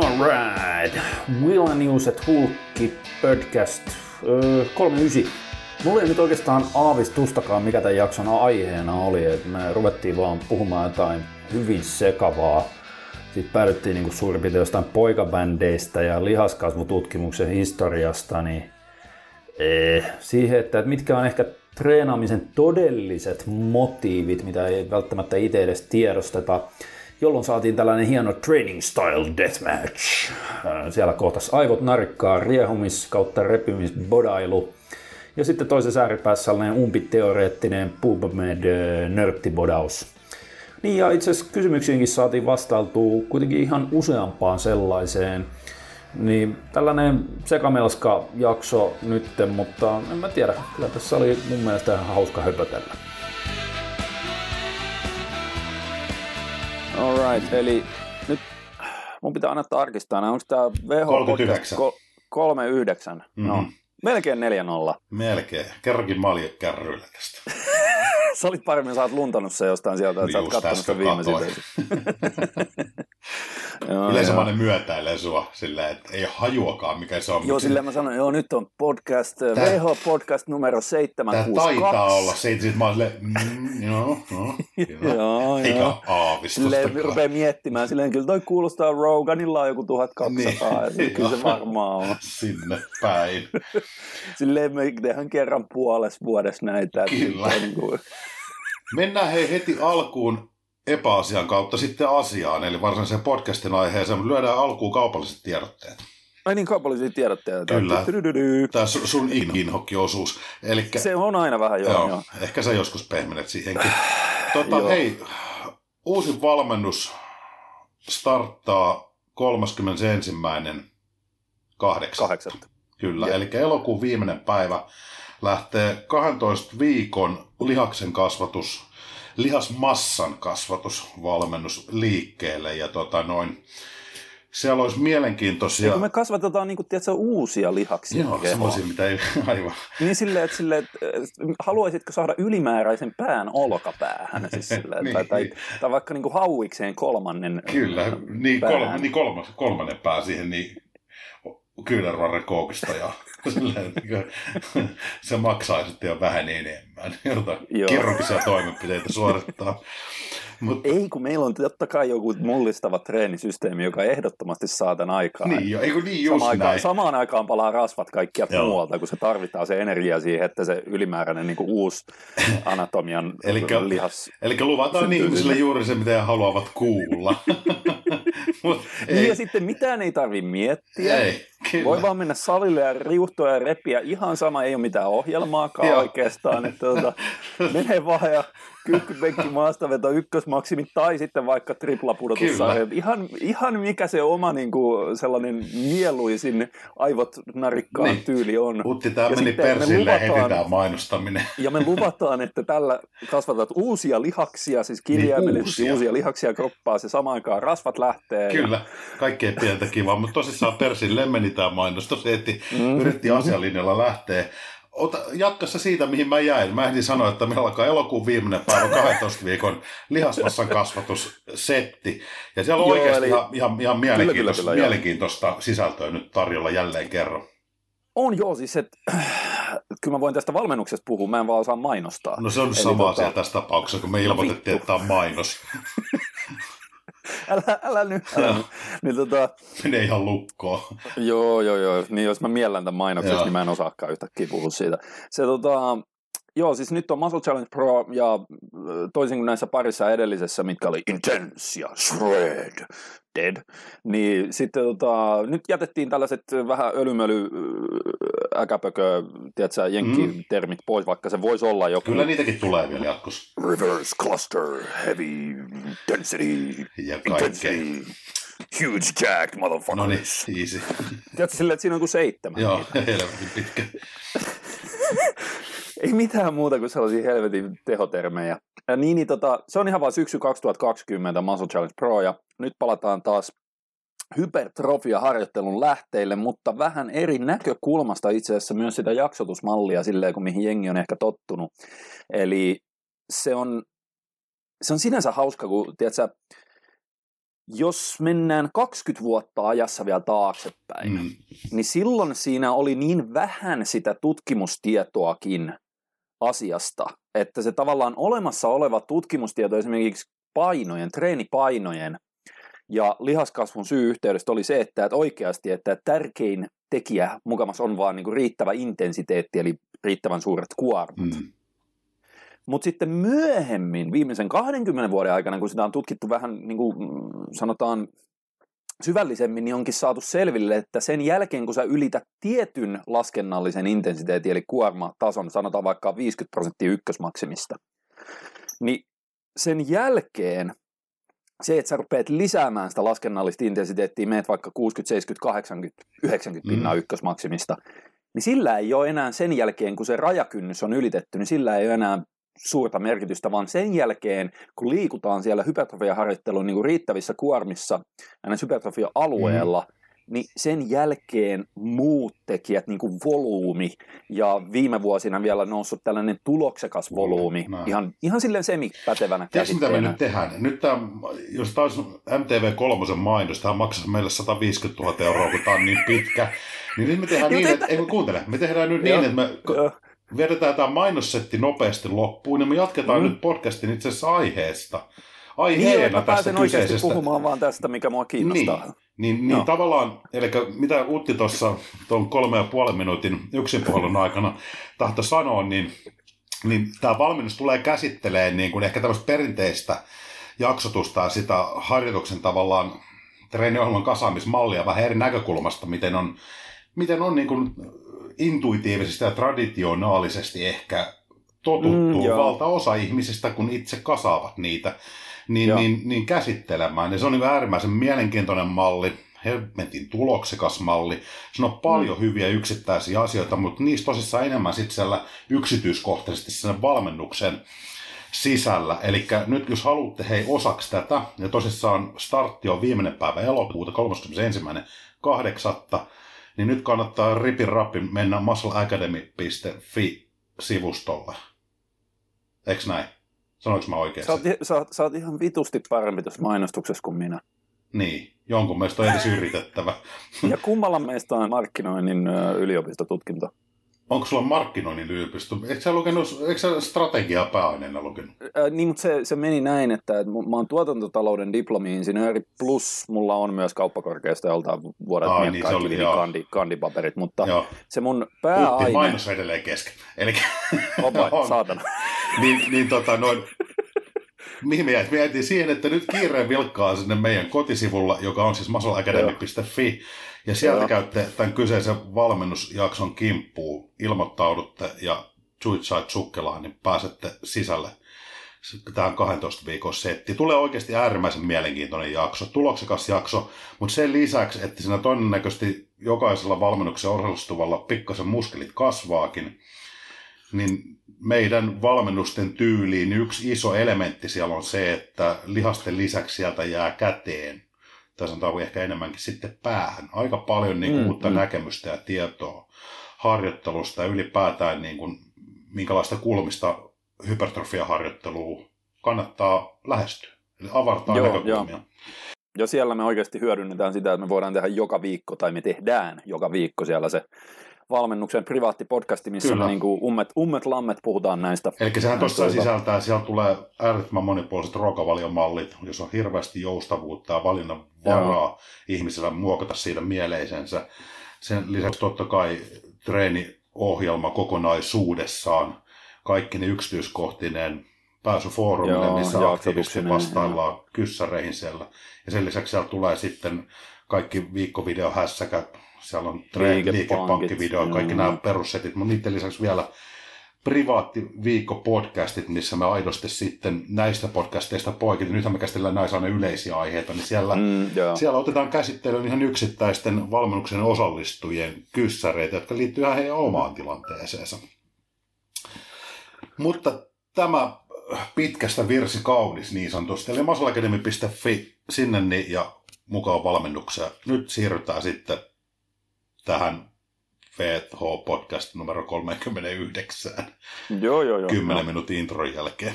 Alright, at Hulkki podcast öö, 39. Mulla ei nyt oikeastaan aavistustakaan, mikä tämän jakson aiheena oli. Et me ruvettiin vaan puhumaan jotain hyvin sekavaa. Sitten päädyttiin niinku suurin piirtein jostain poikabändeistä ja lihaskasvututkimuksen historiasta, niin eh, siihen, että mitkä on ehkä treenaamisen todelliset motiivit, mitä ei välttämättä itse edes tiedosteta jolloin saatiin tällainen hieno training style deathmatch. Siellä kohtas aivot narikkaa, riehumis kautta repimis bodailu. Ja sitten toisessa ääripäässä sellainen umpiteoreettinen PubMed nörttibodaus. Niin ja itse asiassa kysymyksiinkin saatiin vastailtua kuitenkin ihan useampaan sellaiseen. Niin tällainen sekamelska jakso nytten, mutta en mä tiedä, kyllä tässä oli mun mielestä ihan hauska höpötellä. Alright, eli nyt mun pitää aina tarkistaa, onko tämä WHO 39. 39? Mm-hmm. No, melkein 4-0. Melkein. Kerrankin mä olin kärryillä tästä. Sä olit paremmin, sä oot luntannut se jostain sieltä, että niin sä oot katsonut sitä viimeisin. Yleensä mä myötäilen sua silleen, että ei hajuakaan mikä se on. Joo, silleen mä sanoin, joo nyt on podcast, Tää... WHO podcast numero 762. Tämä taitaa olla se, sitten mä oon silleen, mm, joo, joo, joo, eikä aavistusta. Silleen rupeaa miettimään, silleen kyllä toi kuulostaa Roganilla on joku 1200, niin. kyllä se varmaan on. Sinne päin. silleen me tehdään kerran puolessa vuodessa näitä. Kyllä. Niin kuin... Mennään hei heti alkuun epäasian kautta sitten asiaan, eli varsinaiseen podcastin aiheeseen, mutta lyödään alkuun kaupalliset tiedotteet. Ai niin, kaupallisia tiedotteita. Kyllä. Tämä sun inhokkiosuus. Elikkä, se on aina vähän, joo. joo, joo. Ehkä sä joskus pehmenet siihenkin. Tota, hei, uusi valmennus starttaa 31. 8. 8. Kyllä, eli elokuun viimeinen päivä lähtee 12 viikon lihaksen kasvatus, lihasmassan kasvatusvalmennus liikkeelle. Ja tota noin, siellä olisi mielenkiintoisia... Ja kun me kasvatetaan niin kuin, tiedätkö, uusia lihaksia. Joo, semmoisia, mitä ei aivan... Niin silleen, että, silleen, että haluaisitko saada ylimääräisen pään olkapäähän? Siis silleen, niin, tai, tai, niin. tai, vaikka niin kuin hauikseen kolmannen Kyllä, niin, kolma, niin kolmas, kolmannen pää siihen, niin kyynärvarren kookista ja se maksaa sitten jo vähän enemmän, jota kirurgisia toimenpiteitä suorittaa. Mut... Ei, kun meillä on totta kai joku mullistava treenisysteemi, joka ehdottomasti saa tämän aikaan. Niin, jo, eikö niin just samaan, näin. Aikaan, samaan aikaan palaa rasvat kaikkia muualta, kun se tarvitaan se energia siihen, että se ylimääräinen niin uusi anatomian elikkä, lihas Eli luvataan ihmisille juuri se, mitä he haluavat kuulla. Mut, niin ja sitten mitään ei tarvitse miettiä. Ei, kyllä. Voi vaan mennä salille ja riuhtoa ja repiä. Ihan sama, ei ole mitään ohjelmaakaan oikeastaan. Että, tuota, menee vaan ja kyykkypenkki maastaveto ykkösmaksimi tai sitten vaikka triplapudotussarja. Ihan, ihan mikä se oma niin kuin, sellainen mieluisin aivot narikkaan niin. tyyli on. Utti, tämä meni persille heti tämä mainostaminen. Ja me luvataan, että tällä kasvatat uusia lihaksia, siis kirjaimellisesti niin, uusia. uusia lihaksia kroppaa, se samaan aikaan rasvat lähtee. Kyllä, ja... kaikkea pientä kivaa, mutta tosissaan persille meni tämä mainos. Tosi heti mm. yritti asialinjalla lähteä ota, jatkassa siitä, mihin mä jäin. Mä ehdin sanoa, että meillä alkaa elokuun viimeinen päivä 12 viikon lihasmassan kasvatussetti. Ja siellä on Joo, oikeasti eli... ihan, ihan, ihan mielenkiintoista, kyllä, kyllä, mielenkiintoista sisältöä nyt tarjolla jälleen kerran. On joo, siis että kyllä mä voin tästä valmennuksesta puhua, mä en vaan osaa mainostaa. No se on Eli sama tota... asia tässä tapauksessa, kun me ilmoitettiin, että tämä on mainos. älä, älä nyt. Älä. Niin, tota... Menee ihan lukkoon. Joo, joo, joo. Niin jos mä miellän tämän mainoksesta, niin mä en osaakaan yhtäkkiä puhua siitä. Se tota, Joo, siis nyt on Muscle Challenge Pro ja toisin kuin näissä parissa edellisessä, mitkä oli Intense ja Shred, Dead, niin sitten tota, nyt jätettiin tällaiset vähän ölymöly äkäpökö, tiedätkö, jenkki-termit mm. pois, vaikka se voisi olla joku... Kyllä niitäkin tulee vielä jatkossa. Reverse cluster, heavy density, ja intensity. Huge jack, motherfucker. No niin, easy. Tiedätkö silleen, että siinä on kuin seitsemän. Joo, helvetin pitkä. Ei mitään muuta kuin sellaisia helvetin tehotermejä. Ja niin, niin tota, se on ihan vain syksy 2020 Muscle Challenge Pro, ja nyt palataan taas hypertrofia-harjoittelun lähteille, mutta vähän eri näkökulmasta itse asiassa myös sitä jaksotusmallia silleen, kuin mihin jengi on ehkä tottunut. Eli se on, se on sinänsä hauska, kun tiedätkö, jos mennään 20 vuotta ajassa vielä taaksepäin, mm. niin silloin siinä oli niin vähän sitä tutkimustietoakin asiasta, että se tavallaan olemassa oleva tutkimustieto esimerkiksi painojen, treenipainojen ja lihaskasvun syy-yhteydestä oli se, että, että oikeasti että tärkein tekijä mukamas on vaan niin riittävä intensiteetti, eli riittävän suuret kuormat. Mm. Mutta sitten myöhemmin, viimeisen 20 vuoden aikana, kun sitä on tutkittu vähän niin kuin sanotaan syvällisemmin, niin onkin saatu selville, että sen jälkeen, kun sä ylität tietyn laskennallisen intensiteetin, eli kuormatason, sanotaan vaikka 50 prosenttia ykkösmaksimista, niin sen jälkeen se, että sä rupeat lisäämään sitä laskennallista intensiteettiä, meet vaikka 60, 70, 80, 90 pinnaa mm. ykkösmaksimista, niin sillä ei ole enää sen jälkeen, kun se rajakynnys on ylitetty, niin sillä ei ole enää suurta merkitystä, vaan sen jälkeen, kun liikutaan siellä hypertrofiaharjoittelun niin riittävissä kuormissa aina hypertrofia-alueella, mm niin sen jälkeen muut tekijät, niin kuin volyymi, ja viime vuosina vielä noussut tällainen tuloksekas volyymi, no. ihan, ihan silleen semipätevänä Tiedätkö, mitä me nyt tehdään? Nyt tämä, jos tämä olisi MTV3 mainos, tämä maksaisi meille 150 000 euroa, kun tämä on niin pitkä, niin nyt me tehdään niin, että, ei kuuntele, me tehdään nyt niin, että me vedetään tämä mainossetti nopeasti loppuun, ja me jatketaan mm. nyt podcastin itse asiassa aiheesta aiheena niin, tästä pääsen oikeasti puhumaan vaan tästä, mikä mua kiinnostaa. Niin. Niin, niin tavallaan, eli mitä Utti tuossa tuon kolme ja puolen minuutin yksin puhelun aikana tahto sanoa, niin, niin tämä valmennus tulee käsittelemään niin kuin ehkä tämmöistä perinteistä jaksotusta ja sitä harjoituksen tavallaan treeniohjelman kasaamismallia vähän eri näkökulmasta, miten on, miten on niin kuin intuitiivisesti ja traditionaalisesti ehkä totuttu mm, valtaosa ihmisistä, kun itse kasaavat niitä niin, niin, niin käsittelemään. Ja se on niin äärimmäisen mielenkiintoinen malli, helmetin tuloksekas malli. Se on paljon mm. hyviä yksittäisiä asioita, mutta niistä tosissaan enemmän sitten siellä yksityiskohtaisesti sen valmennuksen sisällä. Eli nyt jos haluatte hei osaksi tätä, ja tosissaan startti on viimeinen päivä elokuuta 31.8., niin nyt kannattaa ripin rappin mennä muscleacademy.fi-sivustolle. Eikö näin? Sanoinko mä oikein? Sä oot, sä, oot, sä oot ihan vitusti parempi tuossa mainostuksessa kuin minä. Niin, jonkun mielestä on edes yritettävä. ja kummalla meistä on markkinoinnin yliopistotutkinto? Onko sulla markkinoinnin yliopisto? Eikö sä, lukenut, eikö sä strategiaa pääaineena lukenut? Ää, niin, mutta se, se meni näin, että, että mä oon tuotantotalouden diplomi-insinööri, plus mulla on myös kauppakorkeasta joltain vuodelta Aa, niin, se oli, kandi, kandipaperit, mutta joo. se mun pääaine... Puhuttiin mainos edelleen kesken. Eli... Opa, saatana. niin, niin tota, noin, mihin me jäitiin? Me siihen, että nyt kiireen vilkkaa sinne meidän kotisivulla, joka on siis muscleacademy.fi, ja sieltä Joo. käytte tämän kyseisen valmennusjakson kimppuun, ilmoittaudutte ja Juitsait sukkelaan, niin pääsette sisälle tähän 12 viikon setti. Tulee oikeasti äärimmäisen mielenkiintoinen jakso, tuloksekas jakso, mutta sen lisäksi, että siinä todennäköisesti jokaisella valmennuksen osallistuvalla pikkasen muskelit kasvaakin, niin meidän valmennusten tyyliin yksi iso elementti siellä on se, että lihasten lisäksi sieltä jää käteen, tai sanotaan ehkä enemmänkin sitten päähän, aika paljon niin kuin, mm, uutta mm. näkemystä ja tietoa harjoittelusta ja ylipäätään niin kuin, minkälaista kulmista hypertrofiaharjoittelua kannattaa lähestyä. Eli avartaa Joo, näkökulmia. Jo. Ja siellä me oikeasti hyödynnetään sitä, että me voidaan tehdä joka viikko, tai me tehdään joka viikko siellä se valmennuksen privaattipodcasti, missä Kyllä. niin kuin ummet, ummet lammet puhutaan näistä. Eli sehän tuossa sisältää, siellä tulee äärettömän monipuoliset ruokavaliomallit, jos on hirveästi joustavuutta ja valinnan varaa Joo. ihmisellä muokata siitä mieleisensä. Sen lisäksi totta kai treeniohjelma kokonaisuudessaan, kaikki ne yksityiskohtinen pääsy foorumille, Joo, missä aktiivisesti vastaillaan kyssäreihin siellä. Ja sen lisäksi siellä tulee sitten kaikki viikkovideohässäkät, siellä on liikepankkivideo, kaikki nämä perussetit, mutta niiden lisäksi vielä privaatti viikko-podcastit, missä me aidosti sitten näistä podcasteista poikit, nythän me käsitellään näissä aina yleisiä aiheita, niin siellä, mm, siellä otetaan käsittelyyn ihan yksittäisten valmennuksen osallistujien kyssäreitä, jotka liittyy ihan heidän omaan tilanteeseensa. Mutta tämä pitkästä virsi kaunis niin sanotusti, eli masalakademi.fi sinne niin, ja mukaan valmennukseen. Nyt siirrytään sitten tähän VTH-podcast numero 39. Joo, joo, joo. 10 no. minuutin intron jälkeen.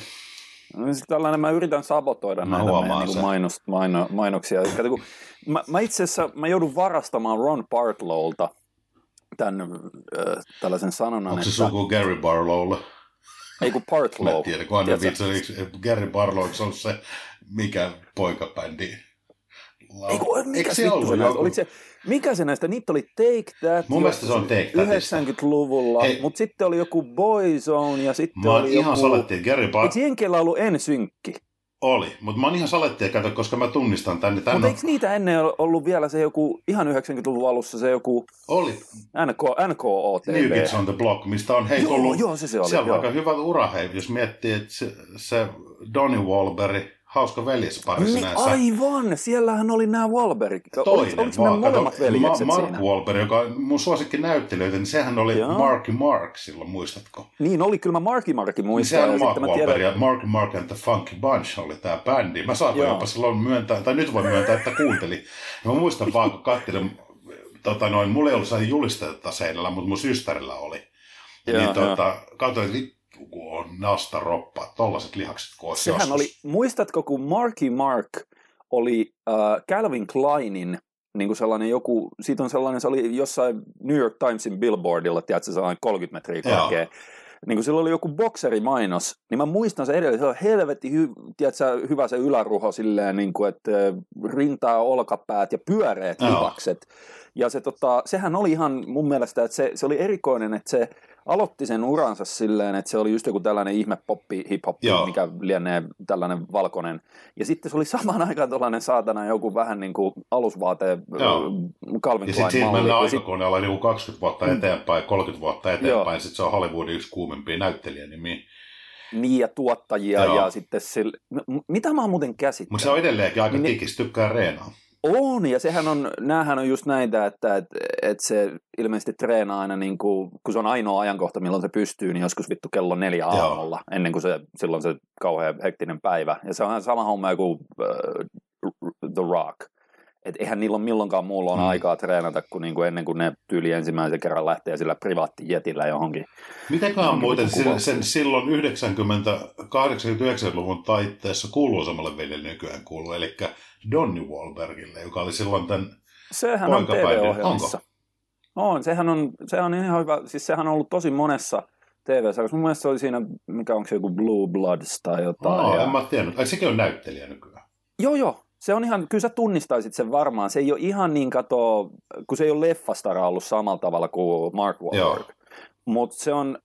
No, siis tällainen mä yritän sabotoida Mä näitä meidän niin mainos, maino, mainoksia. Kato, kun mä, mä itse asiassa mä joudun varastamaan Ron Bartlowlta tämän äh, tällaisen sanonnan, Onko se että... suku Gary Barlowlle? Ei kun Mä Bartlow. en tiedä, kun Gary Barlow, se ollut se mikä poikabändi? Ei kun, mikä Eikö se ollut se näistä, joku? oliko se, mikä se näistä, niitä oli Take That Mun mielestä se on Take Thatista. 90-luvulla, Hei. mutta sitten oli joku Boyzone ja sitten Mä oon oli ihan joku... saletti, että Gary Bar... Eikö Jenkeillä ollut ensynkki? Oli, mutta mä oon ihan saletti, kato, koska mä tunnistan tänne. Mutta tänne eikö niitä ennen ollut vielä se joku, ihan 90-luvun alussa se joku oli NK, NKOTV? New Kids on the Block, mistä on hei Joo, joo, se se oli, Siellä on aika hyvä ura, hei, jos miettii, että se, se Donny Wahlberg, hauska veljespari Niin, sinänsä. aivan, siellähän oli nämä Wahlberg. Toinen, Oliko vaan, molemmat veljekset Ma- Mark siinä? Wahlberg, joka on mun suosikki näyttelijöitä, niin sehän oli Joo. Marky Mark silloin, muistatko? Niin oli, kyllä mä Marky Marky Niin muistan. sehän ja on Mark Wahlberg tiedän, ja Mark Mark and the Funky Bunch oli tämä bändi. Mä saatoin Joo. jopa silloin myöntää, tai nyt voin myöntää, että kuuntelin. Ja mä muistan vaan, kun katselin, tota noin, mulla ei ollut sellainen julistetta seinällä, mutta mun systerillä oli. Joo, niin tota, katsoin, että kun on nasta roppa, tollaset lihakset kun sehän joskus. oli, muistatko kun Marky Mark oli äh, Calvin Kleinin niin kuin sellainen joku, siitä on sellainen, se oli jossain New York Timesin billboardilla, tiedätkö, sellainen 30 metriä Joo. korkea. Niin kun sillä oli joku bokserimainos, niin mä muistan se edelleen, se on helvetti hy, tiedätkö, hyvä se yläruho silleen, niin kuin, että äh, rintaa, olkapäät ja pyöreät lihakset. Ja se, tota, sehän oli ihan mun mielestä, että se, se oli erikoinen, että se aloitti sen uransa silleen, että se oli just joku tällainen ihme poppi, hip-hop, Joo. mikä lienee tällainen valkoinen. Ja sitten se oli samaan aikaan tällainen saatana joku vähän niin kuin alusvaate Joo. ö, Calvin Ja Klein sitten siitä malli. mennään Ja sit- aikakoneella niin 20 vuotta eteenpäin, 30 vuotta eteenpäin, sitten se on Hollywoodin yksi kuumimpia näyttelijänimiä. Niin, ja tuottajia Joo. ja sitten sille, mitä mä oon muuten käsittänyt? Mutta se on edelleenkin aika Niin- kikis, tykkää reenaa. On, ja sehän on, näähän on just näitä, että et, et se ilmeisesti treenaa aina, niin kuin, kun se on ainoa ajankohta, milloin se pystyy, niin joskus vittu kello neljä Joo. aamulla, ennen kuin se, silloin se kauhean hektinen päivä. Ja se on sama homma kuin uh, The Rock. Et eihän niillä ole milloinkaan muulla on Mm. aikaa treenata kuin, niin kuin ennen kuin ne tyyli ensimmäisen kerran lähtee sillä privaattijetillä johonkin. Mitenköhän Onkin muuten sen, sen silloin 90-89-luvun taitteessa kuuluisammalle veljelle nykyään kuuluu, eli Donny Wahlbergille, joka oli silloin tämän, Sehän on TV-ohjelmissa. On, sehän on, sehän on ihan hyvä, siis sehän on ollut tosi monessa TV-sarjassa. Mun mielestä se oli siinä, mikä onko se joku Blue Bloods tai jotain. oh, ja... en mä tiennyt, ai sekin on näyttelijä nykyään. Joo, joo. Se on ihan, kyllä sä tunnistaisit sen varmaan. Se ei ole ihan niin kato, kun se ei ole leffastara ollut samalla tavalla kuin Mark Wahlberg. Mutta se on,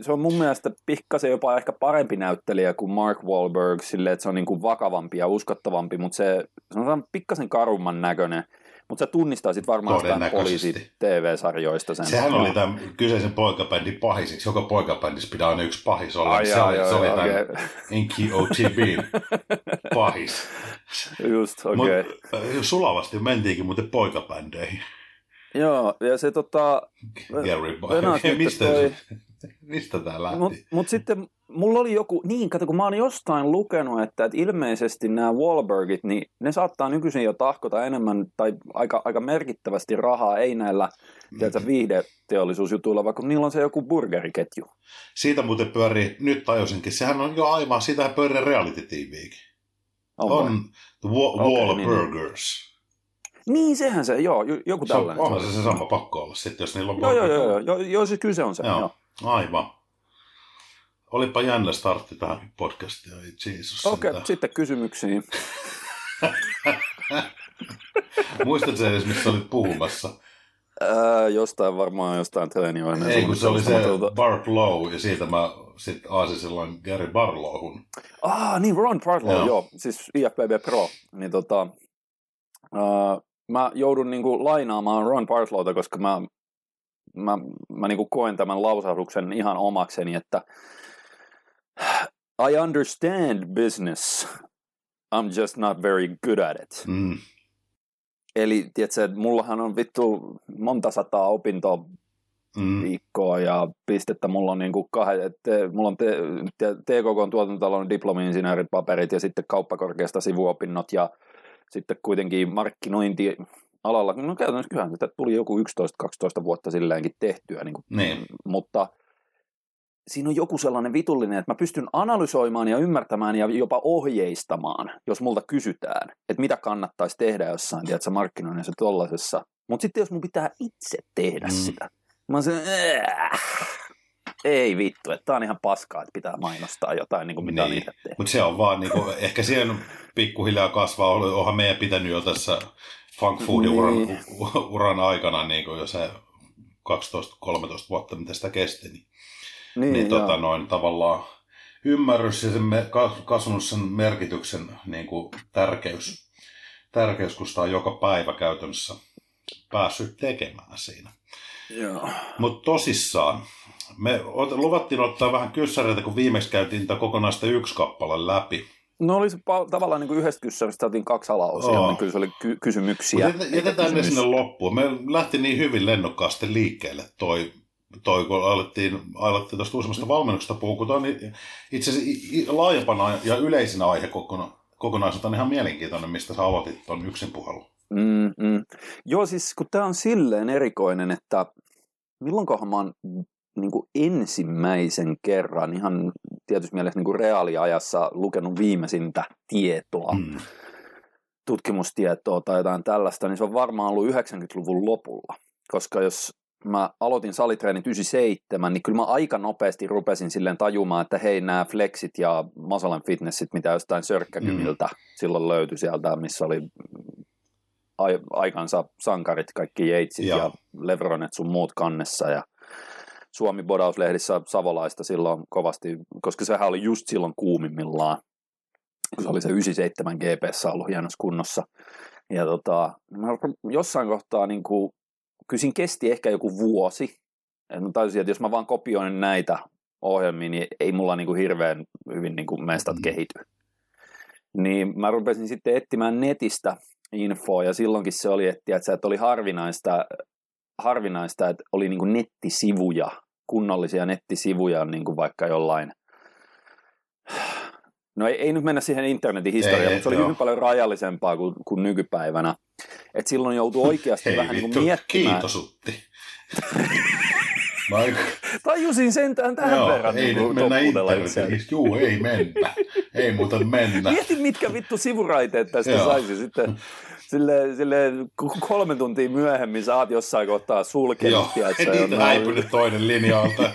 se on mun mielestä pikkasen jopa ehkä parempi näyttelijä kuin Mark Wahlberg, silleen, että se on niin kuin vakavampi ja uskottavampi, mutta se, se on sellainen pikkasen karumman näköinen. Mutta sä tunnistaisit varmaan jostain Todennäköisesti. poliisi TV-sarjoista sen. Sehän oli tämän kyseisen poikabändin pahisiksi. Joka poikabändissä pitää aina yksi pahis olla. Ai se jaa, oli, joo, se oli joo, tämän. NKOTBn pahis. Just, okei. Mut, Okay. äh, sulavasti mentiinkin muuten poikabändeihin. Joo, ja se tota, Gary Barlow. Mistä, toi- mistä tää lähti? Mutta mut sitten mulla oli joku, niin kato kun mä oon jostain lukenut, että, että ilmeisesti nämä Wahlbergit, niin ne saattaa nykyisin jo tahkota enemmän tai aika, aika merkittävästi rahaa, ei näillä Mm. tiedätkö, viihdeteollisuusjutuilla, vaikka niillä on se joku burgeriketju. Siitä muuten pyörii, nyt tajusinkin, sehän on jo aivan, siitähän pyörii reality-tiiviikin. On, On? The Wa- Okei, Wall niin, Burgers. Niin, sehän se, joo, jo- joku Se on, tällainen. onhan se se sama pakko olla sitten, jos niillä on Joo, joo, joo, joo, joo, joo, siis kyllä se on se, joo. Joo. Aivan. Olipa jännä startti tähän podcastiin, ei Jeesus. Okei, okay, sitten kysymyksiin. Muistatko se edes, missä olit puhumassa? Ää, jostain varmaan jostain treeniohjelmien Ei, kun se oli se mutta- Bart Low, ja siitä mä sitten aasin silloin Gary Barlowhun. Ah, niin Ron Partlow, Joo. joo. siis IFBB Pro. Niin tota, uh, mä joudun niinku lainaamaan Ron Partlowta, koska mä, mä, mä niinku koen tämän lausahduksen ihan omakseni, että I understand business, I'm just not very good at it. Mm. Eli tiedätkö, mullahan on vittu monta sataa opintoa Mm. viikkoa ja pistettä. Mulla on, niin kuin kah- te, mulla on te, te, TKK tuotantotalon diplomi-insinöörit paperit ja sitten kauppakorkeasta sivuopinnot ja sitten kuitenkin markkinointi alalla. No käytännössä kyllähän sitä tuli joku 11-12 vuotta silleenkin tehtyä, niin kuin, Niin. mutta siinä on joku sellainen vitullinen, että mä pystyn analysoimaan ja ymmärtämään ja jopa ohjeistamaan, jos multa kysytään, että mitä kannattaisi tehdä jossain, tiedätkö, markkinoinnissa tollasessa. Mutta sitten jos mun pitää itse tehdä mm. sitä, mä se, ei vittu, että tää on ihan paskaa, että pitää mainostaa jotain, niin kuin mitä niin. itse Mutta se on vaan, niin kuin, ehkä siihen pikkuhiljaa kasvaa, onhan meidän pitänyt jo tässä funk foodin uran, niin. uran aikana, niin kuin jo se 12-13 vuotta, mitä sitä kesti, niin, niin, niin tota, noin, tavallaan ymmärrys ja sen kasvanut sen merkityksen niin kuin tärkeys, tärkeys, kun sitä on joka päivä käytännössä päässyt tekemään siinä. Mutta tosissaan, me luvattiin ottaa vähän kyssäreitä, kun viimeksi käytiin tätä kokonaista yksi kappale läpi. No oli se tavallaan niin kuin yhdestä kyssäristä saatiin kaksi alaosia, oh. niin kyllä se oli ky- kysymyksiä. Mutta jätetään ne sinne loppuun. Me lähti niin hyvin lennokkaasti liikkeelle toi, toi kun alettiin, alettiin tuosta uusimmasta valmennuksesta puhua, kun on itse asiassa laajempana ja yleisinä aihe kokonaisuutta on ihan mielenkiintoinen, mistä sä aloitit tuon yksin puhelun. Mm, mm. Joo, siis kun tämä on silleen erikoinen, että milloinkohan mä oon niin kuin ensimmäisen kerran ihan tietysti mielessä niin kuin reaaliajassa lukenut viimeisintä tietoa, mm. tutkimustietoa tai jotain tällaista, niin se on varmaan ollut 90-luvun lopulla. Koska jos mä aloitin salitreenit 97, niin kyllä mä aika nopeasti rupesin silleen tajumaan, että hei nämä flexit ja muscle fitnessit, mitä jostain sörkkäkymiltä mm. silloin löytyi sieltä, missä oli aikansa sankarit, kaikki Jeitsit ja, ja Levronet sun muut kannessa ja Suomi bodauslehdissä Savolaista silloin kovasti, koska sehän oli just silloin kuumimmillaan, kun se oli se 97 GPS ollut hienossa kunnossa. Ja tota, jossain kohtaa niin kuin, kysin kesti ehkä joku vuosi. Et mä tajusin, että jos mä vaan kopioin näitä ohjelmia, niin ei mulla niin kuin hirveän hyvin niin kuin mestat mm. kehity. Niin mä rupesin sitten etsimään netistä infoa, ja silloinkin se oli, että, että oli harvinaista, harvinaista että oli niin kuin nettisivuja, kunnollisia nettisivuja niin kuin vaikka jollain No ei, ei nyt mennä siihen internetin historiaan, ei, mutta se oli joo. hyvin paljon rajallisempaa kuin, kuin nykypäivänä. Et silloin joutui oikeasti Hei, vähän niin kuin miettimään. Kiitos Utti. Tajusin sentään tähän Joo, verran. Ei niin nyt mennä. Juu, ei mennä. Ei muuta mennä. Mietin, mitkä vittu sivuraiteet tästä saisi. Sitten sille, sille kolme tuntia myöhemmin oot jossain kohtaa sulkenut. Joo, niin häipynyt toinen linjalta.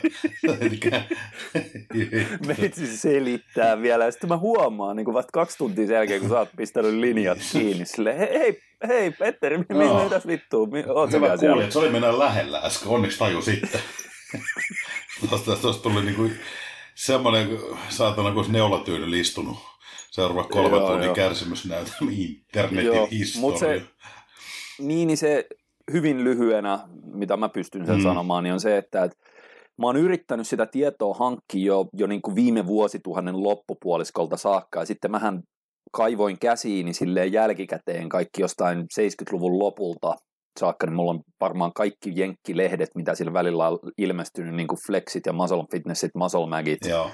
Meitsi selittää vielä. Ja sitten mä huomaan niin vasta kaksi tuntia sen jälkeen, kun sä oot pistänyt linjat kiinni. Sille, hei, hei, hei Petteri, no. mitäs vittua? Oot Hyvä kuulin, että se oli mennä lähellä äsken. Onneksi taju sitten. Tuosta, tuosta tuli niin kuin semmoinen, saatana, kun olisi neulatyyny istunut Seuraava kolme tunnin kärsimysnäytelmä internetin joo, historia. Se, niin, niin se hyvin lyhyenä, mitä mä pystyn sen mm. sanomaan, niin on se, että et, mä oon yrittänyt sitä tietoa hankkia jo, jo niin kuin viime vuosituhannen loppupuoliskolta saakka, ja sitten mähän kaivoin käsiini silleen jälkikäteen kaikki jostain 70-luvun lopulta saakka, niin mulla on varmaan kaikki jenkkilehdet, mitä sillä välillä on ilmestynyt, niin kuin Flexit ja Muscle Fitnessit, Muscle Magit, Joo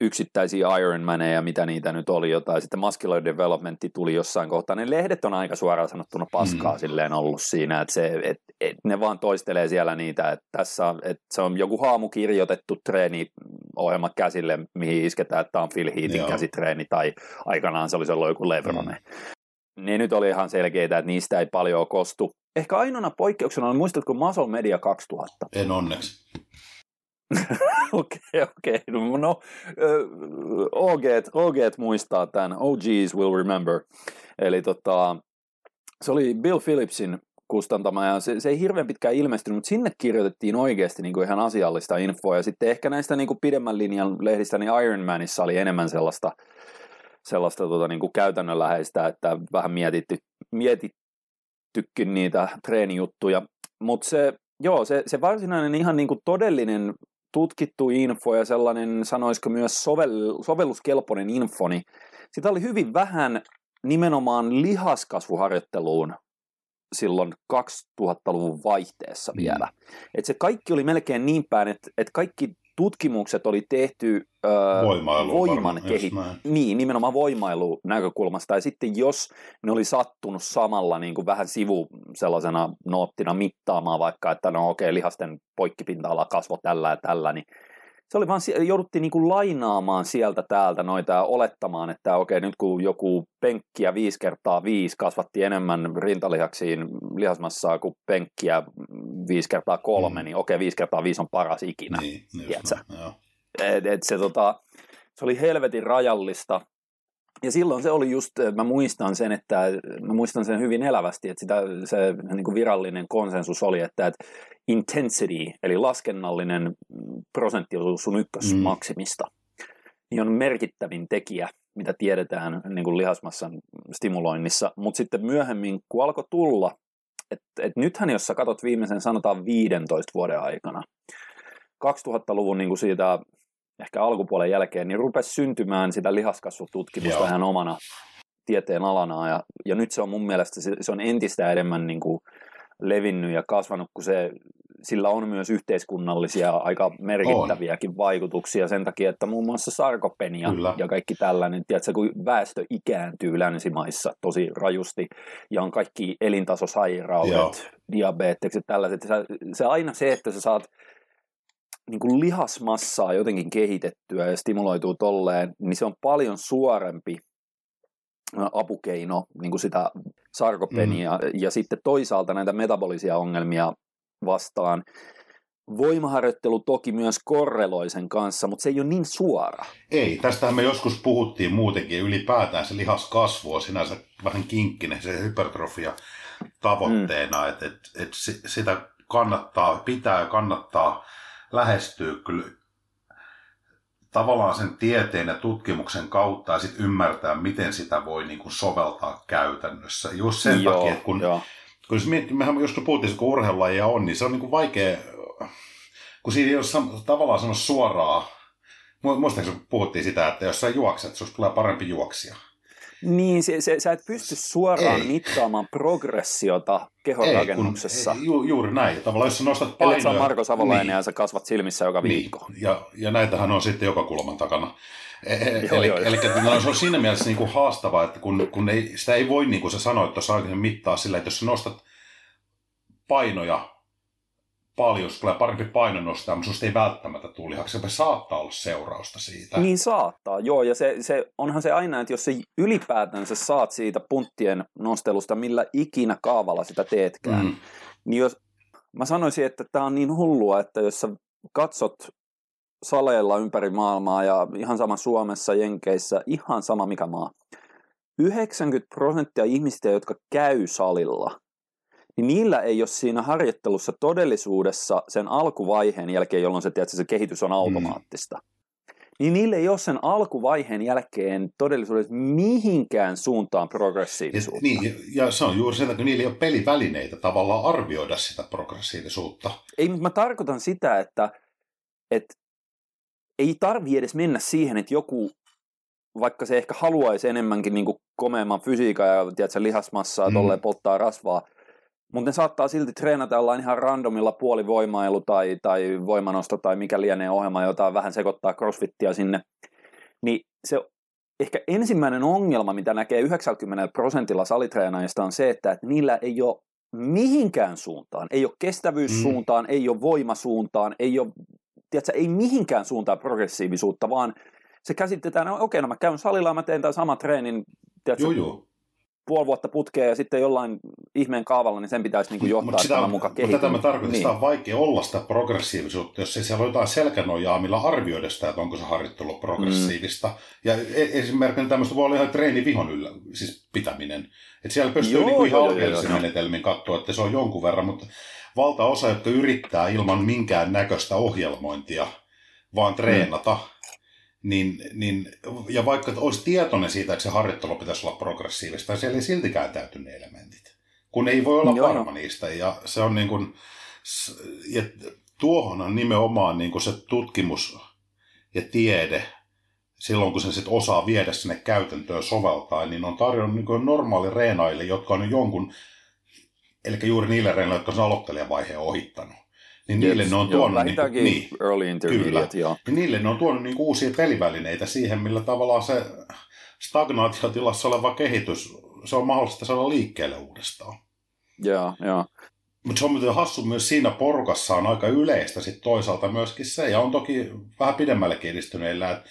yksittäisiä Ironmaneja, mitä niitä nyt oli jotain. Sitten Muscular Developmentti tuli jossain kohtaa. Ne lehdet on aika suoraan sanottuna paskaa mm. silleen ollut siinä, että, se, et, et ne vaan toistelee siellä niitä, että tässä on, että se on joku haamukirjoitettu treeniohjelma käsille, mihin isketään, että tämä on Phil Heatin käsitreeni, tai aikanaan se oli ollut joku Levrone. Mm. Ne nyt oli ihan selkeitä, että niistä ei paljon kostu. Ehkä ainoana poikkeuksena on, muistatko Muscle Media 2000? En onneksi. Okei, okei. Okay, okay. No, uh, OG, OG muistaa tämän. OGs will remember. Eli tota, se oli Bill Phillipsin kustantama ja se, se ei hirveän pitkään ilmestynyt, mutta sinne kirjoitettiin oikeasti niin kuin ihan asiallista infoa. Ja sitten ehkä näistä niin kuin pidemmän linjan lehdistä, niin Iron Manissa oli enemmän sellaista, sellaista tota, niin kuin käytännönläheistä, että vähän mietitty, mietittykin niitä treenijuttuja. Mutta se, joo, se, se varsinainen ihan niin kuin todellinen tutkittu info ja sellainen, sanoisiko myös sovel, sovelluskelpoinen info, niin sitä oli hyvin vähän nimenomaan lihaskasvuharjoitteluun silloin 2000-luvun vaihteessa mm. vielä. Et se kaikki oli melkein niin päin, että, että kaikki tutkimukset oli tehty öö, voiman kehit... Niin, nimenomaan voimailu näkökulmasta. Ja sitten jos ne oli sattunut samalla niin kuin vähän sivu sellaisena noottina mittaamaan vaikka, että no okei, okay, lihasten poikkipinta-ala kasvo tällä ja tällä, niin se oli vaan, jouduttiin niin kuin lainaamaan sieltä täältä noita ja olettamaan, että okei, nyt kun joku penkkiä 5 kertaa 5 kasvatti enemmän rintalihaksiin lihasmassaa kuin penkkiä 5 kertaa 3, mm. niin okei, 5 kertaa 5 on paras ikinä, niin, et, et se, tota, se oli helvetin rajallista, ja silloin se oli just, mä muistan sen, että mä muistan sen hyvin elävästi, että sitä, se niin kuin virallinen konsensus oli, että, että intensity, eli laskennallinen prosenttiosuus sun ykkösmaksimista, mm. niin on merkittävin tekijä, mitä tiedetään niin kuin lihasmassan stimuloinnissa. Mutta sitten myöhemmin, kun alkoi tulla, että et nythän jos sä katsot viimeisen sanotaan 15 vuoden aikana, 2000-luvun niin kuin siitä ehkä alkupuolen jälkeen, niin rupesi syntymään sitä lihaskasvututkimusta Joo. ihan omana tieteen alana. Ja, ja nyt se on mun mielestä, se, se on entistä enemmän niin kuin levinnyt ja kasvanut, kun se, sillä on myös yhteiskunnallisia aika merkittäviäkin on. vaikutuksia sen takia, että muun muassa sarkopenia Kyllä. ja kaikki tällainen, tiedätkö, kun väestö ikääntyy länsimaissa tosi rajusti ja on kaikki elintasosairaudet, Joo. diabetekset, tällaiset, se, se aina se, että sä saat niin kuin lihasmassaa jotenkin kehitettyä ja stimuloituu tolleen, niin se on paljon suorempi apukeino niin kuin sitä sarkopenia mm. ja sitten toisaalta näitä metabolisia ongelmia vastaan. Voimaharjoittelu toki myös korreloi sen kanssa, mutta se ei ole niin suora. Ei, tästähän me joskus puhuttiin muutenkin, ylipäätään se lihaskasvu on sinänsä vähän kinkkinen, se hypertrofia tavoitteena, mm. että et, et sitä kannattaa, pitää kannattaa lähestyä kyllä tavallaan sen tieteen ja tutkimuksen kautta ja sitten ymmärtää, miten sitä voi niin kuin soveltaa käytännössä. Just sen joo, takia, että kun, joo. kun jos miettii, mehän joskus puhuttiin, kun urheilulajia on, niin se on niin kuin vaikea, kun siinä ei ole tavallaan sanoa suoraa. Muistaakseni puhuttiin sitä, että jos sä juokset, sinusta tulee parempi juoksija. Niin, se, se, sä et pysty suoraan ei. mittaamaan progressiota kehonrakennuksessa. Ei, ju, juuri näin. Tavallaan jos sä nostat painoja... Eli sä Marko Savolainen niin. ja sä kasvat silmissä joka niin. viikko. Ja, ja näitähän on sitten joka kulman takana. E, e joo, eli, joo, eli se on siinä mielessä niin kuin haastavaa, että kun, kun ei, sitä ei voi, niin kuin sä sanoit tuossa aikaisemmin, mittaa sillä, että jos sä nostat painoja paljon, tulee parempi paino nostaa, mutta sinusta ei välttämättä lihaksi. Se saattaa olla seurausta siitä. Niin saattaa, joo. Ja se, se, onhan se aina, että jos se ylipäätänsä saat siitä punttien nostelusta, millä ikinä kaavalla sitä teetkään, mm. niin jos, mä sanoisin, että tämä on niin hullua, että jos sä katsot saleilla ympäri maailmaa ja ihan sama Suomessa, Jenkeissä, ihan sama mikä maa, 90 prosenttia ihmistä, jotka käy salilla – niin niillä ei ole siinä harjoittelussa todellisuudessa sen alkuvaiheen jälkeen, jolloin se, tiedätkö, se kehitys on automaattista. Mm. Niin niille ei ole sen alkuvaiheen jälkeen todellisuudessa mihinkään suuntaan progressiivisuutta. Ja, niin, ja se on juuri sen, että niillä ei ole pelivälineitä tavallaan arvioida sitä progressiivisuutta. Ei, mutta mä tarkoitan sitä, että, että ei tarvi edes mennä siihen, että joku vaikka se ehkä haluaisi enemmänkin niin komeamman fysiikan ja tiedätkö, lihasmassaa mm. polttaa rasvaa, mutta ne saattaa silti treenata jollain ihan randomilla puolivoimailu tai, tai voimanosto tai mikä lienee ohjelma, jota vähän sekoittaa crossfittia sinne. Niin se ehkä ensimmäinen ongelma, mitä näkee 90 prosentilla salitreenaajista on se, että niillä ei ole mihinkään suuntaan, ei ole kestävyyssuuntaan, mm. ei ole voimasuuntaan, ei ole, tiedätkö, ei mihinkään suuntaan progressiivisuutta, vaan se käsitetään, no okei, okay, no mä käyn salilla, mä teen tämän saman treenin, tiedätkö, joo, joo puoli vuotta putkea ja sitten jollain ihmeen kaavalla, niin sen pitäisi niin kuin johtaa sitä, tämän mukaan kehityä. Tätä mä tarkoitan, niin. sitä on vaikea olla sitä progressiivisuutta, jos ei siellä ole jotain selkänojaa, millä arvioida sitä, että onko se harjoittelu progressiivista. Mm. Ja e- esimerkiksi tämmöistä voi olla ihan treeni vihon yllä, siis pitäminen. Että siellä pystyy joo, niin ihan alkeellisen menetelmin katsoa, että se on jonkun verran, mutta valtaosa, jotka yrittää ilman minkään näköistä ohjelmointia vaan treenata, mm niin, niin, ja vaikka olisi tietoinen siitä, että se harjoittelu pitäisi olla progressiivista, siellä ei siltikään täyty ne elementit. Kun ei voi olla Joo. varma niistä. Ja se on niin kuin, ja tuohon on nimenomaan niin kuin se tutkimus ja tiede, silloin kun se sit osaa viedä sinne käytäntöön soveltaa, niin on tarjonnut niin normaali reenaille, jotka on jonkun, eli juuri niille reenaille, jotka on aloittelijavaiheen ohittanut niin niille ne on tuonut... Joo, niin, niin, early intermediate, joo. Niin niille ne on tuonut niin uusia pelivälineitä siihen, millä tavallaan se stagnaatiotilassa oleva kehitys, se on mahdollista saada liikkeelle uudestaan. Joo, joo. mutta se on muuten hassu myös siinä porukassa on aika yleistä sit toisaalta myöskin se, ja on toki vähän pidemmälle edistyneillä, että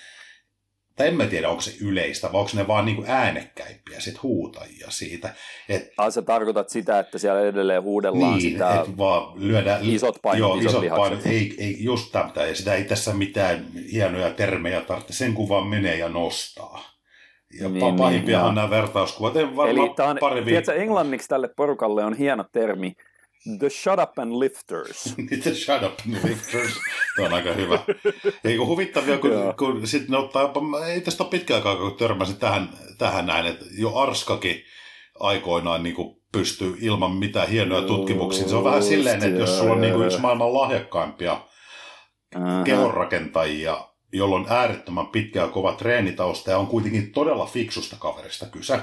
tai en mä tiedä, onko se yleistä, vai onko ne vaan niinku äänekkäimpiä sit huutajia siitä. Et, ah, sä tarkoitat sitä, että siellä edelleen huudellaan niin, sitä et vaan lyödä, isot painot, joo, isot, isot painot ei, ei, just tämmöistä, ja sitä ei tässä mitään hienoja termejä tarvitse, sen kun vaan menee ja nostaa. Ja niin, pahimpiahan niin, nämä vertauskuvat, en varmaan Eli on, pari viikkoa. englanniksi tälle porukalle on hieno termi, The Shut Up and Lifters. The Shut Up and Lifters. Tuo on aika hyvä. Ei kun huvittavia, kun, kun sitten ne ottaa, ei tästä ole pitkä aikaa, kun törmäsin tähän, tähän näin, että jo Arskakin aikoinaan niin kuin pystyy ilman mitään hienoja tutkimuksia. Se on vähän silleen, että jos sulla on niin kuin yksi maailman lahjakkaimpia kehonrakentajia, jolla on äärettömän pitkä ja kova treenitausta ja on kuitenkin todella fiksusta kaverista kyse,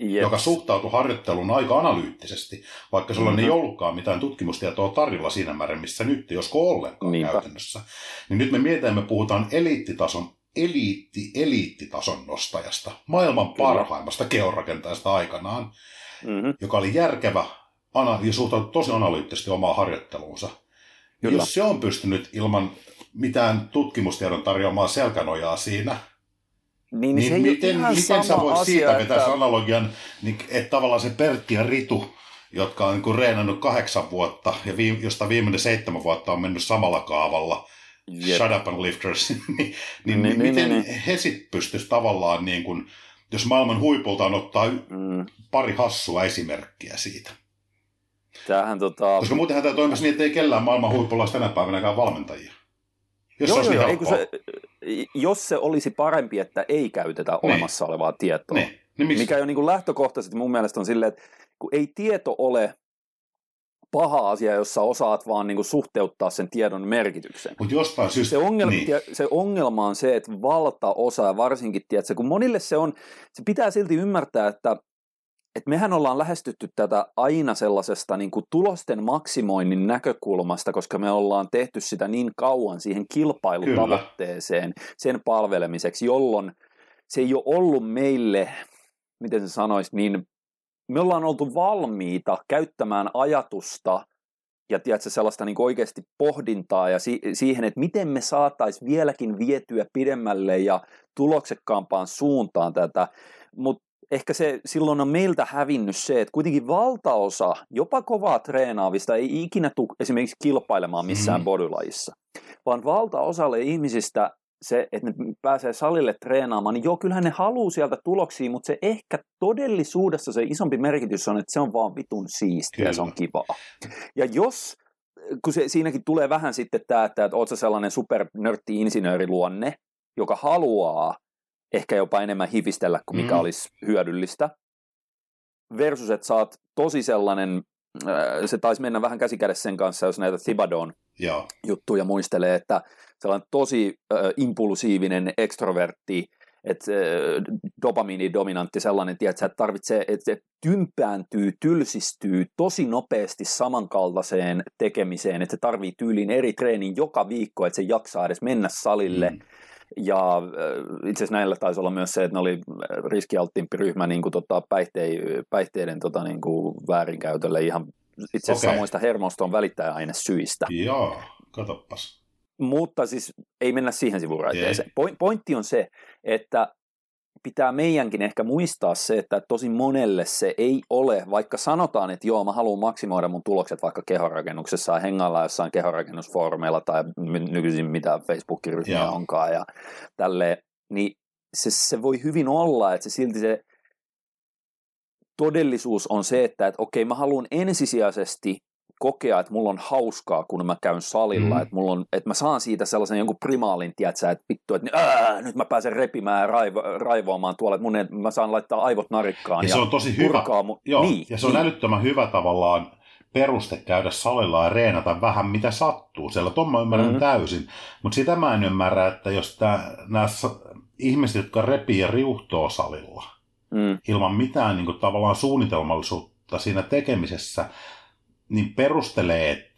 Jep. joka suhtautui harjoitteluun aika analyyttisesti, vaikka sulla mm-hmm. ei ollutkaan mitään tutkimustietoa tarjolla siinä määrin, missä nyt, josko ollenkaan Niinpä. käytännössä. Niin nyt me mietitään, me puhutaan eliittitason, eliitti, eliittitason nostajasta, maailman Kyllä. parhaimmasta keorakentajasta aikanaan, mm-hmm. joka oli järkevä ana- ja suhtautui tosi analyyttisesti omaan harjoitteluunsa. Kyllä. Jos se on pystynyt ilman mitään tutkimustiedon tarjoamaan selkänojaa siinä, niin, niin, se ei miten, ihan miten sä voit asia, siitä vetää että... analogian, niin, että tavallaan se Pertti ja Ritu, jotka on niin reenannut kahdeksan vuotta, ja viime, josta viimeinen seitsemän vuotta on mennyt samalla kaavalla, Jep. Shut Up and Lifters, niin, niin, niin, niin, miten niin, niin. he sitten pystyisivät tavallaan, niin kuin, jos maailman huipulta ottaa mm. pari hassua esimerkkiä siitä. Tämähän, tota... Koska muutenhan tämä toimisi niin, että ei kellään maailman huipulla olisi tänä päivänäkään valmentajia. Jos, joo, joo, niin se, jos se olisi parempi, että ei käytetä niin. olemassa olevaa tietoa, niin. Niin mikä jo niin kuin lähtökohtaisesti mun mielestä on silleen, että kun ei tieto ole paha asia, jossa osaat vaan niin kuin suhteuttaa sen tiedon merkityksen. Mut jostain syystä, se, ongelma, niin. se ongelma on se, että valtaosa, varsinkin, tiedätkö, kun monille se on, se pitää silti ymmärtää, että et mehän ollaan lähestytty tätä aina sellaisesta niin kuin tulosten maksimoinnin näkökulmasta, koska me ollaan tehty sitä niin kauan siihen kilpailutavoitteeseen Kyllä. sen palvelemiseksi, jolloin se ei ole ollut meille, miten se sanoisi, niin me ollaan oltu valmiita käyttämään ajatusta ja tiedätkö, sellaista niin oikeasti pohdintaa ja si- siihen, että miten me saataisiin vieläkin vietyä pidemmälle ja tuloksekkaampaan suuntaan tätä, mutta ehkä se silloin on meiltä hävinnyt se, että kuitenkin valtaosa jopa kovaa treenaavista ei ikinä tule esimerkiksi kilpailemaan missään mm. bodylajissa, vaan valtaosalle ihmisistä se, että ne pääsee salille treenaamaan, niin joo, kyllähän ne haluaa sieltä tuloksia, mutta se ehkä todellisuudessa se isompi merkitys on, että se on vaan vitun siistiä ja se on kivaa. Ja jos, kun se, siinäkin tulee vähän sitten tämä, että, että oot sä sellainen supernörtti-insinööriluonne, joka haluaa ehkä jopa enemmän hivistellä kuin mikä mm. olisi hyödyllistä. Versus, että oot tosi sellainen, äh, se taisi mennä vähän käsikädessä sen kanssa, jos näitä Thibadon Joo. juttuja muistelee, että sellainen tosi äh, impulsiivinen ekstrovertti, että äh, dopamiinidominantti sellainen, tiedät, että tarvitsee, että se tympääntyy, tylsistyy tosi nopeasti samankaltaiseen tekemiseen, että se tarvii tyyliin eri treenin joka viikko, että se jaksaa edes mennä salille. Mm ja äh, itse asiassa näillä taisi olla myös se, että ne oli riskialttiimpi ryhmä niin kuin, tota, päihteiden, päihteiden tota, niin kuin, väärinkäytölle ihan itse asiassa okay. samoista hermoston välittäjäaine syistä. Joo, katoppas. Mutta siis ei mennä siihen sivuraiteeseen. Pointti on se, että pitää meidänkin ehkä muistaa se, että tosi monelle se ei ole, vaikka sanotaan, että joo, mä haluan maksimoida mun tulokset vaikka kehorakennuksessa ja hengalla jossain kehorakennusfoorumeilla tai nykyisin mitä Facebook-ryhmiä yeah. onkaan ja tälle, niin se, se voi hyvin olla, että se silti se todellisuus on se, että, että okei, mä haluan ensisijaisesti kokea, että mulla on hauskaa, kun mä käyn salilla, mm. että, mulla on, että mä saan siitä sellaisen jonkun primaalin, tiedätkö, että vittu, että ää, nyt mä pääsen repimään ja raivo, raivoamaan tuolla, että mun ei, mä saan laittaa aivot narikkaan. Ja, ja se on tosi hyvä. Mu- Joo, niin, ja se on niin. älyttömän hyvä tavallaan peruste käydä salilla ja reenata vähän mitä sattuu. Siellä ton mä ymmärrän mm-hmm. täysin. Mutta sitä mä en ymmärrä, että jos nämä ihmiset, jotka repii ja riuhtoo salilla, mm. ilman mitään niin kuin, tavallaan suunnitelmallisuutta siinä tekemisessä, niin perustelee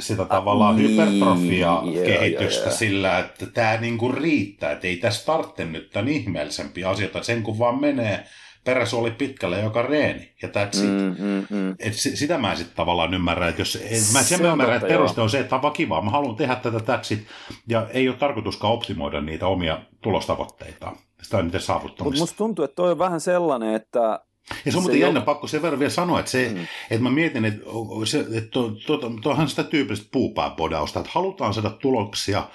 sitä tavallaan niin, hypertrofia-kehitystä sillä, että tämä niinku riittää, että ei tässä tarvitse nyt tämän ihmeellisempiä asioita, sen kun vaan menee peräsuoli pitkälle joka reeni, ja that's it. Mm, mm, mm. Et sitä mä en sitten tavallaan ymmärrä, että jos, et mä sen Se on ymmärrän, että peruste on se, että tämä on vaan kivaa, mä haluan tehdä tätä täksit, ja ei ole tarkoituskaan optimoida niitä omia tulostavoitteita, sitä on niiden Mutta saavuttamista. musta tuntuu, että toi on vähän sellainen, että Ja se on muuten jo- jännä pakko sen verran vielä sanoa, että, se, mm. että mä mietin, että, se, että to, to, to, toihan sitä tyypillistä puupääpodausta, että halutaan saada tuloksia,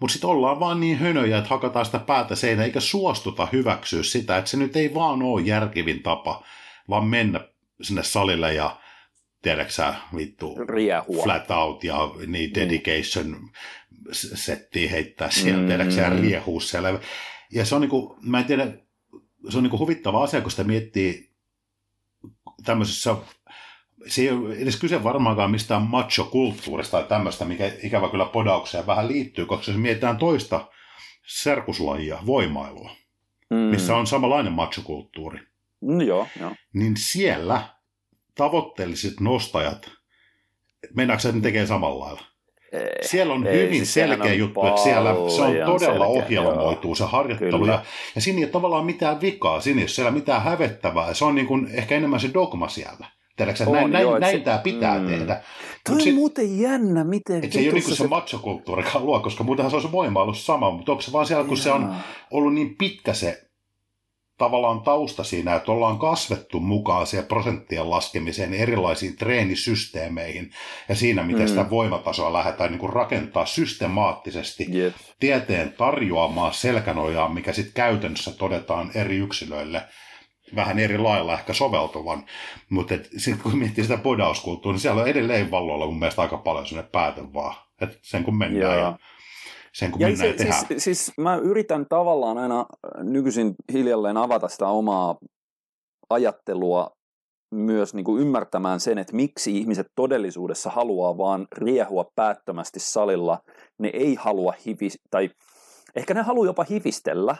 mutta sitten ollaan vaan niin hönöjä, että hakataan sitä päätä seinään, eikä suostuta hyväksyä sitä, että se nyt ei vaan ole järkivin tapa, vaan mennä sinne salille ja tiedätkö sä, vittu, riehua. flat out ja niin dedication settiä heittää siellä, Mm. mm. tiedätkö sä, riehuu siellä. Ja se on niinku, mä en tiedä, se on niinku huvittava asia, kun sitä miettii tämmöisessä, se ei ole edes kyse varmaankaan mistään macho-kulttuurista tai tämmöistä, mikä ikävä kyllä podaukseen vähän liittyy, koska se mietitään toista serkuslajia, voimailua, Mm. missä on samanlainen macho-kulttuuri Mm, joo, joo. niin siellä tavoitteelliset nostajat, mennäänkö se nyt tekee samalla lailla? Ei. Siellä on Ei, hyvin siis selkeä on juttu, että siellä se on todella selkeä, ohjelmoituu se harjoittelu. Kyllä. Ja, ja siinä ei ole tavallaan mitään vikaa, siinä ei ole siellä mitään hävettävää. Se on niin kuin ehkä enemmän se dogma siellä. Tiedätkö, että On, näin, joo, näin se- tämä pitää mm. tehdä. Toi on sit- muuten jännä, miten Et se ei ole niin kuin vitussa se machokulttuurikaan luo, koska muutenhan se olisi voimailu sama, mutta onko se vaan siellä, kun se on Jaa. ollut niin pitkä se tavallaan tausta siinä, että ollaan kasvettu mukaan siihen prosenttien laskemiseen erilaisiin treenisysteemeihin ja siinä, miten Mm. sitä voimatasoa lähdetään niin kuin rakentaa systemaattisesti Jep. tieteen tarjoamaan selkänojaa, mikä sitten käytännössä todetaan eri yksilöille vähän eri lailla ehkä soveltuvan, mutta sitten kun miettii sitä podauskulttuuria, niin siellä on edelleen valloilla mun mielestä aika paljon sinne päätön vaan, että sen kun mennään Joo. ja sen kun Ja mennään ja se, tehdään. siis, siis mä yritän tavallaan aina nykyisin hiljalleen avata sitä omaa ajattelua myös niin kuin ymmärtämään sen, että miksi ihmiset todellisuudessa haluaa vaan riehua päättömästi salilla. Ne ei halua hivis, tai ehkä ne haluaa jopa hivistellä,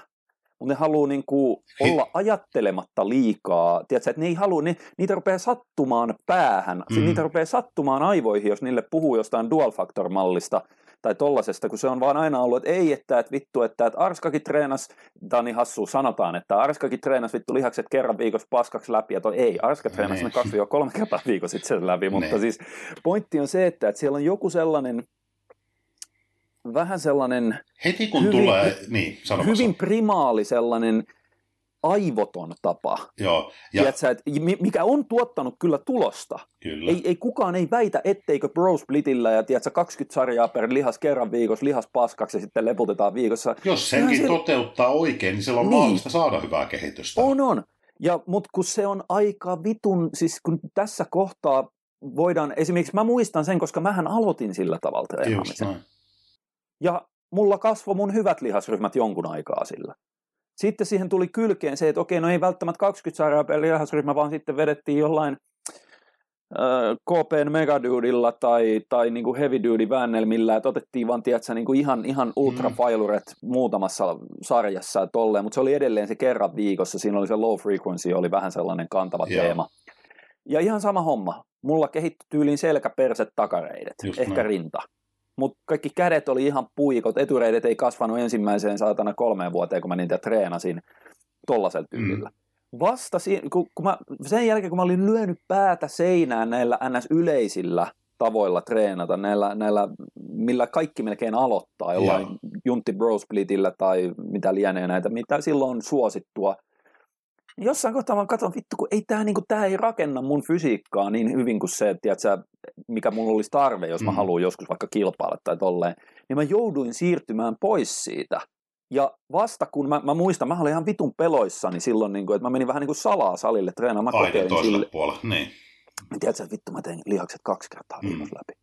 mutta ne haluaa niin kuin Hi- olla ajattelematta liikaa. Tiedätkö, että ne ei halua, ne, niitä rupeaa sattumaan päähän, mm. Mm. niitä rupeaa sattumaan aivoihin, jos niille puhuu jostain dual factor-mallista tai tollasesta, kun se on vaan aina ollut, että ei, että, että vittu, että, että Arskakin treenas, tämä on niin hassu, sanotaan, että Arskakin treenas vittu lihakset kerran viikossa paskaksi läpi, ja toi ei, Arska treenas ne kaksi kolme kertaa viikossa itse läpi, mutta Niin. siis pointti on se, että, että siellä on joku sellainen, vähän sellainen Heti kun hyvin- tulee, niin, sano vaan, hyvin primaali sellainen aivoton tapa, Joo, ja Tiedätkö, että mi- mikä on tuottanut kyllä tulosta. kyllä. Ei, ei kukaan ei väitä, etteikö Bro Splitillä ja tiedätkö, 20 sarjaa per lihas kerran viikossa, lihas paskaksi ja sitten leputetaan viikossa. Jos senkin se- toteuttaa oikein, niin silloin on Niin. mahdollista saada hyvää kehitystä. On, on. Ja, mutta kun se on aika vitun, siis kun tässä kohtaa voidaan, esimerkiksi mä muistan sen, koska mähän aloitin sillä tavalla treenaamisen. Ja mulla kasvoi mun hyvät lihasryhmät jonkun aikaa sillä. Sitten siihen tuli kylkeen se, että okei, no ei välttämättä 20 sarjaa per lihasryhmä, vaan sitten vedettiin jollain äh, KPn Megadudeilla tai, tai niin kuin Heavy Duty väännelmillä, että otettiin vaan, tiedätkö, niin kuin ihan, ihan ultra filuret muutamassa sarjassa ja tolleen, mutta se oli edelleen se kerran viikossa, siinä oli se low frequency, oli vähän sellainen kantava Joo. teema. Ja ihan sama homma. Mulla kehittyi tyyliin selkä, perset, takareidet, Just ehkä näin. rinta. Mutta kaikki kädet oli ihan puikot, etureidet ei kasvanut ensimmäiseen saatana kolmeen vuoteen, kun mä niitä treenasin tollasella tyylillä. Mm. Vasta si- kun, kun mä, sen jälkeen, kun mä olin lyönyt päätä seinään näillä NS-yleisillä tavoilla treenata, näillä, näillä, millä kaikki melkein aloittaa, jollain Joo. Juntti Bro Splitillä tai mitä lienee näitä, mitä silloin on suosittua. Jossain kohtaa mä katson, vittu, kun ei tämä niinku, tää ei rakenna mun fysiikkaa niin hyvin kuin se, tiedätkö, mikä mulla olisi tarve, jos mä Mm. haluan joskus vaikka kilpailla tai tolleen. Niin mä jouduin siirtymään pois siitä. Ja vasta kun mä, mä muistan, mä olin ihan vitun peloissani silloin, niin kuin, että mä menin vähän niin kuin salaa salille treenaamaan. Aina toiselle sille, puolelle, niin. tiedätkö, että vittu mä teen lihakset kaksi kertaa Mm. viikossa läpi.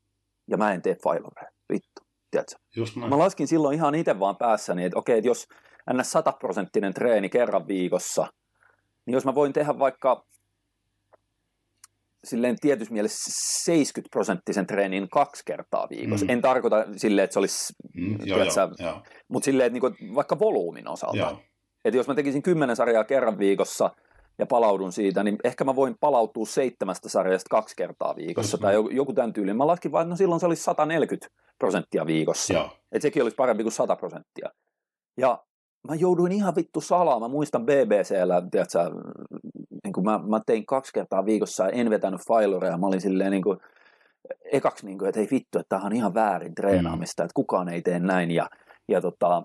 Ja mä en tee failoreja, vittu, tiedätkö. Just näin. Mä laskin silloin ihan itse vaan päässäni, että okei, että jos ns. 100 prosenttinen treeni kerran viikossa, niin jos mä voin tehdä vaikka silleen tietyssä mielessä 70 prosenttisen treenin kaksi kertaa viikossa. Mm. En tarkoita silleen, että se olisi, Mm, joo, mutta silleen, että niinku vaikka volyymin osalta. Että jos mä tekisin 10 sarjaa kerran viikossa ja palaudun siitä, niin ehkä mä voin palautua seitsemästä sarjasta kaksi kertaa viikossa Just tai joku, joku tämän tyylin. Mä laskin vaan, että no silloin se olisi 140 prosenttia viikossa. Että sekin olisi parempi kuin 100 prosenttia. Ja mä jouduin ihan vittu salaa. Mä muistan BBCllä, tiedätkö, niin kuin mä, mä, tein kaksi kertaa viikossa en vetänyt failureja. Mä olin silleen niin kuin, ekaksi, niin kuin, että ei vittu, että tämä on ihan väärin treenaamista, mm. että kukaan ei tee näin. Ja, ja tota,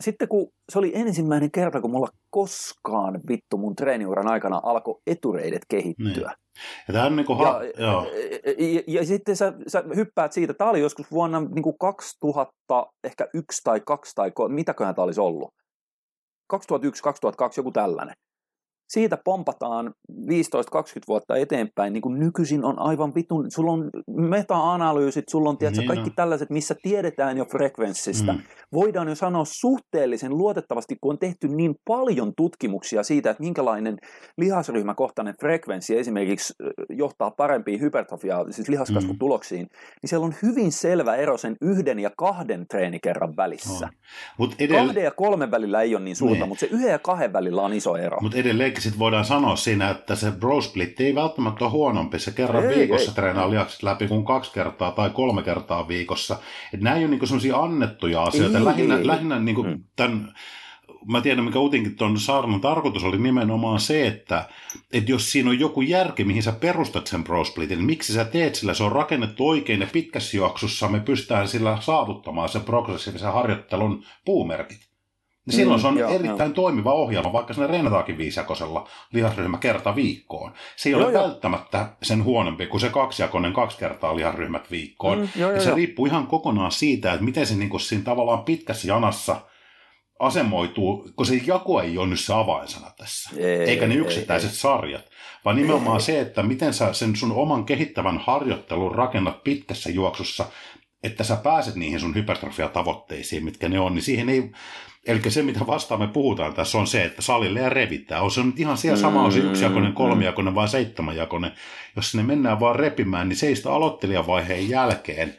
sitten kun se oli ensimmäinen kerta, kun mulla koskaan vittu mun treeniuran aikana alkoi etureidet kehittyä. Niin. Ja, tämä on niin kuin ha- ja, joo. Ja, ja, ja sitten sä, sä hyppäät siitä, tämä oli joskus vuonna niin kuin 2000, ehkä yksi tai kaksi tai mitäköhän tämä olisi ollut. 2001-2002, joku tällainen siitä pompataan 15-20 vuotta eteenpäin, niin kuin nykyisin on aivan vitun, sulla on meta-analyysit, sulla on tiedätkö, niin kaikki tällaiset, missä tiedetään jo frekvenssistä. Mm. Voidaan jo sanoa suhteellisen luotettavasti, kun on tehty niin paljon tutkimuksia siitä, että minkälainen lihasryhmäkohtainen frekvenssi esimerkiksi johtaa parempiin hypertrofiaa, siis lihaskasvutuloksiin, mm. niin siellä on hyvin selvä ero sen yhden ja kahden treenikerran välissä. Oh. Mut edell... Kahden ja kolmen välillä ei ole niin suurta, niin. mutta se yhden ja kahden välillä on iso ero. Mutta edelleen kuitenkin sit voidaan sanoa siinä, että se bro split ei välttämättä ole huonompi. Se kerran ei, viikossa ei. treenaa lihakset läpi kuin kaksi kertaa tai kolme kertaa viikossa. Et nämä ei ole niinku sellaisia annettuja asioita. Ei, lähinnä ei, lähinnä niinku hmm. tämän, mä tiedän mikä utinkin tuon saarnan tarkoitus oli nimenomaan se, että, että jos siinä on joku järki, mihin sä perustat sen bro splitin, niin miksi sä teet sillä, se on rakennettu oikein ja pitkässä juoksussa me pystytään sillä saavuttamaan sen progressiivisen harjoittelun puumerkit. Niin silloin mm, se on joo, erittäin joo. toimiva ohjelma, vaikka sinne reenataankin viisijakosella lihasryhmä kerta viikkoon. Se ei joo, ole joo. välttämättä sen huonompi kuin se kaksijakoinen kaksi kertaa lihasryhmät viikkoon. Mm, joo, ja se joo. riippuu ihan kokonaan siitä, että miten se niin kuin siinä tavallaan pitkässä janassa asemoituu, kun se jako ei ole nyt se avainsana tässä, ei, eikä ne yksittäiset ei, sarjat, vaan nimenomaan ei. se, että miten sä sen sun oman kehittävän harjoittelun rakennat pitkässä juoksussa, että sä pääset niihin sun hypertrofia-tavoitteisiin, mitkä ne on, niin siihen ei, Eli se, mitä vastaan me puhutaan tässä, on se, että salille ja revittää. On se nyt ihan siellä sama, on se mm, yksijakoinen, kolmijakoinen vai seitsemänjakoinen. Jos sinne mennään vaan repimään, niin se ei sitä aloittelijavaiheen jälkeen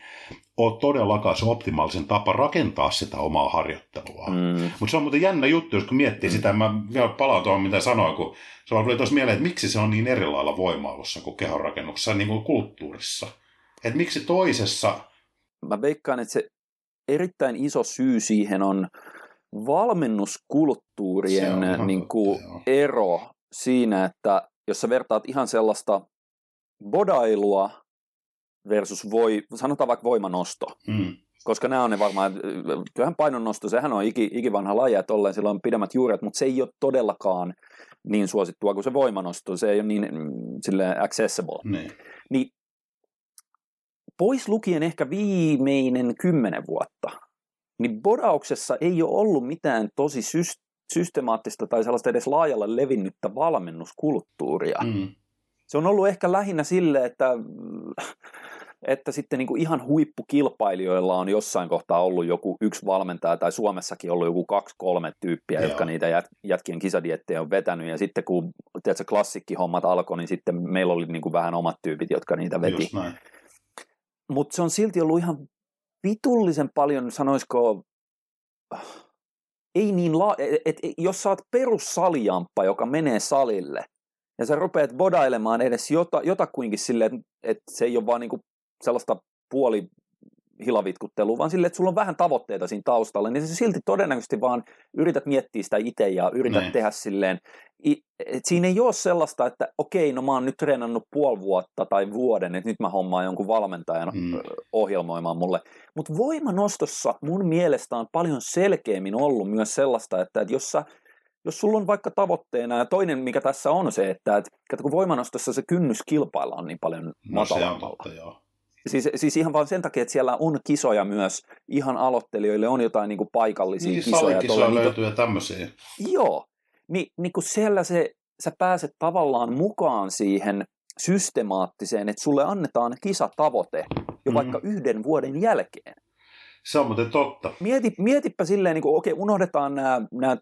ole todellakaan se optimaalisen tapa rakentaa sitä omaa harjoittelua. Mm. Mutta se on muuten jännä juttu, jos kun miettii mm. sitä, mä vielä palaan tuohon, mitä sanoin, kun se tuli tuossa mieleen, että miksi se on niin eri lailla voimailussa kuin kehonrakennuksessa, niin kuin kulttuurissa. Että miksi toisessa... Mä veikkaan, että se erittäin iso syy siihen on valmennuskulttuurien niin kuin, ero siinä, että jos sä vertaat ihan sellaista bodailua versus voi, sanotaan vaikka voimanosto, mm. koska nämä on ne varmaan, kyllähän painonnosto, sehän on iki, ikivanha laji, että olleen sillä on pidemmät juuret, mutta se ei ole todellakaan niin suosittua kuin se voimanosto, se ei ole niin mm, sille accessible. Niin. niin pois lukien ehkä viimeinen kymmenen vuotta, niin bodauksessa ei ole ollut mitään tosi systemaattista tai sellaista edes laajalle levinnyttä valmennuskulttuuria. Mm. Se on ollut ehkä lähinnä sille, että, että sitten niin kuin ihan huippukilpailijoilla on jossain kohtaa ollut joku yksi valmentaja tai Suomessakin ollut joku kaksi, kolme tyyppiä, Joo. jotka niitä jät, jätkien kisadiettejä on vetänyt. Ja sitten kun tiedätkö, klassikkihommat alkoi, niin sitten meillä oli niin kuin vähän omat tyypit, jotka niitä veti. Mutta se on silti ollut ihan vitullisen paljon, sanoisiko, ei niin, la- et, et, jos sä oot perussalijamppa, joka menee salille, ja sä rupeat bodailemaan edes jota, jotakuinkin silleen, että et se ei ole vaan niinku sellaista puoli hilavitkuttelua, vaan sille, että sulla on vähän tavoitteita siinä taustalla, niin se silti todennäköisesti vaan yrität miettiä sitä itse ja yrität Näin. tehdä silleen, et siinä ei ole sellaista, että okei, no mä oon nyt treenannut puoli vuotta tai vuoden, että nyt mä hommaan jonkun valmentajan mm. ohjelmoimaan mulle. Mutta voimanostossa mun mielestä on paljon selkeämmin ollut myös sellaista, että, että jos sä jos sulla on vaikka tavoitteena, ja toinen mikä tässä on se, että, että kun voimanostossa se kynnys kilpailla on niin paljon matalammalla. No, joo. Siis, siis ihan vain sen takia, että siellä on kisoja myös ihan aloittelijoille, on jotain niin kuin paikallisia niin, kisoja. Niin, löytyy ja tämmöisiä. Joo, Ni, niin kuin siellä se, sä pääset tavallaan mukaan siihen systemaattiseen, että sulle annetaan kisatavoite jo mm-hmm. vaikka yhden vuoden jälkeen. Se on muuten totta. Mieti, mietipä silleen, niin kuin, okei, unohdetaan nämä, nämä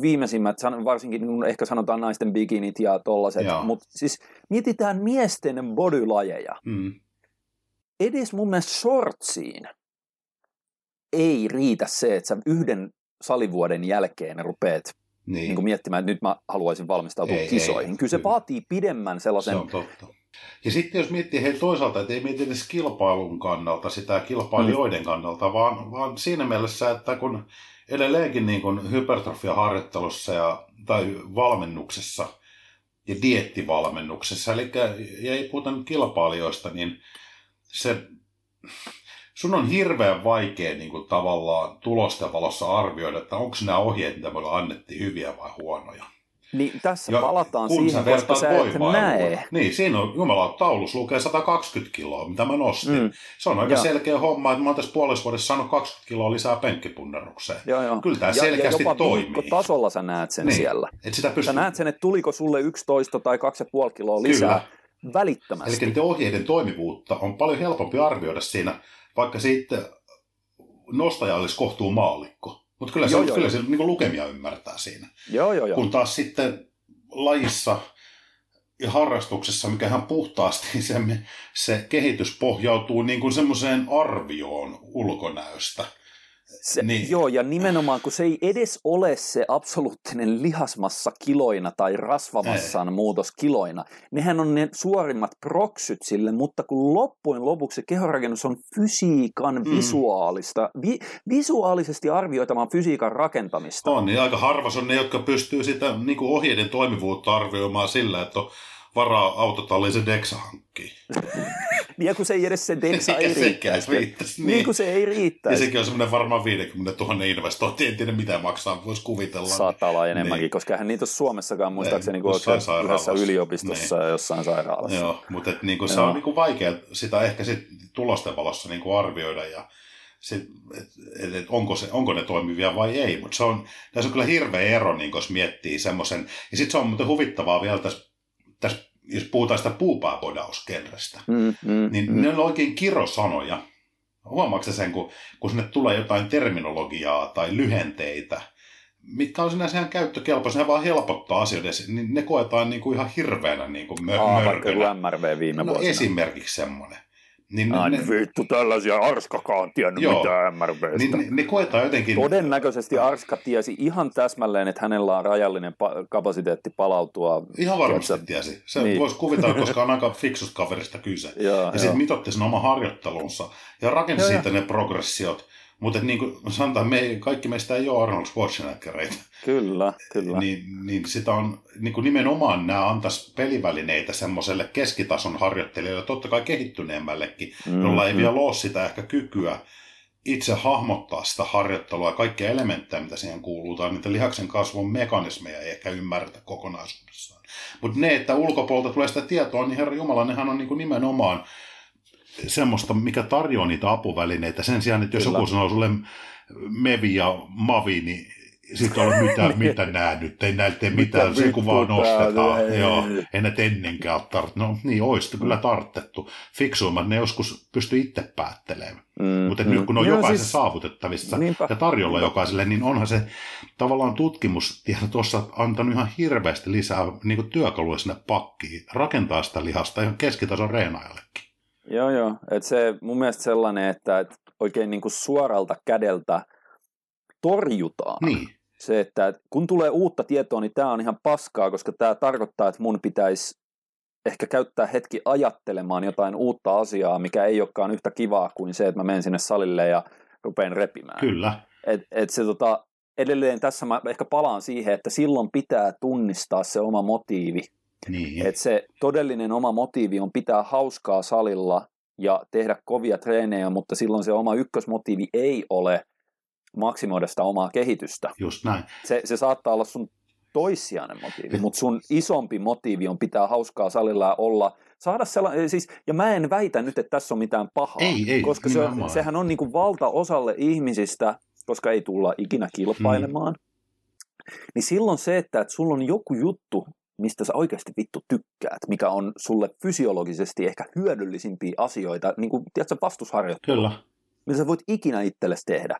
viimeisimmät, varsinkin niin ehkä sanotaan naisten bikinit ja tollaset, mutta siis mietitään miesten bodylajeja. Mm edes mun mielestä shortsiin ei riitä se, että sä yhden salivuoden jälkeen rupeat niin. Niin miettimään, että nyt mä haluaisin valmistautua ei, kisoihin. Ei, Kyllä se kyllä. vaatii pidemmän sellaisen... Se on totta. Ja sitten jos miettii hei toisaalta, että ei mieti edes kilpailun kannalta sitä kilpailijoiden mm. kannalta, vaan, vaan siinä mielessä, että kun edelleenkin niin kuin hypertrofiaharjoittelussa ja, tai valmennuksessa ja diettivalmennuksessa, eli ja ei puhuta kilpailijoista, niin se, sun on hirveän vaikea niin kuin tavallaan tulosten valossa arvioida, että onko nämä ohjeet, mitä me annettiin, hyviä vai huonoja. Niin tässä ja palataan siihen, koska sä et näe. Niin, siinä on, jumala, taulus lukee 120 kiloa, mitä mä nostin. Mm. Se on aika ja. selkeä homma, että mä oon tässä puolessa vuodessa saanut 20 kiloa lisää penkkipunnerukseen. Joo, joo. Kyllä tämä ja, selkeästi ja jopa toimii. tasolla sä näet sen niin. siellä. Et sitä pystyy... Sä näet sen, että tuliko sulle 11 tai 2,5 kiloa lisää Kyllä. Välittömästi. Eli niiden ohjeiden toimivuutta on paljon helpompi arvioida siinä, vaikka sitten nostaja olisi kohtuu maallikko. Mutta kyllä, se, joo, kyllä joo. se niin lukemia ymmärtää siinä. Joo, joo, joo. Kun taas sitten lajissa ja harrastuksessa, mikä ihan puhtaasti se, se kehitys pohjautuu niin kuin semmoiseen arvioon ulkonäöstä. Se, niin. Joo, ja nimenomaan kun se ei edes ole se absoluuttinen lihasmassa kiloina tai rasvamassan ei. muutos kiloina. Nehän on ne suorimmat proksyt sille, mutta kun loppujen lopuksi kehorakennus on fysiikan mm. visuaalista, vi, visuaalisesti arvioitamaan fysiikan rakentamista. On, niin aika harvas on ne, jotka pystyy sitä niin kuin ohjeiden toimivuutta arvioimaan sillä, että on varaa autotalliin se Dexa hankkii. niin kun se ei edes se Dexa ei riittäisi. riittäisi. Niin. niin kun se ei riittäisi. Ja sekin on semmoinen varmaan 50 000 investointi, en tiedä mitä maksaa, voisi kuvitella. Saattaa olla enemmänkin, niin. koska eihän niitä ole Suomessakaan muistaakseni niin yhdessä yliopistossa niin. ja jossain sairaalassa. Joo, mutta et, niin kuin, se on niin kuin vaikea sitä ehkä sit tulosten valossa niin kuin arvioida ja sit, et, et, et, onko, se, onko ne toimivia vai ei, mutta se on, tässä on kyllä hirveä ero, niin jos miettii semmoisen, ja sitten se on muuten huvittavaa vielä tässä, tässä jos puhutaan sitä puupääpodauskenrestä, mm, mm, niin mm. ne on oikein kirosanoja. Huomaatko sen, kun, kun sinne tulee jotain terminologiaa tai lyhenteitä, mitkä on sinänsä ihan käyttökelpoisia, ne vaan helpottaa asioita, niin ne koetaan niin kuin ihan hirveänä niin kuin mör- Aa, vaikka MRV viime no, vuosina. esimerkiksi semmoinen. Niin, Ai ne, vittu, tällaisia Arskakaan tiennyt joo, mitään MRVstä. Niin, ne, ne koetaan jotenkin... Todennäköisesti Arska tiesi ihan täsmälleen, että hänellä on rajallinen pa- kapasiteetti palautua. Ihan varmasti tiedätkö? tiesi. Se niin. voisi kuvitella, koska on aika fiksusta kaverista kyse. ja sitten mitotti sen oma harjoittelunsa ja rakensi siitä ne progressiot. Mutta niin kuin sanotaan, me, kaikki meistä ei ole Arnold Schwarzeneggereita. Kyllä, kyllä. Niin, niin sitä on, niin kuin nimenomaan nämä antaisi pelivälineitä semmoiselle keskitason harjoittelijalle, totta kai kehittyneemmällekin, mm, jolla ei mm. vielä ole sitä ehkä kykyä itse hahmottaa sitä harjoittelua ja kaikkia elementtejä, mitä siihen kuuluu, tai niitä lihaksen kasvun mekanismeja ei ehkä ymmärretä kokonaisuudessaan. Mutta ne, että ulkopuolelta tulee sitä tietoa, niin Herra Jumala, nehän on niin kuin nimenomaan semmoista, mikä tarjoaa niitä apuvälineitä. Sen sijaan, että jos Kyllä. joku sanoo sulle Mevi ja Mavi, niin sitten on mitä, mitä nää nyt, ei näiltä tee mitään, se kun vaan nostetaan. Ei, Joo, ei näitä ennenkään ole tarttu. No niin, olisi kyllä tarttettu. Fiksuimmat ne joskus pysty itse päättelemään. Mm, Mutta mm. nyt kun ne on Joo, jokaisen siis... saavutettavissa Niinpä. ja tarjolla jokaiselle, niin onhan se tavallaan tutkimustiedot tuossa antanut ihan hirveästi lisää niin työkaluja sinne pakkiin, rakentaa sitä lihasta ihan keskitason reenaajallekin. Joo, joo. Et se mun mielestä sellainen, että et oikein niin kuin suoralta kädeltä torjutaan. Niin. Se, että kun tulee uutta tietoa, niin tämä on ihan paskaa, koska tämä tarkoittaa, että mun pitäisi ehkä käyttää hetki ajattelemaan jotain uutta asiaa, mikä ei olekaan yhtä kivaa kuin se, että mä menen sinne salille ja rupean repimään. Kyllä. Et, et se tota, edelleen tässä mä ehkä palaan siihen, että silloin pitää tunnistaa se oma motiivi niin. Että se todellinen oma motiivi on pitää hauskaa salilla ja tehdä kovia treenejä, mutta silloin se oma ykkösmotiivi ei ole maksimoida sitä omaa kehitystä. Just näin. Se, se saattaa olla sun toissijainen motiivi, mutta sun isompi motiivi on pitää hauskaa salilla ja olla, saada sellainen, siis, ja mä en väitä nyt, että tässä on mitään pahaa, ei, ei, koska se, sehän on niin kuin valtaosalle ihmisistä, koska ei tulla ikinä kilpailemaan, mm. niin silloin se, että, että sulla on joku juttu, mistä sä oikeasti vittu tykkäät, mikä on sulle fysiologisesti ehkä hyödyllisimpiä asioita, niin kuin, tiedätkö, vastusharjoittelu. Kyllä. Mitä sä voit ikinä itsellesi tehdä.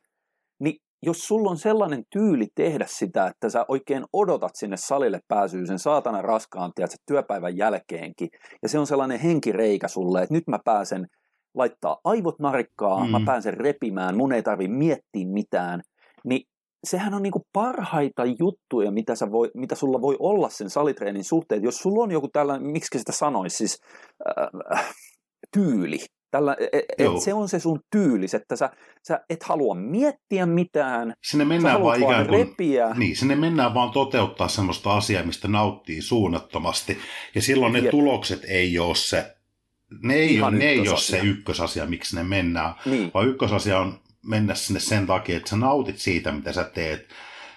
Niin jos sulla on sellainen tyyli tehdä sitä, että sä oikein odotat sinne salille pääsyä sen saatana raskaan, tiedätkö, työpäivän jälkeenkin, ja se on sellainen henkireikä sulle, että nyt mä pääsen laittaa aivot narikkaa, mm. mä pääsen repimään, mun ei tarvi miettiä mitään, niin sehän on niinku parhaita juttuja, mitä, sä voi, mitä sulla voi olla sen salitreenin suhteen. Jos sulla on joku tällainen, miksi sitä sanoisi, siis äh, tyyli, Tällä, et, et se on se sun tyylis, että sä, sä et halua miettiä mitään, sinne mennään vaan ikään kuin, repiä. Niin, sinne mennään vaan toteuttaa semmoista asiaa, mistä nauttii suunnattomasti. Ja silloin ne Jep. tulokset ei ole se, ne ei, ole, ne ei ole se ykkösasia, miksi ne mennään, niin. vaan ykkösasia on mennä sinne sen takia, että sä nautit siitä, mitä sä teet.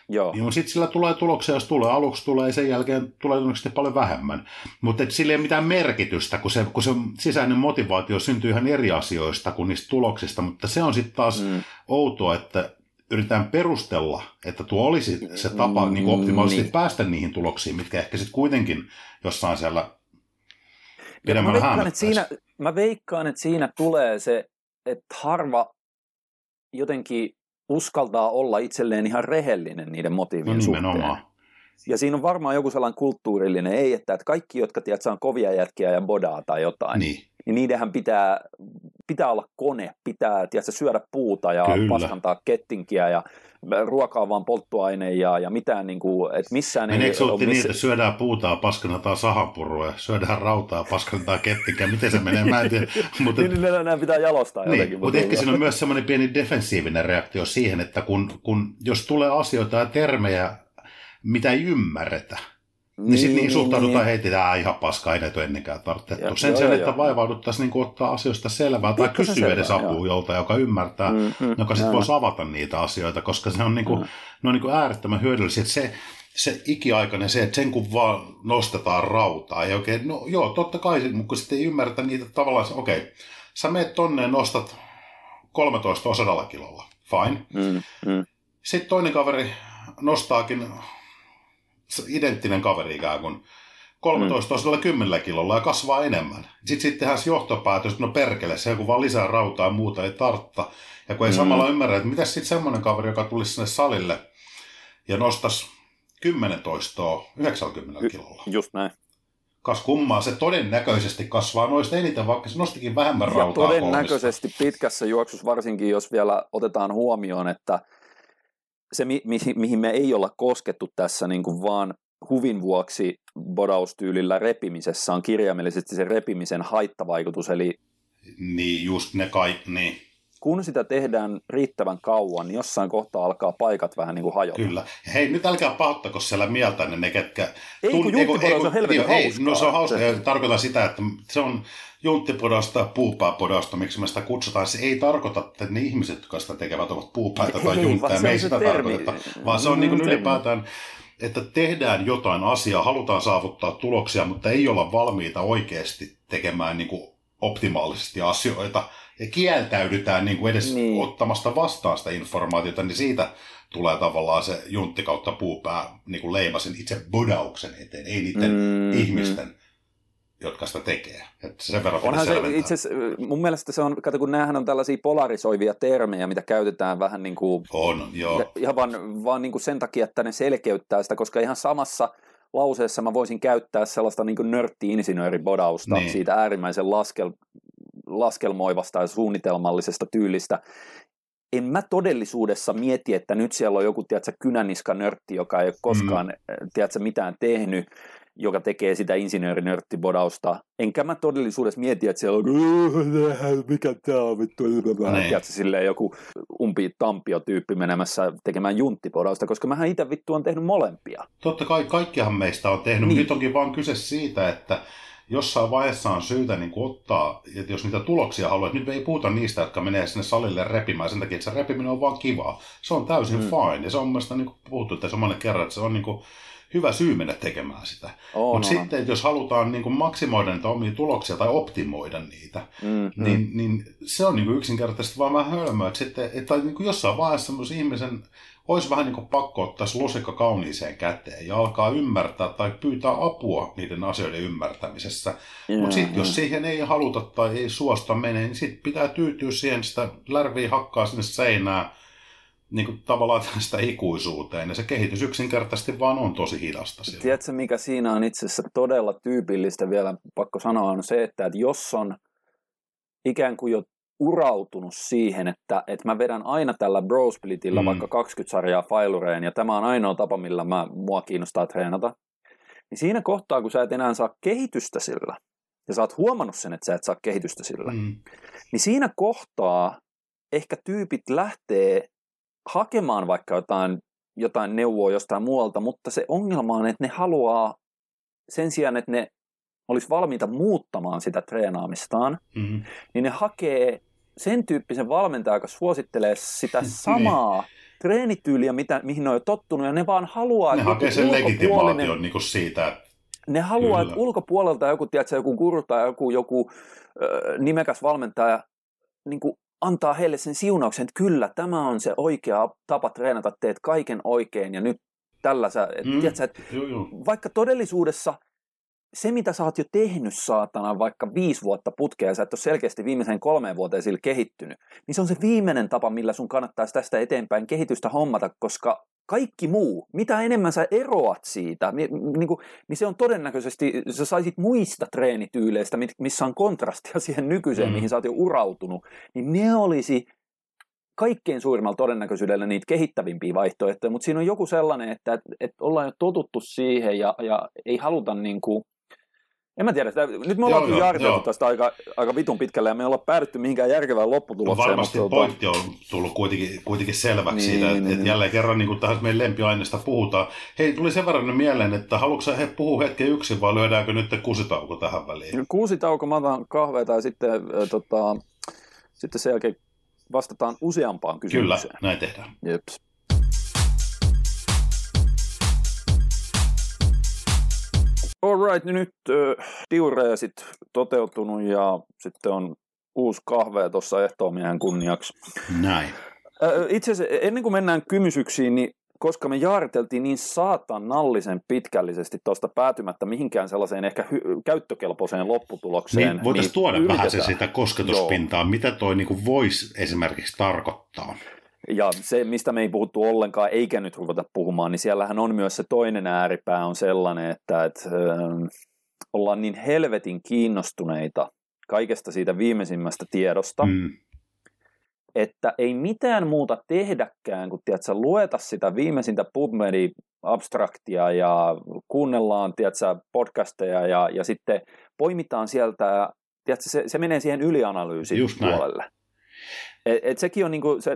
Joo. Niin sitten sillä tulee tuloksia, jos tulee aluksi tulee, ja sen jälkeen tulee todennäköisesti paljon vähemmän. Mutta sillä ei ole mitään merkitystä, kun se, kun se sisäinen motivaatio syntyy ihan eri asioista kuin niistä tuloksista, mutta se on sitten taas mm. outoa, että yritetään perustella, että tuo olisi se tapa mm, niin kuin optimaalisesti niin. päästä niihin tuloksiin, mitkä ehkä sitten kuitenkin jossain siellä pidemmällä mä veikkaan, että siinä, mä veikkaan, että siinä tulee se, että harva jotenkin uskaltaa olla itselleen ihan rehellinen niiden motiivien no, suhteen. Ja siinä on varmaan joku sellainen kulttuurillinen, ei että, että kaikki, jotka tiedät, on kovia jätkiä ja bodaa tai jotain, niin, niin niidenhän pitää, pitää olla kone, pitää tiedätkö, syödä puuta ja Kyllä. paskantaa kettinkiä ja ruokaa vaan polttoaine ja, ja mitään, niin kuin, että missään Meneekö ei ole... Missä... niin, että syödään puuta, paskannetaan sahanpurua ja syödään rautaa, paskannetaan kettinkiä, miten se menee, mä en tiedä. mutta, niin, niin, nämä pitää jalostaa niin, jotenkin. Mutta ehkä siinä on myös semmoinen pieni defensiivinen reaktio siihen, että kun, kun jos tulee asioita ja termejä, mitä ei ymmärretä, niin, niin sitten niin suhtaudutaan niin. heti, että ihan paska, ei näitä ennenkään tarvittu. Sen sijaan, että vaivauduttaisiin niin ottaa asioista selvää tai kysyä edes apua jolta, joka ymmärtää, mm, mm, joka sitten voisi avata niitä asioita, koska se on, niin kuin, mm. ne on niin kuin äärettömän hyödyllisiä. Se, se ikiaikainen se, että sen kun vaan nostetaan rautaa, ja oikein, no joo, totta kai, mutta kun sitten ei ymmärretä niitä tavallaan, okei, okay, sä meet tonne ja nostat 13 osadalla kilolla, fine. Mm, mm. Sitten toinen kaveri nostaakin identtinen kaveri ikään kuin 13 mm. 10 kilolla ja kasvaa enemmän. Sitten sitten tehdään johtopäätös, että no perkele, se kun vaan lisää rautaa ja muuta ei tartta. Ja kun ei mm. samalla ymmärrä, että mitä sitten semmoinen kaveri, joka tulisi sinne salille ja nostaisi 10 toistoa 90 kilolla. Just näin. Kas kummaa, se todennäköisesti kasvaa noista eniten, vaikka se nostikin vähemmän ja rautaa todennäköisesti kolmista. pitkässä juoksussa, varsinkin jos vielä otetaan huomioon, että se, mi- mi- mihin me ei olla koskettu tässä niin kuin vaan huvin vuoksi bodaustyylillä repimisessä on kirjaimellisesti se repimisen haittavaikutus, eli niin, just ne kaikki, niin. Kun sitä tehdään riittävän kauan, niin jossain kohtaa alkaa paikat vähän niin kuin hajota. Kyllä. Hei, nyt älkää pahoittako siellä mieltä ne, ketkä... Ei, kun junttipodaus on helvetin niin, hauskaa. No se on hauska, tarkoitan sitä, että se on junttipodausta, puupääpodausta, miksi me sitä kutsutaan. Se ei tarkoita, että ne ihmiset, jotka sitä tekevät, ovat puupäitä tai juntteja. Me ei sitä termi. tarkoita, vaan se on niin kuin ylipäätään että tehdään jotain asiaa, halutaan saavuttaa tuloksia, mutta ei olla valmiita oikeasti tekemään niin kuin optimaalisesti asioita ja kieltäydytään niin kuin edes niin. ottamasta vastaan sitä informaatiota, niin siitä tulee tavallaan se juntti kautta puupää niin kuin leimasin itse bodauksen eteen, ei niiden mm, ihmisten mm jotka sitä tekee. Että sen verran Onhan se itse mun mielestä se on, kato kun näähän on tällaisia polarisoivia termejä, mitä käytetään vähän niin kuin... On, joo. Ihan vaan, vaan niin kuin sen takia, että ne selkeyttää sitä, koska ihan samassa lauseessa mä voisin käyttää sellaista niin nörtti-insinööribodausta niin. siitä äärimmäisen laskel, laskelmoivasta ja suunnitelmallisesta tyylistä. En mä todellisuudessa mieti, että nyt siellä on joku, tiedätkö, kynäniska nörtti, joka ei ole koskaan, mm. tiedätkö, mitään tehnyt, joka tekee sitä insinöörinörttibodausta. Enkä mä todellisuudessa mieti, että siellä on, mikä tää on vittu, tiedätkö, silleen joku umpi tampio-tyyppi menemässä tekemään junttibodausta, koska mähän itse vittu on tehnyt molempia. Totta kai kaikkihan meistä on tehnyt, niin. nyt onkin vaan kyse siitä, että jossain vaiheessa on syytä niin kuin ottaa, että jos niitä tuloksia haluaa, nyt ei puhuta niistä, jotka menee sinne salille repimään sen takia, että se repiminen on vaan kivaa. Se on täysin mm. fine, ja se on mielestäni niin puhuttu tässä monen kerran, että se on niin kuin, hyvä syy mennä tekemään sitä. Oh, Mutta no, sitten, no. jos halutaan niin kuin maksimoida niitä omia tuloksia tai optimoida niitä, mm, niin, niin se on niin kuin yksinkertaisesti vaan vähän hölmöä. Että, sitten, että niin kuin jossain vaiheessa ihmisen olisi vähän niin kuin pakko ottaa se lusikka kauniiseen käteen ja alkaa ymmärtää tai pyytää apua niiden asioiden ymmärtämisessä. Mutta sitten jos siihen ei haluta tai ei suosta mene, niin sitten pitää tyytyä siihen sitä lärviä hakkaa sinne seinään niin kuin tavallaan sitä ikuisuuteen, ja se kehitys yksinkertaisesti vaan on tosi hidasta. Silloin. Tiedätkö, mikä siinä on itse asiassa todella tyypillistä vielä, pakko sanoa, on se, että, että jos on ikään kuin jo urautunut siihen, että, että mä vedän aina tällä brosplitillä mm. vaikka 20 sarjaa failureen, ja tämä on ainoa tapa, millä mä, mua kiinnostaa treenata, niin siinä kohtaa, kun sä et enää saa kehitystä sillä, ja sä oot huomannut sen, että sä et saa kehitystä sillä, mm. niin siinä kohtaa ehkä tyypit lähtee hakemaan vaikka jotain, jotain neuvoa jostain muualta, mutta se ongelma on, että ne haluaa sen sijaan, että ne olisi valmiita muuttamaan sitä treenaamistaan, mm-hmm. niin ne hakee sen tyyppisen valmentajan, joka suosittelee sitä niin. samaa treenityyliä, mitä, mihin ne on jo tottunut, ja ne vaan haluaa... Ne hakee sen legitimaation niin kuin siitä, ne haluaa, Kyllä. että ulkopuolelta joku, tiedätkö, joku guru tai joku, joku ö, nimekäs valmentaja niin kuin antaa heille sen siunauksen, että kyllä, tämä on se oikea tapa treenata, teet kaiken oikein ja nyt tällä sä, et, mm. tiedätkö, että joo, joo. vaikka todellisuudessa se, mitä sä oot jo tehnyt saatana vaikka viisi vuotta putkea ja sä et ole selkeästi viimeisen kolmeen vuoteen sillä kehittynyt, niin se on se viimeinen tapa, millä sun kannattaisi tästä eteenpäin kehitystä hommata, koska kaikki muu, mitä enemmän sä eroat siitä, niin, kuin, niin se on todennäköisesti, sä saisit muista treenityyleistä, missä on kontrastia siihen nykyiseen, mm. mihin sä oot jo urautunut, niin ne olisi kaikkein suurimmalla todennäköisyydellä niitä kehittävimpiä vaihtoehtoja, mutta siinä on joku sellainen, että, että, että ollaan jo totuttu siihen ja, ja ei haluta niin kuin, en mä tiedä, sitä, nyt me ollaan jaariteltu tästä aika, aika vitun pitkälle ja me ollaan päädytty mihinkään järkevään lopputulokseen. No varmasti mutta, pointti on tullut kuitenkin, kuitenkin selväksi niin, siitä, että, niin, että jälleen kerran niin tähän meidän lempiaineesta puhutaan. Hei, tuli sen verran mieleen, että haluatko he puhua hetken yksin vai lyödäänkö nyt kuusitauko tähän väliin? Kuusitauko, mä otan kahveita ja sitten, äh, tota, sitten sen jälkeen vastataan useampaan kysymykseen. Kyllä, näin tehdään. Jeps. Alright, niin nyt äh, diureesit toteutunut ja sitten on uusi kahve tuossa ehtoomiehen kunniaksi. Näin. Äh, itse asiassa ennen kuin mennään kymysyksiin, niin koska me jaariteltiin niin nallisen pitkällisesti tuosta päätymättä mihinkään sellaiseen ehkä hy- käyttökelpoiseen lopputulokseen. Niin, voitaisiin niin tuoda yritetään. vähän se sitä kosketuspintaa, Joo. mitä toi niinku voisi esimerkiksi tarkoittaa. Ja se, mistä me ei puhuttu ollenkaan, eikä nyt ruveta puhumaan, niin siellähän on myös se toinen ääripää on sellainen, että, että äh, ollaan niin helvetin kiinnostuneita kaikesta siitä viimeisimmästä tiedosta, mm. että ei mitään muuta tehdäkään, kun tiedätkö, lueta sitä viimeisintä PubMed-abstraktia ja kuunnellaan tiedätkö, podcasteja ja, ja sitten poimitaan sieltä, tiedätkö, se, se menee siihen ylianalyysin puolelle. Näin. Et, et sekin on niinku, se,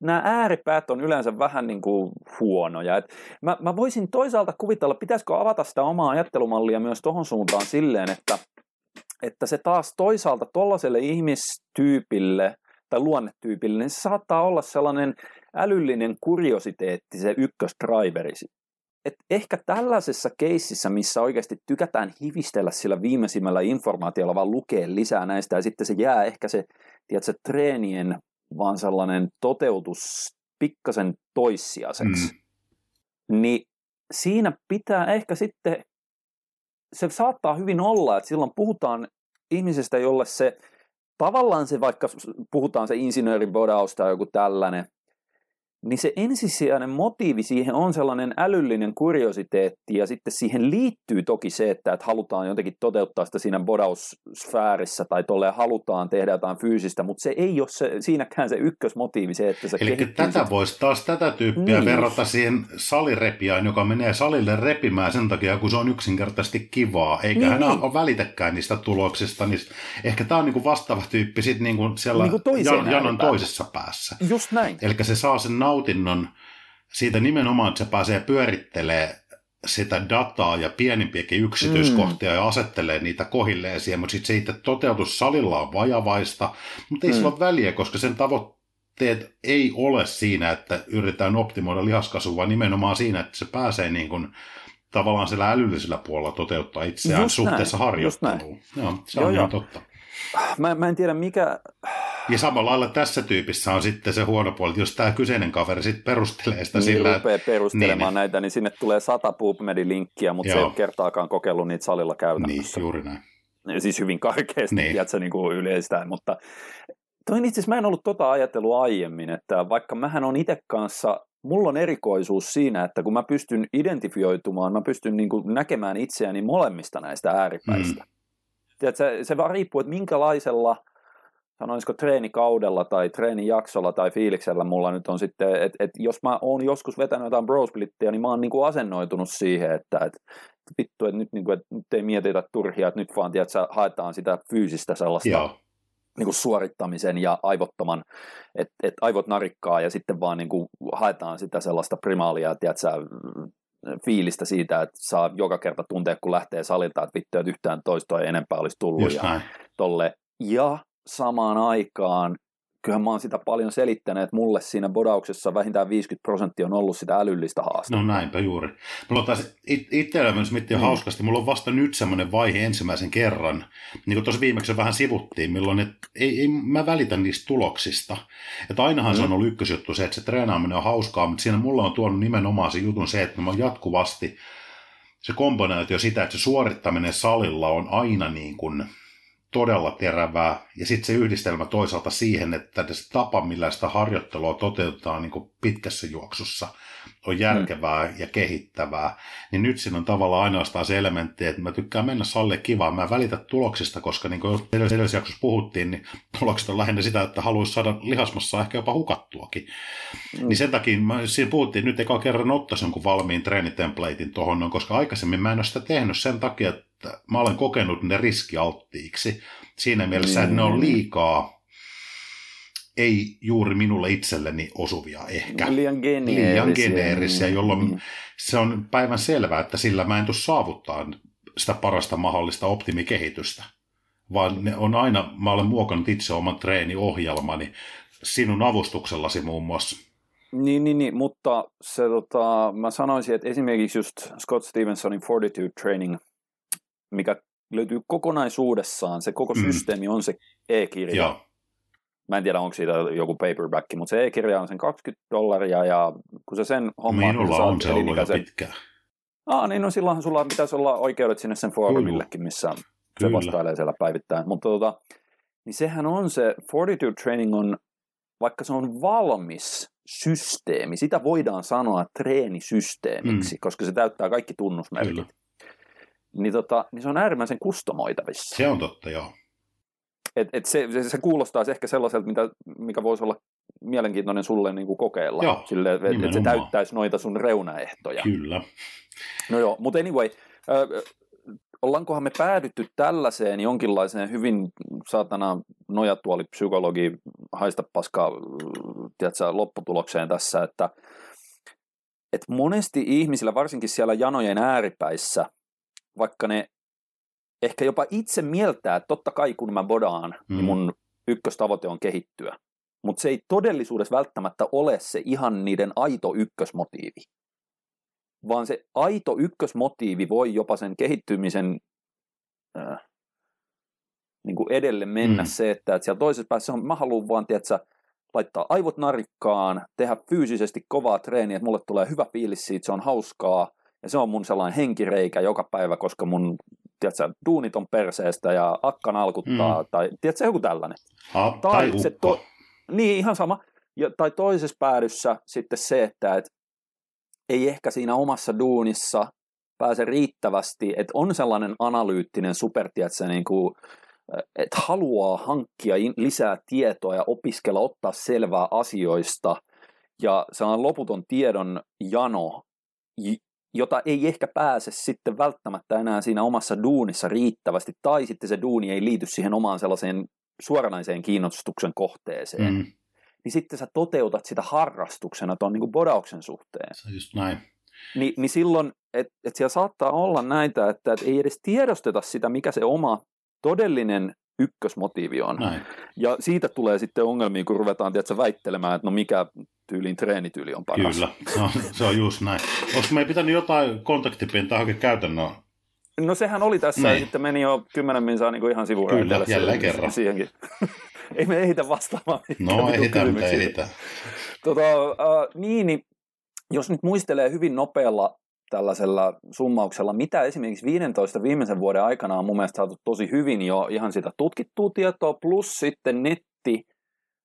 nämä ääripäät on yleensä vähän niinku huonoja. Et mä, mä voisin toisaalta kuvitella, pitäisikö avata sitä omaa ajattelumallia myös tuohon suuntaan silleen, että, että se taas toisaalta tuollaiselle ihmistyypille tai luonnetyypille, niin se saattaa olla sellainen älyllinen kuriositeetti, se ykkösdriveri et ehkä tällaisessa keississä, missä oikeasti tykätään hivistellä sillä viimeisimmällä informaatiolla, vaan lukea lisää näistä, ja sitten se jää ehkä se, tiedätkö, treenien vaan sellainen toteutus pikkasen toissijaiseksi, mm. niin siinä pitää ehkä sitten, se saattaa hyvin olla, että silloin puhutaan ihmisestä, jolle se tavallaan se vaikka puhutaan se insinöörin bodaus tai joku tällainen, niin se ensisijainen motiivi siihen on sellainen älyllinen kuriositeetti ja sitten siihen liittyy toki se, että, että halutaan jotenkin toteuttaa sitä siinä bodaussfäärissä tai tolleen halutaan tehdä jotain fyysistä, mutta se ei ole se, siinäkään se ykkösmotiivi se, että se Eli tätä voisi taas tätä tyyppiä niin. verrata siihen salirepiään, joka menee salille repimään sen takia, kun se on yksinkertaisesti kivaa, eikä niin, hän niin. ole välitäkään niistä tuloksista, niin ehkä tämä on niinku vastaava tyyppi sitten niinku siellä niin jan, janon toisessa päässä. Just näin. Eli se saa sen nautinnon siitä nimenomaan, että se pääsee pyörittelee sitä dataa ja pienimpiäkin yksityiskohtia mm. ja asettelee niitä kohilleen siihen, mutta sitten se itse toteutus salilla on vajavaista, mutta ei mm. sillä ole väliä, koska sen tavoitteet ei ole siinä, että yritetään optimoida lihaskasvua, vaan nimenomaan siinä, että se pääsee niin kuin tavallaan sillä älyllisellä puolella toteuttaa itseään just suhteessa näin, harjoitteluun. Joo, se on joo, ihan totta. Mä, mä en tiedä mikä... Ja samalla lailla tässä tyypissä on sitten se huono puoli, että jos tämä kyseinen kaveri sitten perustelee sitä niin, sillä... rupeaa perustelemaan niin, näitä, niin sinne tulee sata PubMed-linkkiä, mutta Joo. se ei ole kertaakaan kokeillut niitä salilla käytännössä. Niin, juuri näin. Siis hyvin karkeasti, niin. tiedätkö, niin kuin yleistään, mutta Toin itse asiassa mä en ollut tota ajattelua aiemmin, että vaikka mähän on itse kanssa, mulla on erikoisuus siinä, että kun mä pystyn identifioitumaan, mä pystyn niin kuin näkemään itseäni molemmista näistä ääripäistä. Mm. Tiedätkö, se, vaan riippuu, että minkälaisella sanoisiko treenikaudella tai treenijaksolla tai fiiliksellä mulla nyt on sitten, että et jos mä oon joskus vetänyt jotain brosplittiä, niin mä oon niinku asennoitunut siihen, että et, vittu, että nyt, niinku, et nyt ei mietitä turhia, että nyt vaan tiedät, haetaan sitä fyysistä sellaista Joo. Niinku suorittamisen ja aivottoman, että et aivot narikkaa ja sitten vaan niinku haetaan sitä sellaista primaalia, tiedätkö, fiilistä siitä, että saa joka kerta tuntea, kun lähtee salilta, että vittu, että yhtään toistoa ei enempää olisi tullut. Just ja, tolle. ja samaan aikaan kyllähän mä oon sitä paljon selittänyt, että mulle siinä bodauksessa vähintään 50 prosenttia on ollut sitä älyllistä haastetta. No näinpä juuri. Mulla taas it- itsellä myös miettiä mm. hauskasti, mulla on vasta nyt semmoinen vaihe ensimmäisen kerran, niin kuin tuossa viimeksi vähän sivuttiin, milloin et, ei, ei, mä välitän niistä tuloksista. Että ainahan mm. se on ollut ykkösjuttu se, että se treenaaminen on hauskaa, mutta siinä mulla on tuonut nimenomaan se jutun se, että mä jatkuvasti se komponentio sitä, että se suorittaminen salilla on aina niin kuin – todella terävää. Ja sitten se yhdistelmä toisaalta siihen, että se tapa, millä sitä harjoittelua toteutetaan niin pitkässä juoksussa, on järkevää mm. ja kehittävää. Niin nyt siinä on tavallaan ainoastaan se elementti, että mä tykkään mennä salle kivaa. Mä välitän tuloksista, koska niin kuin edellisessä jaksossa puhuttiin, niin tulokset on lähinnä sitä, että haluaisi saada lihasmassa ehkä jopa hukattuakin. Mm. Niin sen takia mä, siinä puhuttiin, että nyt eka kerran ottaisi jonkun valmiin treenitemplatein tuohon, koska aikaisemmin mä en ole sitä tehnyt sen takia, että mä olen kokenut ne riskialttiiksi. Siinä mielessä, että ne on mm. liikaa ei juuri minulle itselleni osuvia ehkä. Liian geneerisiä. Liian geneerisiä, jolloin mm. se on päivän selvää, että sillä mä en tule saavuttaa sitä parasta mahdollista optimikehitystä. Vaan ne on aina, mä olen muokannut itse oman treeniohjelmani sinun avustuksellasi muun muassa. Niin, niin, niin mutta se, tota, mä sanoisin, että esimerkiksi just Scott Stevensonin Fortitude Training – mikä löytyy kokonaisuudessaan, se koko mm. systeemi on se e-kirja. Joo. Mä en tiedä, onko siitä joku paperback, mutta se e-kirja on sen 20 dollaria ja kun se sen homma... Minulla niin on se ollut jo pitkään. Ah, niin no silloinhan sulla pitäisi olla oikeudet sinne sen foorumillekin, missä Kyllä. se vastailee siellä päivittäin. Mutta tota, niin sehän on se, Fortitude Training on, vaikka se on valmis systeemi, sitä voidaan sanoa treenisysteemiksi, mm. koska se täyttää kaikki tunnusmerkit. Kyllä niin, tota, niin se on äärimmäisen kustomoitavissa. Se on totta, joo. Et, et se, se, se kuulostaa ehkä sellaiselta, mitä, mikä voisi olla mielenkiintoinen sulle niin kuin kokeilla. Joo, Sille, että et se täyttäisi noita sun reunaehtoja. Kyllä. No joo, mutta anyway, äh, ollaankohan me päädytty tällaiseen jonkinlaiseen hyvin saatana nojatuolipsykologi haista paskaa tiedätkö, lopputulokseen tässä, että et monesti ihmisillä, varsinkin siellä janojen ääripäissä, vaikka ne ehkä jopa itse mieltää, että totta kai kun mä bodaan, niin mm. niin mun ykköstavoite on kehittyä. Mutta se ei todellisuudessa välttämättä ole se ihan niiden aito ykkösmotiivi. Vaan se aito ykkösmotiivi voi jopa sen kehittymisen äh, niin kuin edelle mennä mm. se, että, että siellä toisessa päässä on, mä haluan vaan, tiedätkö, laittaa aivot narikkaan, tehdä fyysisesti kovaa treeniä, että mulle tulee hyvä fiilis siitä, se on hauskaa, ja se on mun sellainen henkireikä joka päivä, koska mun tiedätkö, duunit on perseestä ja akkan alkuttaa, mm. tai tiedätkö, joku tällainen. Ha, tai, tai se to, Niin, ihan sama. Ja, tai toisessa päädyssä sitten se, että et, ei ehkä siinä omassa duunissa pääse riittävästi, että on sellainen analyyttinen super, tiedätkö, niin kuin, että haluaa hankkia lisää tietoa ja opiskella, ottaa selvää asioista, ja se on loputon tiedon jano, jota ei ehkä pääse sitten välttämättä enää siinä omassa duunissa riittävästi, tai sitten se duuni ei liity siihen omaan sellaiseen suoranaiseen kiinnostuksen kohteeseen, mm. niin sitten sä toteutat sitä harrastuksena tuon niin bodauksen suhteen. Se on just näin. Ni, niin silloin, että et siellä saattaa olla näitä, että et ei edes tiedosteta sitä, mikä se oma todellinen ykkösmotiivi on. Näin. Ja siitä tulee sitten ongelmia, kun ruvetaan tiedätkö, väittelemään, että no mikä tyylin treenityyli on paras. Kyllä, no, se on just näin. Onko me pitänyt jotain kontaktipintaa hakea käytännön? No sehän oli tässä, niin. ja sitten meni jo kymmenen minsaa niin ihan sivuraiteelle. Kyllä, jälleen kerran. Siihenkin. ei me ehitä vastaamaan. No ehitä, mutta ehitä. Tota, uh, niin, niin, jos nyt muistelee hyvin nopealla tällaisella summauksella, mitä esimerkiksi 15 viimeisen vuoden aikana on mun mielestä saatu tosi hyvin jo ihan sitä tutkittua tietoa, plus sitten netti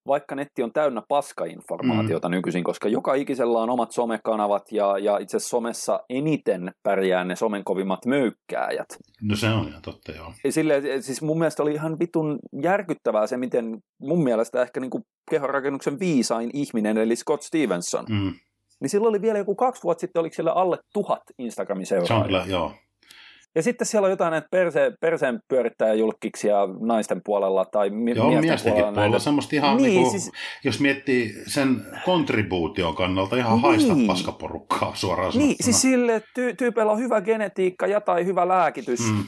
vaikka netti on täynnä paskainformaatiota mm. nykyisin, koska joka ikisellä on omat somekanavat ja, ja itse somessa eniten pärjää ne somen kovimmat möykkääjät. No se on ihan totta, joo. Sille, siis mun mielestä oli ihan vitun järkyttävää se, miten mun mielestä ehkä niin kuin kehonrakennuksen viisain ihminen, eli Scott Stevenson, mm. Niin silloin oli vielä joku kaksi vuotta sitten, oliko siellä alle tuhat Instagramin seuraajia. Se on kyllä, joo. Ja sitten siellä on jotain näitä perse, perseen pyörittäjäjulkkiksia naisten puolella tai mi- Joo, miesten miestenkin puolella. puolella. Näitä. Semmoista ihan, Niin, niin, kuin, siis- siis... jos miettii sen kontribuution kannalta, ihan Niin. haista paskaporukkaa suoraan Niin, sanottuna. siis sille, ty- tyypeillä on hyvä genetiikka ja tai hyvä lääkitys. Mm,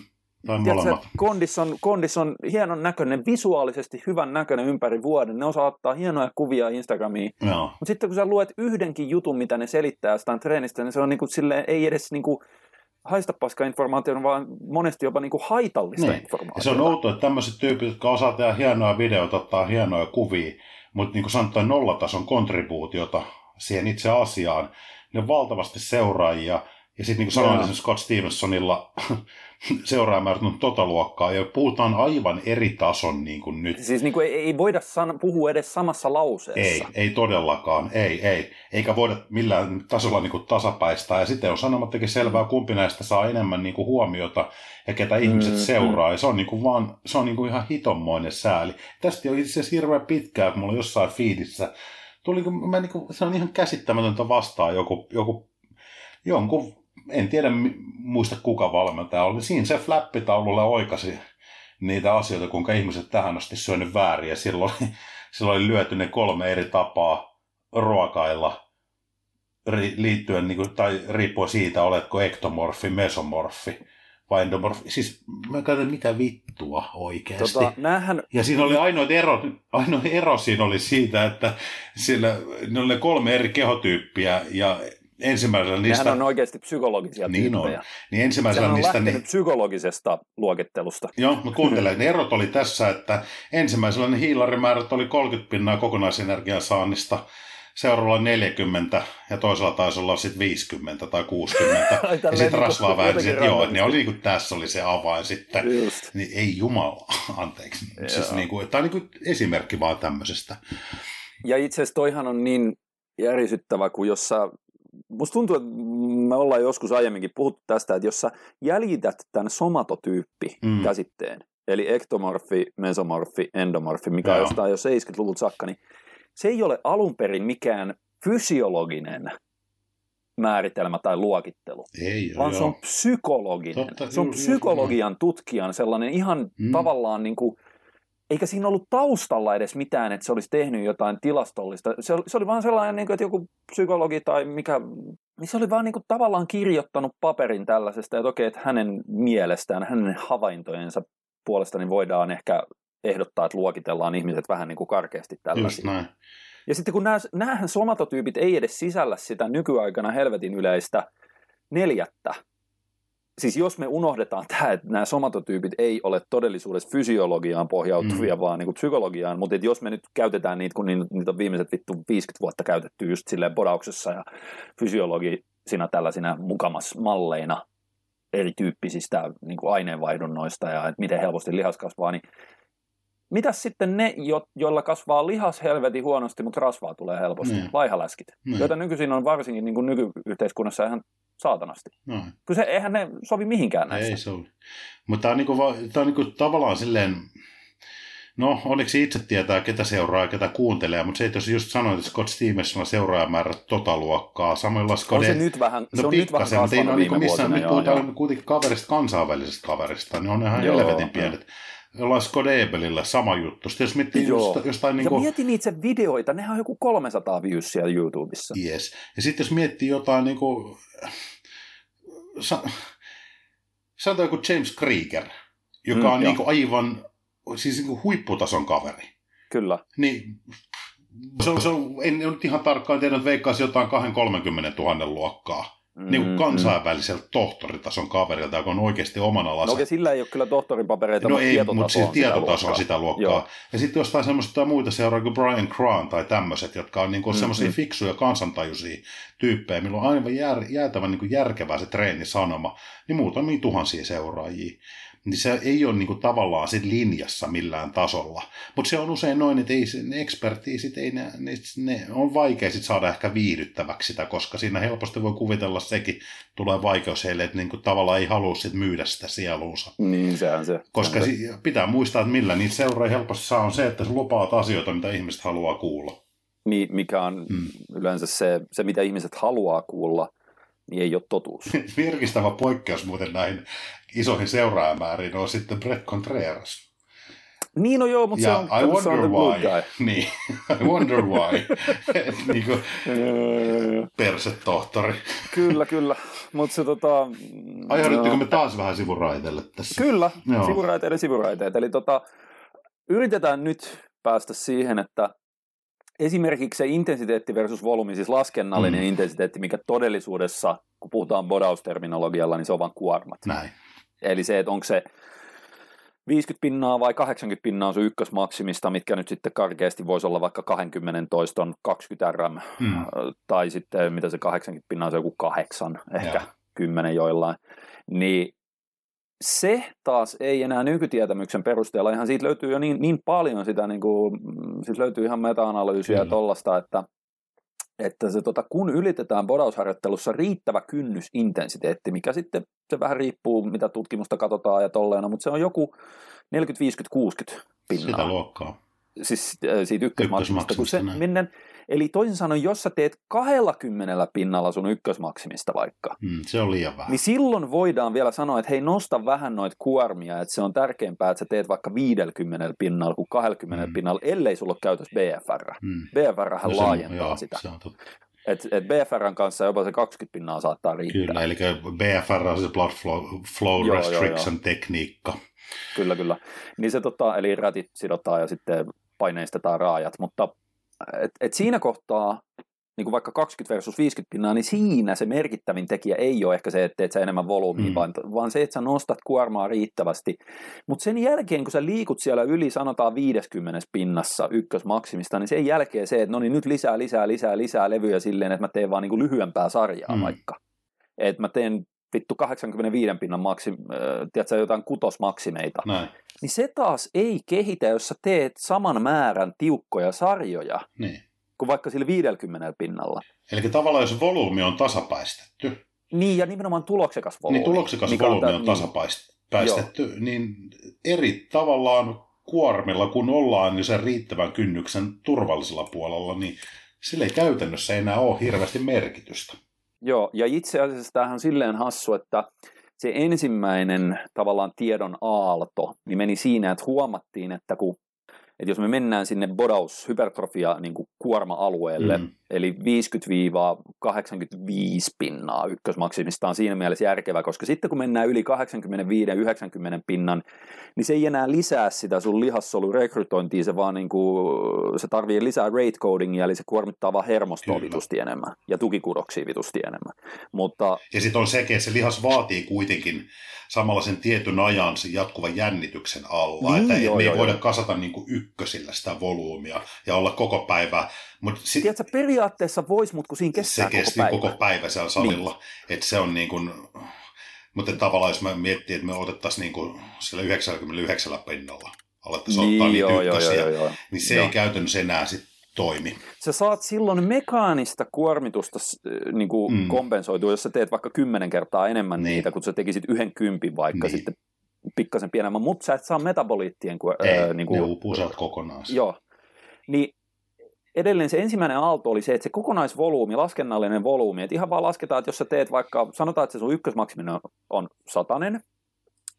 tai Tiedätkö, kondis on, kondis on hienon näköinen, visuaalisesti hyvän näköinen ympäri vuoden. Ne osaa ottaa hienoja kuvia Instagramiin. Joo. Mutta sitten kun sä luet yhdenkin jutun, mitä ne selittää jostain treenistä, niin se on niinku silleen, ei edes niinku haista paska informaatiota, vaan monesti jopa niinku haitallista Niin. informaatiota. Ja se on outoa, että tämmöiset tyypit, jotka osaa tehdä hienoja videoita, ottaa hienoja kuvia, mutta niin kuin sanotaan nollatason kontribuutiota siihen itse asiaan, ne on valtavasti seuraajia, ja sitten niin kuin sanoin esimerkiksi Scott Stevensonilla seuraajamäärät on tota luokkaa, ja puhutaan aivan eri tason niin kuin nyt. Siis niinku ei, ei voida san- puhua edes samassa lauseessa. Ei, ei todellakaan, ei, ei. Eikä voida millään tasolla niin kuin tasapäistää. Ja sitten on sanomattakin selvää, kumpi näistä saa enemmän niin kuin huomiota ja ketä ihmiset Mm, seuraa. Ja se on, niin kuin vaan, se on niin kuin ihan hitonmoinen sääli. Tästä on itse asiassa hirveän pitkään, kun mulla jossain fiidissä. Tuli, kun mä niin kuin, se on ihan käsittämätöntä vastaan joku, joku jonkun, en tiedä muista kuka valmentaja oli. Siinä se flappitaululle oikasi niitä asioita, kuinka ihmiset tähän asti syönyt väärin. Ja silloin, silloin oli lyöty ne kolme eri tapaa ruokailla liittyen, niin kuin, tai riippuen siitä, oletko ektomorfi, mesomorfi vai endomorfi. Siis mä katsoin, mitä vittua oikeasti. Tota, näähän, Ja siinä oli ainoa ero, ainoa ero siinä oli siitä, että sillä, ne oli ne kolme eri kehotyyppiä ja ensimmäisellä niistä... nehän on oikeasti psykologisia Niin on. tyyppejä. Niin ensimmäisellä Sehän on niistä... Niin, psykologisesta luokittelusta. joo, mutta kuuntele, ne erot oli tässä, että ensimmäisellä ne hiilarimäärät oli 30 pinnaa kokonaisenergian saannista, seuraavalla 40 ja toisella taisi olla sitten 50 tai 60. Ai, ja sitten rasvaa jotenkin että joo, ne oli niin kuin, tässä oli se avain sitten. Just. Niin ei jumala, anteeksi. Siis niin kuin, tämä on niin kuin esimerkki vaan tämmöisestä. Ja itse asiassa toihan on niin järisyttävä, kuin jos sä, musta tuntuu, että me ollaan joskus aiemminkin puhuttu tästä, että jos sä jäljität tämän somatotyyppi Mm. käsitteen, eli ektomorfi, mesomorfi, endomorfi, mikä on Joo. jostain jo 70-luvulta saakka, niin se ei ole alun perin mikään fysiologinen määritelmä tai luokittelu, Ei, vaan joo. se on psykologinen. Totta, se on psykologian tutkijan sellainen ihan Mm. tavallaan niin kuin, eikä siinä ollut taustalla edes mitään, että se olisi tehnyt jotain tilastollista. Se oli, se oli vaan sellainen, niin kuin, että joku psykologi tai mikä, niin se oli vaan niin kuin, tavallaan kirjoittanut paperin tällaisesta, että okei, että hänen mielestään, hänen havaintojensa puolesta niin voidaan ehkä ehdottaa, että luokitellaan ihmiset vähän niin kuin karkeasti Just tällaisia. näin. Ja sitten kun nämä, näähän somatotyypit ei edes sisällä sitä nykyaikana helvetin yleistä neljättä. Siis jos me unohdetaan tämä, että nämä somatotyypit ei ole todellisuudessa fysiologiaan pohjautuvia, mm. vaan niin kuin psykologiaan, mutta jos me nyt käytetään niitä, kun niitä niitä on viimeiset vittu 50 vuotta käytetty just silleen podauksessa ja fysiologisina tällaisina mukamas malleina erityyppisistä niin kuin aineenvaihdunnoista ja että miten helposti lihas kasvaa, niin Mitäs sitten ne, jo, joilla kasvaa lihas helvetin huonosti, mutta rasvaa tulee helposti? Niin. Laihaläskit, Niin. joita nykyisin on varsinkin niin kuin nykyyhteiskunnassa ihan saatanasti. No, Kun se, eihän ne sovi mihinkään näistä. ei se ole. Mutta tämä on, niinku, tää on niinku tavallaan silleen, no onneksi itse tietää, ketä seuraa ja ketä kuuntelee, mutta se, että jos just sanoit, että Scott Stevensonilla seuraajamäärät tota luokkaa, samoilla on Skode... se nyt vähän, se No on nyt vähän kasvanut niinku viime missään, vuosina. nyt puhutaan joo. kuitenkin kaverista, kansainvälisestä kaverista, niin on ihan Joo, helvetin joo. Jollain Skodebelillä sama juttu. Sitten jos miettii Joo. just, jostain niin Ja kuin, mieti niitä videoita, nehän on joku 300 views siellä YouTubessa. Yes. Ja sitten jos miettii jotain niin kuin, sa, sanotaan joku James Krieger, joka Mm, on joo. niin kuin aivan siis niin kuin huipputason kaveri. Kyllä. Niin se on, se on, en nyt ihan tarkkaan tiedä, että veikkaisi jotain 2-30 000 luokkaa. Mm, niin kuin kansainväliseltä tohtoritason kaverilta, joka on oikeasti oman alansa. No okei, sillä ei ole kyllä tohtorin-papereita, No mutta ei, tietotaso mutta siis tietotaso on luokkaa. sitä luokkaa. Joo. Ja sitten jostain semmoista muita seuraa kuin Brian Grant tai tämmöiset, jotka on niinku Mm, semmoisia mm. fiksuja kansantajuisia tyyppejä, millä on aivan jär, jäätävän niinku järkevää se treenisanoma, niin muutamia tuhansia seuraajia. Niin se ei ole niin kuin tavallaan sit linjassa millään tasolla. Mutta se on usein noin, että ei se, ne ekspertiisit, ei ne, ne, ne on vaikea sit saada ehkä viihdyttäväksi sitä, koska siinä helposti voi kuvitella sekin, tulee vaikeus heille, että niin kuin tavallaan ei halua sit myydä sitä sieluunsa. Niin, sehän se. Koska se. pitää muistaa, että millä niitä seuraa helposti saa on se, että sä lupaat asioita, mitä ihmiset haluaa kuulla. Mikä on mm. yleensä se, se, mitä ihmiset haluaa kuulla, niin ei ole totuus. Virkistävä poikkeus muuten näihin isoihin seuraajamääriin on sitten Brett Contreras. Niin no joo, mutta ja se on, I wonder se on why. guy. Niin, I wonder why. niin kuin persetohtori. kyllä, kyllä. Mutta se tota... Aiheudutteko no. me taas vähän sivuraiteelle tässä? Kyllä, Joo. sivuraiteet sivuraiteet. Eli tota, yritetään nyt päästä siihen, että esimerkiksi se intensiteetti versus volyymi, siis laskennallinen mm. intensiteetti, mikä todellisuudessa, kun puhutaan bodausterminologialla, niin se on vain kuormat. Näin. Eli se, että onko se 50 pinnaa vai 80 pinnaa on se ykkösmaksimista, mitkä nyt sitten karkeasti voisi olla vaikka 20 toiston 20 rm, Mm. tai sitten mitä se 80 pinnaa on se joku kahdeksan, ehkä Joo. 10 joillain, niin se taas ei enää nykytietämyksen perusteella, ihan siitä löytyy jo niin, niin paljon sitä, niin kuin, siitä löytyy ihan meta-analyysiä ja tollasta, että, että se, tota, kun ylitetään bodausharjoittelussa riittävä kynnysintensiteetti, mikä sitten se vähän riippuu, mitä tutkimusta katsotaan ja tolleena, mutta se on joku 40, 50, 60 pinnaa Sitä luokkaa. siis äh, siitä ykkösmaksimista, kun se mennään, eli toisin sanoen, jos sä teet 20 pinnalla sun ykkösmaksimista vaikka, Mm, se on liian vähän. niin silloin voidaan vielä sanoa, että hei, nosta vähän noita kuormia, että se on tärkeämpää, että sä teet vaikka 50 pinnalla kuin 20 Mm. pinnalla, ellei sulla ole käytössä BFR. Mm. BFR No laajentaa joo, sitä. Se on totta. Et, et BFRn kanssa jopa se 20 pinnaa saattaa riittää. Kyllä, eli BFR on se blood flow, flow Joo, joo, restriction tekniikka. Kyllä, kyllä. Niin se tota, eli rätit sidotaan ja sitten paineistetaan raajat, mutta et, et siinä kohtaa, niin kuin vaikka 20 versus 50 pinnaa, niin siinä se merkittävin tekijä ei ole ehkä se, että teet sä enemmän volyymia, Mm. vaan, vaan se, että sä nostat kuormaa riittävästi. Mutta sen jälkeen, kun sä liikut siellä yli, sanotaan 50 pinnassa ykkösmaksimista, niin sen jälkeen se, että no niin nyt lisää, lisää, lisää, lisää levyjä silleen, että mä teen vaan niin kuin lyhyempää sarjaa mm. vaikka. Että mä teen vittu 85 pinnan maksim, äh, tiedätkö, jotain kutosmaksimeita Näin, niin se taas ei kehitä, jos sä teet saman määrän tiukkoja sarjoja niin. kuin vaikka sillä 50 pinnalla. Eli tavallaan jos volyymi on tasapäistetty, Niin, ja nimenomaan tuloksekas volyymi. niin tuloksekas volyymi tää- on tasapäistetty, niin eri tavallaan kuormilla, kun ollaan niin sen riittävän kynnyksen turvallisella puolella, niin sillä ei käytännössä enää ole hirveästi merkitystä. Joo, ja itse asiassa tämähän on silleen hassu, että se ensimmäinen tavallaan tiedon aalto niin meni siinä, että huomattiin, että kun että jos me mennään sinne bodaus hypertrofia niin kuin kuorma-alueelle, Mm. Eli 50-85 pinnaa ykkösmaksimista on siinä mielessä järkevä, koska sitten kun mennään yli 85-90 pinnan, niin se ei enää lisää sitä sun lihassolun se vaan niin kuin, se tarvii lisää rate codingia, eli se kuormittaa vaan hermostoa vitusti enemmän ja tukikudoksia vitusti enemmän. Mutta Ja sitten on sekin, että se lihas vaatii kuitenkin samalla sen tietyn ajan sen jatkuvan jännityksen alla, Niin, että joo, me ei joo, voida joo. kasata niin kuin ykkösillä sitä volyymia ja olla koko päivä, mutta si- tiedätkö, periaatteessa voisi, mutta kun siinä kestää se kesti koko päivä. koko päivä siellä salilla, niin. että se on niin kuin, mutta tavallaan jos mä miettii, että me otettaisiin niin kuin sillä 99 pinnalla, alettaisiin Niin, ottaa niitä joo, joo, ykkösiä, joo, joo. niin se Joo. ei käytännössä enää sit toimi. Sä saat silloin mekaanista kuormitusta niin kuin Mm. kompensoitua, jos sä teet vaikka kymmenen kertaa enemmän Niin. niin. niitä, kun sä tekisit yhden kympin vaikka Niin. niin. sitten pikkasen pienemmän, mutta sä et saa metaboliittien ku- Ei, ää, niin niin kuin, ne uupuu kokonaan. Joo. Niin edelleen se ensimmäinen aalto oli se, että se kokonaisvolyymi, laskennallinen volyymi, että ihan vaan lasketaan, että jos sä teet vaikka, sanotaan, että se sun ykkösmaksiminen on, on satanen,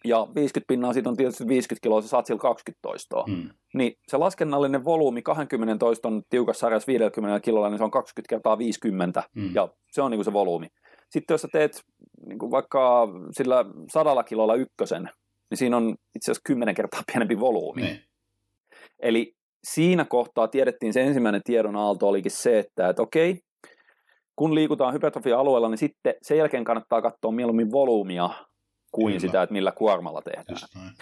ja 50 pinnaa siitä on tietysti 50 kiloa, sä saat sillä 20 toistoa. Mm. Niin se laskennallinen volyymi 20 toiston tiukassa sarjassa 50 kilolla, niin se on 20 kertaa 50, Mm. ja se on niin kuin se volyymi. Sitten jos sä teet niin kuin vaikka sillä sadalla kilolla ykkösen, niin siinä on itse asiassa 10 kertaa pienempi volyymi. Niin. Eli siinä kohtaa tiedettiin se ensimmäinen tiedon aalto olikin se, että, että okei, kun liikutaan hypertrofia-alueella, niin sitten sen jälkeen kannattaa katsoa mieluummin volyymia kuin Kyllä. Sitä, että millä kuormalla tehdään.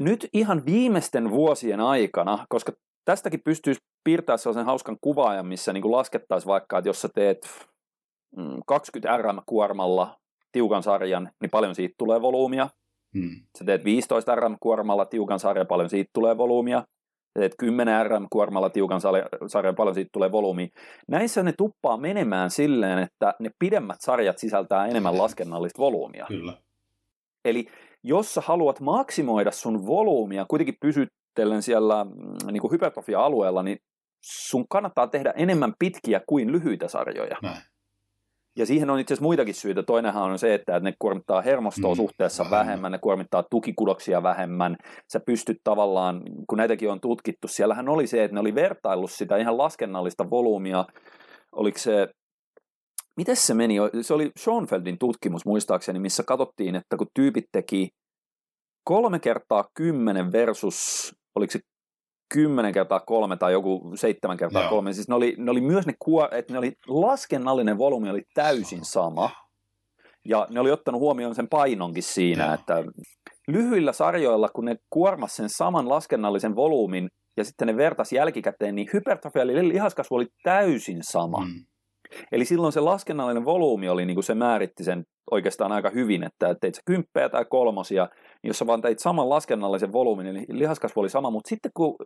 Nyt ihan viimeisten vuosien aikana, koska tästäkin pystyisi piirtämään sellaisen hauskan kuvaajan, missä niin laskettaisiin vaikka, että jos sä teet mm, 20 RM-kuormalla tiukan sarjan, niin paljon siitä tulee volyymia. Hmm. Sä teet 15 RM-kuormalla tiukan sarjan, paljon siitä tulee volyymia. Teet 10 RM-kuormalla tiukan sarjan, paljon siitä tulee volyymia. Näissä ne tuppaa menemään silleen, että ne pidemmät sarjat sisältää enemmän laskennallista volyymia. Kyllä. Eli jos sä haluat maksimoida sun volyymia, kuitenkin pysyttelen siellä mm, niin kuin hypertrofia-alueella, niin sun kannattaa tehdä enemmän pitkiä kuin lyhyitä sarjoja. Näin. Ja siihen on itse asiassa muitakin syitä. Toinenhan on se, että ne kuormittaa hermostoa mm, suhteessa vähemmän. ne kuormittaa tukikudoksia vähemmän. Sä pystyt tavallaan, kun näitäkin on tutkittu, siellähän oli se, että ne oli vertaillut sitä ihan laskennallista volyymia. Oliko se, miten se meni? Se oli Schoenfeldin tutkimus muistaakseni, missä katsottiin, että kun tyypit teki kolme kertaa kymmenen versus, oliko se 10 kertaa kolme tai joku seitsemän kertaa Joo. kolme. Siis ne oli, ne oli myös ne, että ne oli laskennallinen volyymi oli täysin sama. Ja ne oli ottanut huomioon sen painonkin siinä, Joo. että lyhyillä sarjoilla, kun ne kuormas sen saman laskennallisen volyymin ja sitten ne vertas jälkikäteen, niin hypertrofiallinen lihaskasvu oli täysin sama. Mm. Eli silloin se laskennallinen volyymi oli, niin kuin se määritti sen oikeastaan aika hyvin, että teit sä kymppejä tai kolmosia, jos sä vaan teit saman laskennallisen volyymin, niin lihaskasvu oli sama, mutta sitten kun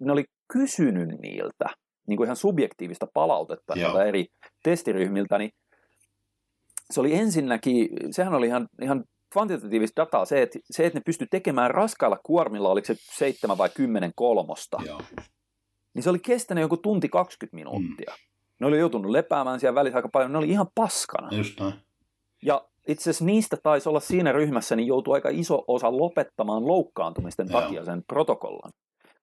ne oli kysynyt niiltä, niin kuin ihan subjektiivista palautetta näiltä eri testiryhmiltä, niin se oli ensinnäkin, sehän oli ihan, ihan kvantitatiivista dataa, se että, se, että ne pystyi tekemään raskailla kuormilla, oliko se 7 vai 10 kolmosta, Joo. niin se oli kestänyt joku tunti 20 minuuttia. Mm. Ne oli joutunut lepäämään siellä välissä aika paljon, ne oli ihan paskana. Just näin. Ja itse asiassa niistä taisi olla siinä ryhmässä, niin joutui aika iso osa lopettamaan loukkaantumisten Joo. takia sen protokollan.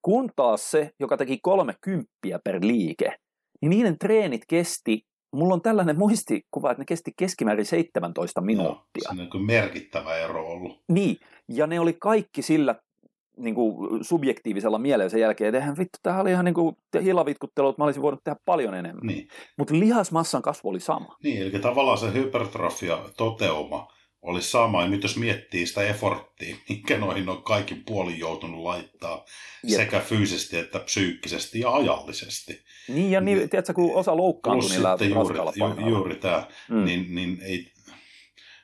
Kun taas se, joka teki kolme kymppiä per liike, niin niiden treenit kesti, mulla on tällainen muistikuva, että ne kesti keskimäärin 17 minuuttia. Joo, se on merkittävä ero ollut. Niin, ja ne oli kaikki sillä niin kuin subjektiivisella mielellä sen jälkeen, että eihän vittu, tämä oli ihan niin kuin hilavitkuttelu, että mä olisin voinut tehdä paljon enemmän. Niin. Mutta lihasmassan kasvu oli sama. Niin, eli tavallaan se hypertrofia toteuma oli sama, ja nyt jos miettii sitä efforttia, minkä noihin on kaikki puolin joutunut laittaa, Jep. sekä fyysisesti että psyykkisesti ja ajallisesti. Niin, ja niin, niin tiedätkö, kun osa loukkaantui niillä juuri, ju, juuri tämä, mm. niin, niin ei,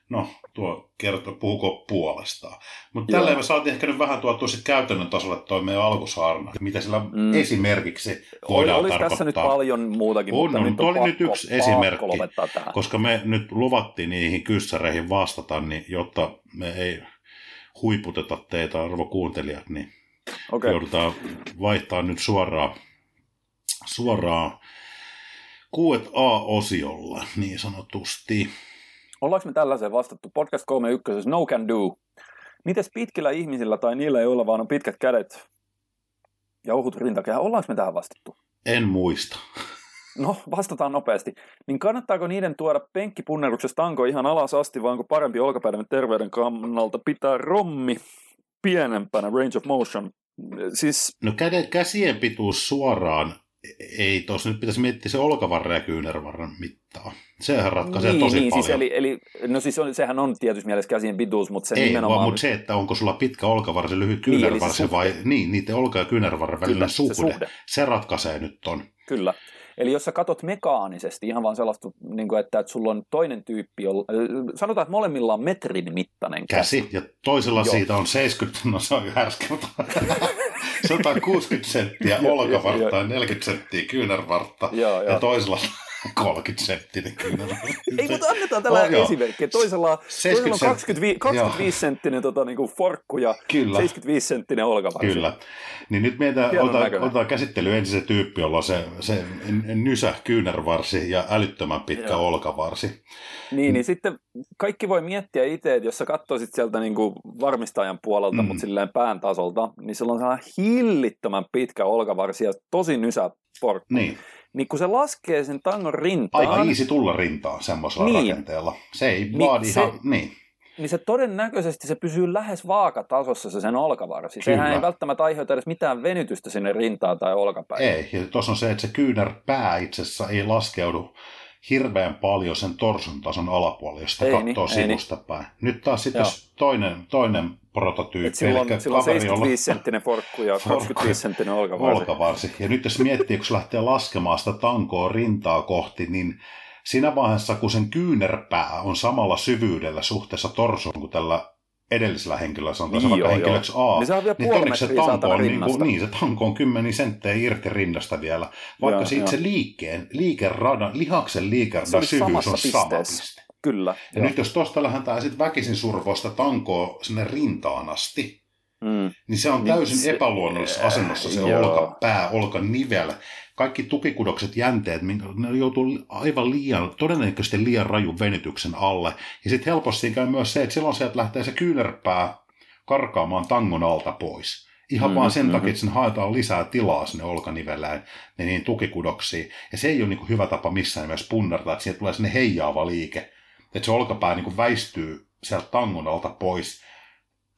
no, tuo kertoo, puhuko puolestaan. Mutta tälleen me saatiin ehkä nyt vähän tuotua sit käytännön tasolle toi meidän alkusaarna, mitä sillä mm. esimerkiksi voidaan Olisi tarkoittaa. tässä nyt paljon muutakin, on, mutta on, nyt on oli pakko, nyt yksi esimerkki, koska me nyt luvattiin niihin kyssäreihin vastata, niin jotta me ei huiputeta teitä arvokuuntelijat, niin okay. joudutaan vaihtaa nyt suoraan, suoraan Q&A-osiolla niin sanotusti. Ollaanko me tällaiseen vastattu? Podcast 31, no can do. Mites pitkillä ihmisillä tai niillä, joilla vaan on pitkät kädet ja ohut rintakehä, ollaanko me tähän vastattu? En muista. No, vastataan nopeasti. Niin kannattaako niiden tuoda penkkipunneruksesta tanko ihan alas asti, vai onko parempi olkapäivän terveyden kannalta pitää rommi pienempänä, range of motion? Siis... No käden, käsien pituus suoraan ei tuossa nyt pitäisi miettiä se olkavarren ja kyynärvarren mittaa. Sehän ratkaisee niin, tosi niin, paljon. Siis eli, eli, no siis on, sehän on tietysti mielessä käsien pituus, mutta se ei, nimenomaan... Vaan, mutta se, että onko sulla pitkä olkavarsi, lyhyt kyynärvarsi niin, vai niin, niiden olka- ja kyynärvarren välillä suhde, se, suhde, se ratkaisee nyt ton. Kyllä. Eli jos sä katot mekaanisesti, ihan vaan sellaista, niin kuin, että, että sulla on toinen tyyppi, jolla, sanotaan, että molemmilla on metrin mittainen käsi. käsi ja toisella Joo. siitä on 70, no se on härskeltä. 160 senttiä olkavartta ja 40 senttiä kyynärvartta. Joo, ja toisella 30 senttinen kyynärvartta. Ei, mutta annetaan tällä oh, esimerkki. Toisella, toisella on 25, 25 senttinen tota, niin kuin forkku ja Kyllä. 75 senttinen olkavarsi. Kyllä. Niin nyt meitä otetaan, otetaan käsittely ensin se tyyppi, jolla on se, se nysä kyynärvarsi ja älyttömän pitkä Joo. olkavarsi. Niin, niin sitten kaikki voi miettiä itse, että jos sä katsoisit sieltä niin kuin varmistajan puolelta, mm. mutta silleen pään tasolta, niin sillä on sellainen hillittömän pitkä olkavarsi ja tosi nysä porkku. Niin. Niin kun se laskee sen tangon rintaan... Aika iisi tulla rintaan semmoisella niin. rakenteella. Se ei niin vaadi se, ihan... Niin. Niin se todennäköisesti se pysyy lähes vaakatasossa se sen olkavarsi. Kyllä. Sehän ei välttämättä aiheuta edes mitään venytystä sinne rintaan tai olkapäin. Ei, ja tuossa on se, että se kyynärpää itse asiassa ei laskeudu hirveän paljon sen torson tason alapuolella, jos sitä katsoo niin, sivusta niin. päin. Nyt taas sitten jos toinen, toinen prototyyppi. Et silloin, eli silloin 75 senttinen forkku ja 25 senttinen olkavarsi. olkavarsi. Ja nyt jos miettii, kun se lähtee laskemaan sitä tankoa rintaa kohti, niin siinä vaiheessa, kun sen kyynärpää on samalla syvyydellä suhteessa torsoon kuin tällä edellisellä henkilöllä, sanotaan Niin se vaikka joo, henkilöksi joo. A, Niin se on vielä niin se tanko on, niin, kuin, niin, se tanko on kymmeniä senttejä irti rinnasta vielä, vaikka Joo, se itse joo. liikkeen, liikeradan, lihaksen Se liikeradan syvyys on sama piste. Kyllä. Ja nyt jos tuosta lähdetään sitten väkisin survoista tankoa sinne rintaan asti, Mm. niin se on Niin täysin se- epäluonnollisessa asennossa se Joo. olkapää, olkanivel. Kaikki tukikudokset, jänteet, ne joutuu aivan liian, todennäköisesti liian rajun venytyksen alle. Ja sitten helposti käy myös se, että silloin sieltä lähtee se kyynärpää karkaamaan tangon alta pois. Ihan Mm, vaan sen mm. takia, että sen haetaan lisää tilaa sinne olkaniveleen niin, niin tukikudoksiin. Ja se ei ole niin kuin hyvä tapa missään nimessä punnertaa, että siitä tulee sinne heijaava liike. Että se olkapää niin kuin väistyy sieltä tangon alta pois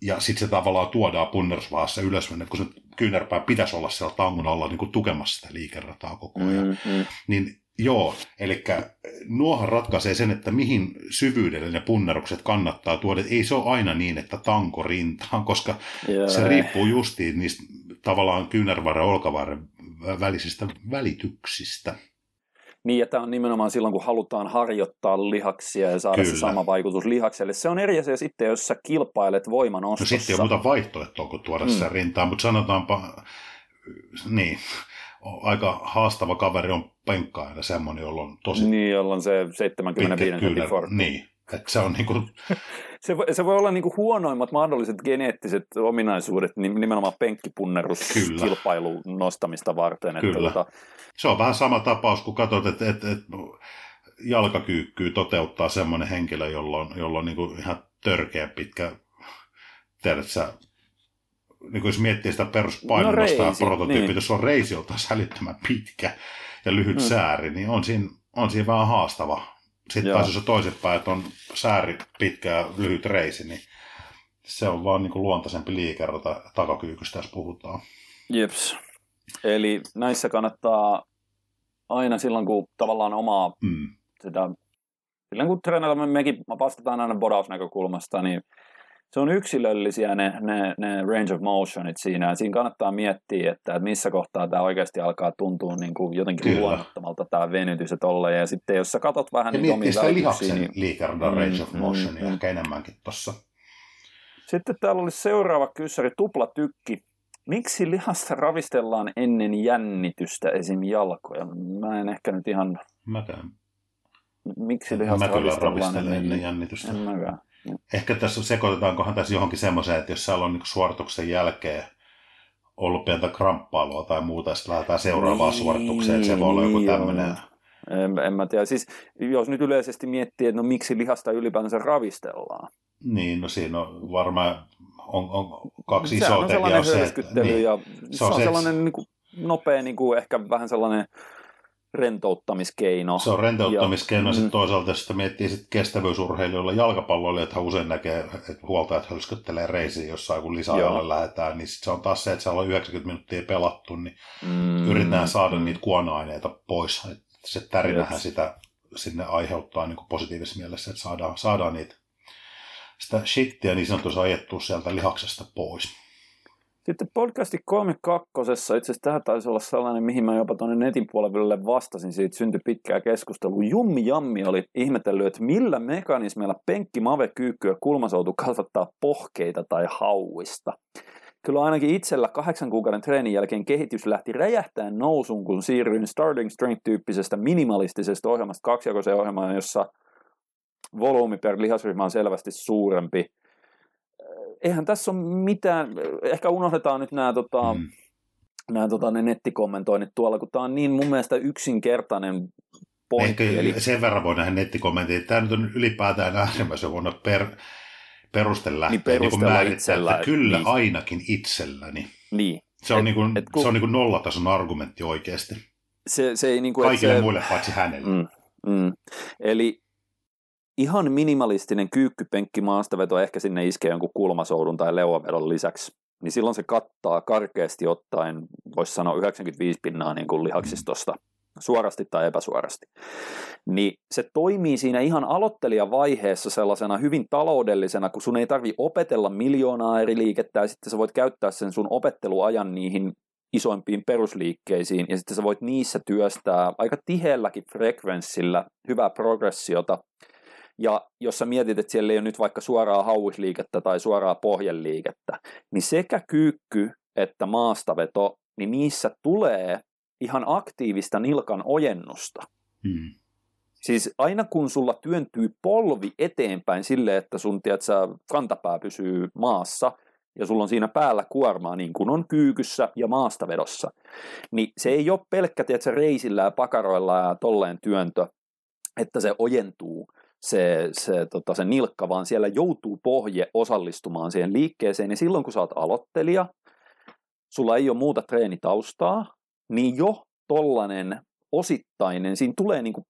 ja sitten se tavallaan tuodaan punnersvaiheessa ylös, kun se kyynärpää pitäisi olla siellä tangon alla niin kuin tukemassa sitä liikerataa koko ajan. Mm, mm. Niin joo, eli nuohan ratkaisee sen, että mihin syvyydelle ne punnerukset kannattaa tuoda. Ei se ole aina niin, että tanko rintaan, koska Joo. se riippuu justiin niistä tavallaan kyynärvarren ja olkavarren välisistä välityksistä. Niin, ja tämä on nimenomaan silloin, kun halutaan harjoittaa lihaksia ja saada Kyllä. se sama vaikutus lihakselle. Se on eri asia sitten, jos sä kilpailet No voimanostossa. sitten ei ole muuta vaihtoehtoa kuin tuoda Mm. sitä rintaan, mutta sanotaanpa, niin, aika haastava kaveri on penkkaaja semmoinen, jolla on tosi Niin, jolla on se 75 pitkä sentin. Niin, että se on niin kuin, Se, voi, se voi olla niinku huonoimmat mahdolliset geneettiset ominaisuudet niin nimenomaan Kyllä. penkkipунneruskilpailun nostamista varten. Että Kyllä. tota, se on vähän sama tapaus, kun katsot, että, että, että jalkakyykkyy toteuttaa semmoinen henkilö, jolla on, jolla on niin kuin ihan törkeä pitkä, tiedät sä, niin kuin jos miettii sitä peruspainonnosta ja reisi, prototyyppi, niin. jos on reisi, jolta on sälyttömän pitkä ja lyhyt mm. sääri, niin on siinä, on siinä vähän haastava. Sitten taas jos on toisinpäin, että on sääri pitkä ja lyhyt reisi, niin se on vaan niin kuin luontaisempi liikerata takakyykystä, jos puhutaan. jeps. Eli näissä kannattaa aina silloin, kun tavallaan omaa Mm. sitä, silloin kun treenailla me mekin vastataan aina bodausnäkökulmasta, niin se on yksilöllisiä ne, ne, ne range of motionit siinä, ja siinä kannattaa miettiä, että, että missä kohtaa tämä oikeasti alkaa tuntua niin kuin jotenkin luonnottomalta tämä venytys ja tolleen, ja sitten jos sä katot vähän Ja miettii omia sitä lihaksen niin liikeradan Mm, range of mm, motionia mm. ehkä enemmänkin tuossa. Sitten täällä oli seuraava kyssäri, tuplatykki. Miksi lihasta ravistellaan ennen jännitystä esim. jalkoja? Mä en ehkä nyt ihan, Mäkään. miksi lihasta Mä ravistellaan ennen jännitystä. En mäkään. Ehkä tässä sekoitetaankohan tässä johonkin semmoiseen, että jos siellä on niin suorituksen jälkeen ollut pientä kramppailua tai muuta, sitten lähdetään seuraavaan Niin, suoritukseen, että se voi olla joku niin tämmöinen. En, en mä tiedä. Siis, jos nyt yleisesti miettii, että no miksi lihasta ylipäänsä ravistellaan. Niin, no siinä on varmaan on, on kaksi Sehän isoa tekijää. Se, niin, ja se on, se, sellainen niin kuin, nopea, niin kuin, ehkä vähän sellainen rentouttamiskeino. se on rentouttamiskeino, ja Ja- sitten mm. toisaalta jos sitä miettii sit kestävyysurheilijoilla, jalkapalloilijat usein näkee, että huoltajat hölskyttelee reisiin jossain, kun lisäajalle lähdetään, niin sit se on taas se, että siellä on 90 minuuttia pelattu, niin Mm, yritetään saada niitä kuona-aineita pois. Et se tärinähän Jeps. sitä sinne aiheuttaa niin kuin positiivisessa mielessä, että saadaan, saadaan niitä sitä shittiä niin sanotusti ajettua sieltä lihaksesta pois. Sitten podcasti 32. Itse asiassa tämä taisi olla sellainen, mihin mä jopa tuonne netin puolelle vastasin. Siitä syntyi pitkää keskustelua. Jummi Jammi oli ihmetellyt, että millä mekanismeilla penkki, mave, kyykky ja kulmasoutu kasvattaa pohkeita tai hauista. Kyllä ainakin itsellä kahdeksan kuukauden treenin jälkeen kehitys lähti räjähtäen nousuun, kun siirryin Starting Strength-tyyppisestä minimalistisesta ohjelmasta kaksijakoiseen ohjelmaan, jossa volyymi per lihasryhmä on selvästi suurempi. Eihän tässä ole mitään, ehkä unohdetaan nyt nämä, tota, mm. Nämä tota, ne nettikommentoinnit tuolla, kun tämä on niin mun mielestä yksinkertainen pointti. Ehkä Eli, sen verran voi nähdä nettikommentin, että tämä nyt on ylipäätään äärimmäisen huono per, peruste lähteä Niin niin perustella määrittää, itsellä, että kyllä niin. ainakin itselläni. niin, Se on, Et- niin kuin, et kun- se on niin kuin nollatason argumentti oikeasti. se, se ei niin kuin, Kaikille se, muille paitsi hänelle. Mm, mm. Eli ihan minimalistinen kyykkypenkki maastaveto ehkä sinne iskee jonkun kulmasoudun tai leuavedon lisäksi, niin silloin se kattaa karkeasti ottaen, voisi sanoa 95 pinnaa niin kuin lihaksistosta, suorasti tai epäsuorasti. Niin se toimii siinä ihan aloittelijavaiheessa sellaisena hyvin taloudellisena, kun sun ei tarvi opetella miljoonaa eri liikettä, ja sitten sä voit käyttää sen sun opetteluajan niihin isoimpiin perusliikkeisiin, ja sitten sä voit niissä työstää aika tiheälläkin frekvenssillä hyvää progressiota, Ja jos sä mietit, että siellä ei ole nyt vaikka suoraa hauisliikettä tai suoraa pohjeliikettä, niin sekä kyykky että maastaveto, niin niissä tulee ihan aktiivista nilkan ojennusta. Hmm. Siis aina kun sulla työntyy polvi eteenpäin sille, että sun tiedätkö, kantapää pysyy maassa ja sulla on siinä päällä kuormaa niin kuin on kyykyssä ja maastavedossa, niin se ei ole pelkkä tiedätkö, reisillä ja pakaroilla ja tolleen työntö, että se ojentuu se, se, tota, se nilkka, vaan siellä joutuu pohje osallistumaan siihen liikkeeseen. Ja silloin kun sä oot aloittelija, sulla ei ole muuta treenitaustaa, niin jo tollanen osittainen, siinä tulee niin kuin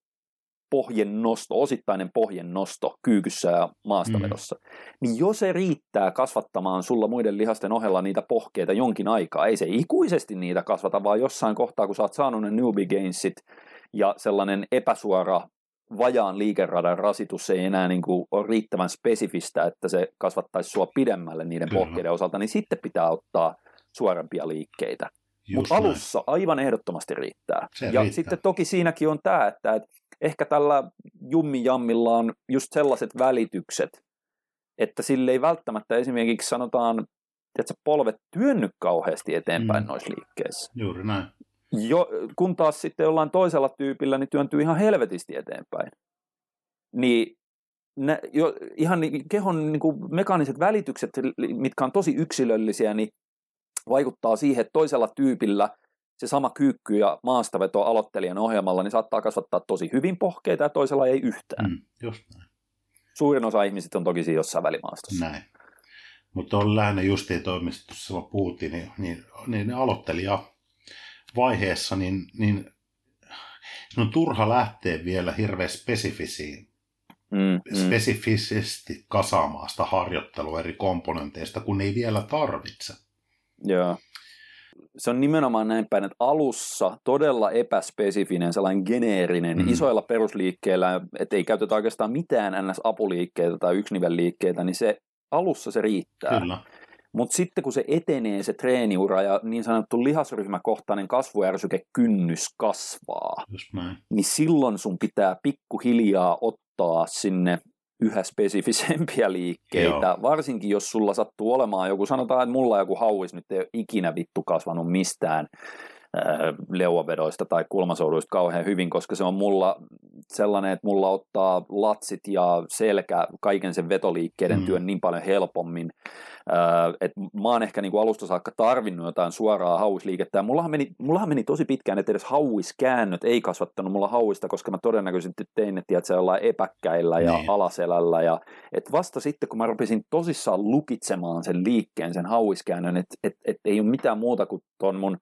pohjen nosto, osittainen pohjen nosto kyykyssä ja maastavedossa, mm. niin jo se riittää kasvattamaan sulla muiden lihasten ohella niitä pohkeita jonkin aikaa. Ei se ikuisesti niitä kasvata, vaan jossain kohtaa, kun sä oot saanut ne newbie gainsit ja sellainen epäsuora vajaan liikeradan rasitus ei enää niin kuin ole riittävän spesifistä, että se kasvattaisi sua pidemmälle niiden Kyllä. pohkeiden osalta, niin sitten pitää ottaa suorempia liikkeitä. Mutta alussa aivan ehdottomasti riittää. Se ja riittää. sitten toki siinäkin on tämä, että, että ehkä tällä jummijammilla on just sellaiset välitykset, että sille ei välttämättä esimerkiksi sanotaan, että polvet työnnyt kauheasti eteenpäin mm. noissa liikkeissä. Juuri näin. Jo, kun taas sitten jollain toisella tyypillä niin työntyy ihan helvetisti eteenpäin. Niin ne, jo, ihan niin, kehon niin kuin mekaaniset välitykset, mitkä on tosi yksilöllisiä, niin vaikuttaa siihen, että toisella tyypillä se sama kyykky ja maastaveto aloittelijan ohjelmalla niin saattaa kasvattaa tosi hyvin pohkeita ja toisella ei yhtään. Mm, just näin. Suurin osa ihmisistä on toki siinä jossain välimaastossa. Näin. Mutta on lähinnä justiin toimistossa, puhuttiin, niin, niin, niin aloittelija vaiheessa, niin, niin on turha lähteä vielä hirveän spesifisiin, Mm, mm. spesifisesti kasaamaan sitä harjoittelua eri komponenteista, kun ei vielä tarvitse. Joo. Se on nimenomaan näin päin, että alussa todella epäspesifinen, sellainen geneerinen, Mm. mm. isoilla perusliikkeillä, että ei käytetä oikeastaan mitään ns-apuliikkeitä tai yksinivelliikkeitä, niin se alussa se riittää. Kyllä. Mutta sitten kun se etenee se treeniura ja niin sanottu lihasryhmäkohtainen kasvuärsykekynnys kasvaa, niin silloin sun pitää pikkuhiljaa ottaa sinne yhä spesifisempiä liikkeitä, Joo. varsinkin jos sulla sattuu olemaan joku, sanotaan, että mulla joku hauis nyt ei ole ikinä vittu kasvanut mistään leuavedoista tai kulmasouduista kauhean hyvin, koska se on mulla sellainen, että mulla ottaa latsit ja selkä kaiken sen vetoliikkeiden Mm. työn niin paljon helpommin, äh, että mä oon ehkä niin kuin alusta saakka tarvinnut jotain suoraa hauisliikettä, ja mullahan meni, mullahan meni tosi pitkään, että edes hauiskäännöt ei kasvattanut mulla hauista, koska mä todennäköisesti tein ne, tiedätkö, jollain epäkkäillä ja Niin. alaselällä, ja et vasta sitten, kun mä rupesin tosissaan lukitsemaan sen liikkeen, sen hauiskäännön, että et, et ei ole mitään muuta kuin ton mun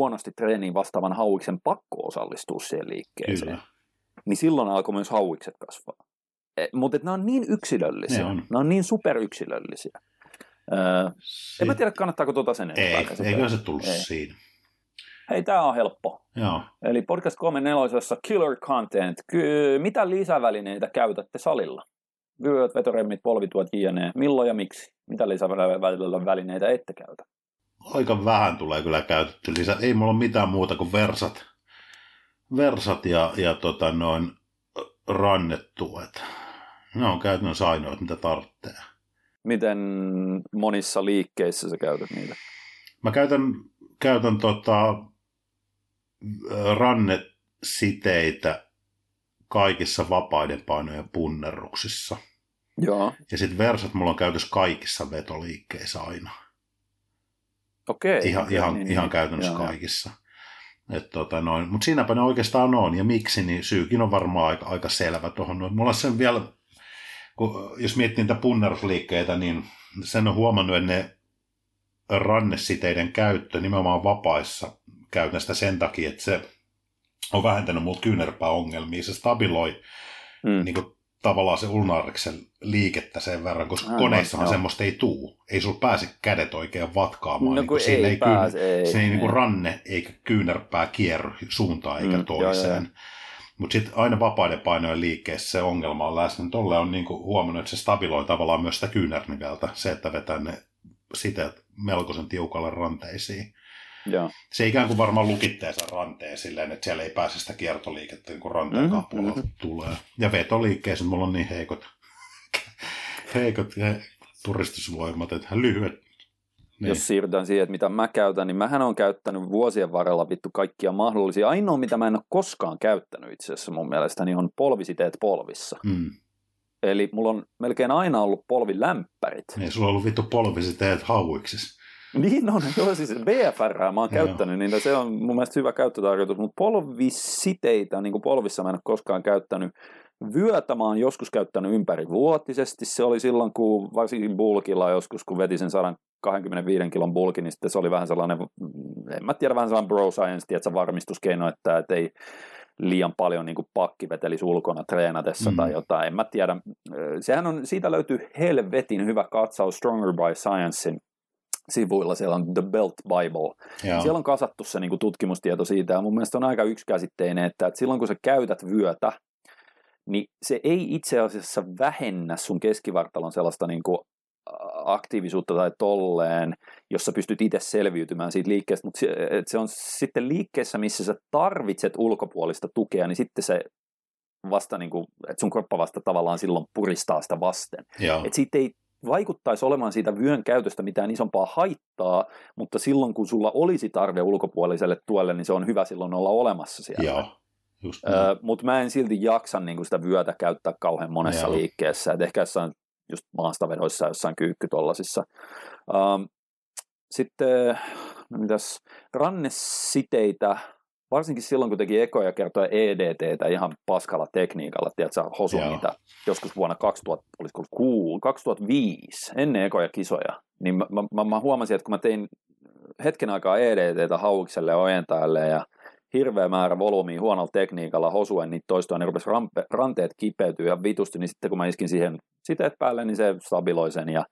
huonosti treeniin vastaavan hauiksen pakko osallistua siihen liikkeeseen, Kyllä. niin silloin alkoi myös hauikset kasvaa. E, mutta nämä on niin yksilöllisiä, Ne on. nämä on niin superyksilöllisiä. Öö, en mä tiedä, kannattaako tuota sen Ei, eikö se tullut Ei. siinä. Hei, tämä on helppo. Joo. Eli podcast 34 Killer Content. Ky- mitä lisävälineitä käytätte salilla? Vyöt, vetoremmit, polvituot, jne. Milloin ja miksi? Mitä lisävälineitä ette käytä? Aika vähän tulee kyllä käytetty lisää. Ei mulla ole mitään muuta kuin versat, versat ja, ja tota noin rannettuet. Ne on käytännössä ainoat, mitä tarvitsee. Miten monissa liikkeissä sä käytät niitä? Mä käytän, käytän tota, rannesiteitä kaikissa vapaiden painojen punnerruksissa. Joo, Ja sitten versat mulla on käytössä kaikissa vetoliikkeissä aina. Okei. Ihan, Okei, ihan, niin, ihan niin. käytännössä Joo, kaikissa. Et tota noin. Mutta siinäpä ne oikeastaan on. Ja miksi, niin syykin on varmaan aika, aika selvä tuohon. Mulla sen vielä, kun, jos miettii niitä punnerusliikkeitä, niin sen on huomannut, että ne rannesiteiden käyttö nimenomaan vapaissa käytän sitä sen takia, että se on vähentänyt multa kyynärpääongelmia. Se stabiloi Mm. niin kuin, tavallaan se ulnariksen liikettä sen verran, koska Aivan, koneissahan joo. semmoista ei tuu. Ei sulla pääse kädet oikein vatkaamaan. No niin kun kuin ei kyyn- pääse, ei. se ei, niin kuin ei. ranne eikä kyynärpää kierry suuntaan eikä Mm, toiseen. Mutta sitten aina vapaiden painojen liikkeessä se ongelma on läsnä. Tolle on niin kuin huomannut, että se stabiloi tavallaan myös sitä kyynärniveltä. Se, että vetää ne siteet melkoisen tiukalle ranteisiin. Joo. Se ikään kuin varmaan lukitteensa ranteen silleen, että siellä ei pääse sitä kiertoliikettä, niin kun ranteen mm-hmm. kapuolella mm-hmm. tulee. Ja vetoliikkeessä mulla on niin heikot, heikot turistusvoimat, että lyhyet niin. Jos siirrytään siihen, että mitä mä käytän, niin mähän on käyttänyt vuosien varrella vittu kaikkia mahdollisia. Ainoa, mitä mä en ole koskaan käyttänyt itse asiassa mun mielestä, niin on polvisiteet polvissa. Mm. Eli mulla on melkein aina ollut polvilämpärit. Niin, sulla on ollut vittu polvisiteet hauiksissa. Niin on, joo siis BFR mä oon käyttänyt, niin se on mun mielestä hyvä käyttötarkoitus, mutta polvisiteitä, niin kuin polvissa mä en ole koskaan käyttänyt. Vyötä mä oon joskus käyttänyt ympärivuotisesti, se oli silloin, kun varsinkin bulkilla joskus, kun veti sen 125 kilon bulkin, niin sitten se oli vähän sellainen, en mä tiedä, vähän sellainen bro science, tiedätkö, varmistuskeino, että, että ei liian paljon niin pakki vetelisi ulkona treenatessa mm. tai jotain, en mä tiedä. Sehän on, siitä löytyy helvetin hyvä katsaus Stronger by Sciencein sivuilla, siellä on The Belt Bible. Joo. Siellä on kasattu se niin kuin tutkimustieto siitä, ja mun mielestä on aika yksikäsitteinen, että, että silloin kun sä käytät vyötä, niin se ei itse asiassa vähennä sun keskivartalon sellaista niin kuin aktiivisuutta tai tolleen, jossa pystyt itse selviytymään siitä liikkeestä, mutta se, se on sitten liikkeessä, missä sä tarvitset ulkopuolista tukea, niin sitten se vasta, niin kuin, että sun kroppa vasta tavallaan silloin puristaa sitä vasten. Että siitä ei vaikuttaisi olemaan siitä vyön käytöstä mitään isompaa haittaa, mutta silloin kun sulla olisi tarve ulkopuoliselle tuelle, niin se on hyvä silloin olla olemassa siellä. Joo. Just öö, mutta mä en silti jaksa niin sitä vyötä käyttää kauhean monessa Joo. liikkeessä. Et ehkä jossain just maastavedoissa, jossain kyykkytollasissa. Ähm, sitten, no mitäs, rannesiteitä, varsinkin silloin, kun teki ekoja kertoja EDTtä ihan paskalla tekniikalla, tiedätkö, hosu Joo. niitä joskus vuonna 2000, olisiko 2005, ennen ekoja kisoja, niin mä, mä, mä huomasin, että kun mä tein hetken aikaa EDTtä haukikselle ojentajalle ja hirveä määrä volyymia huonolla tekniikalla hosuen niitä toistoa, niin rupesi rampe, ranteet kipeytyä ja vitusti, niin sitten kun mä iskin siihen siteet päälle, niin se stabiloi sen ja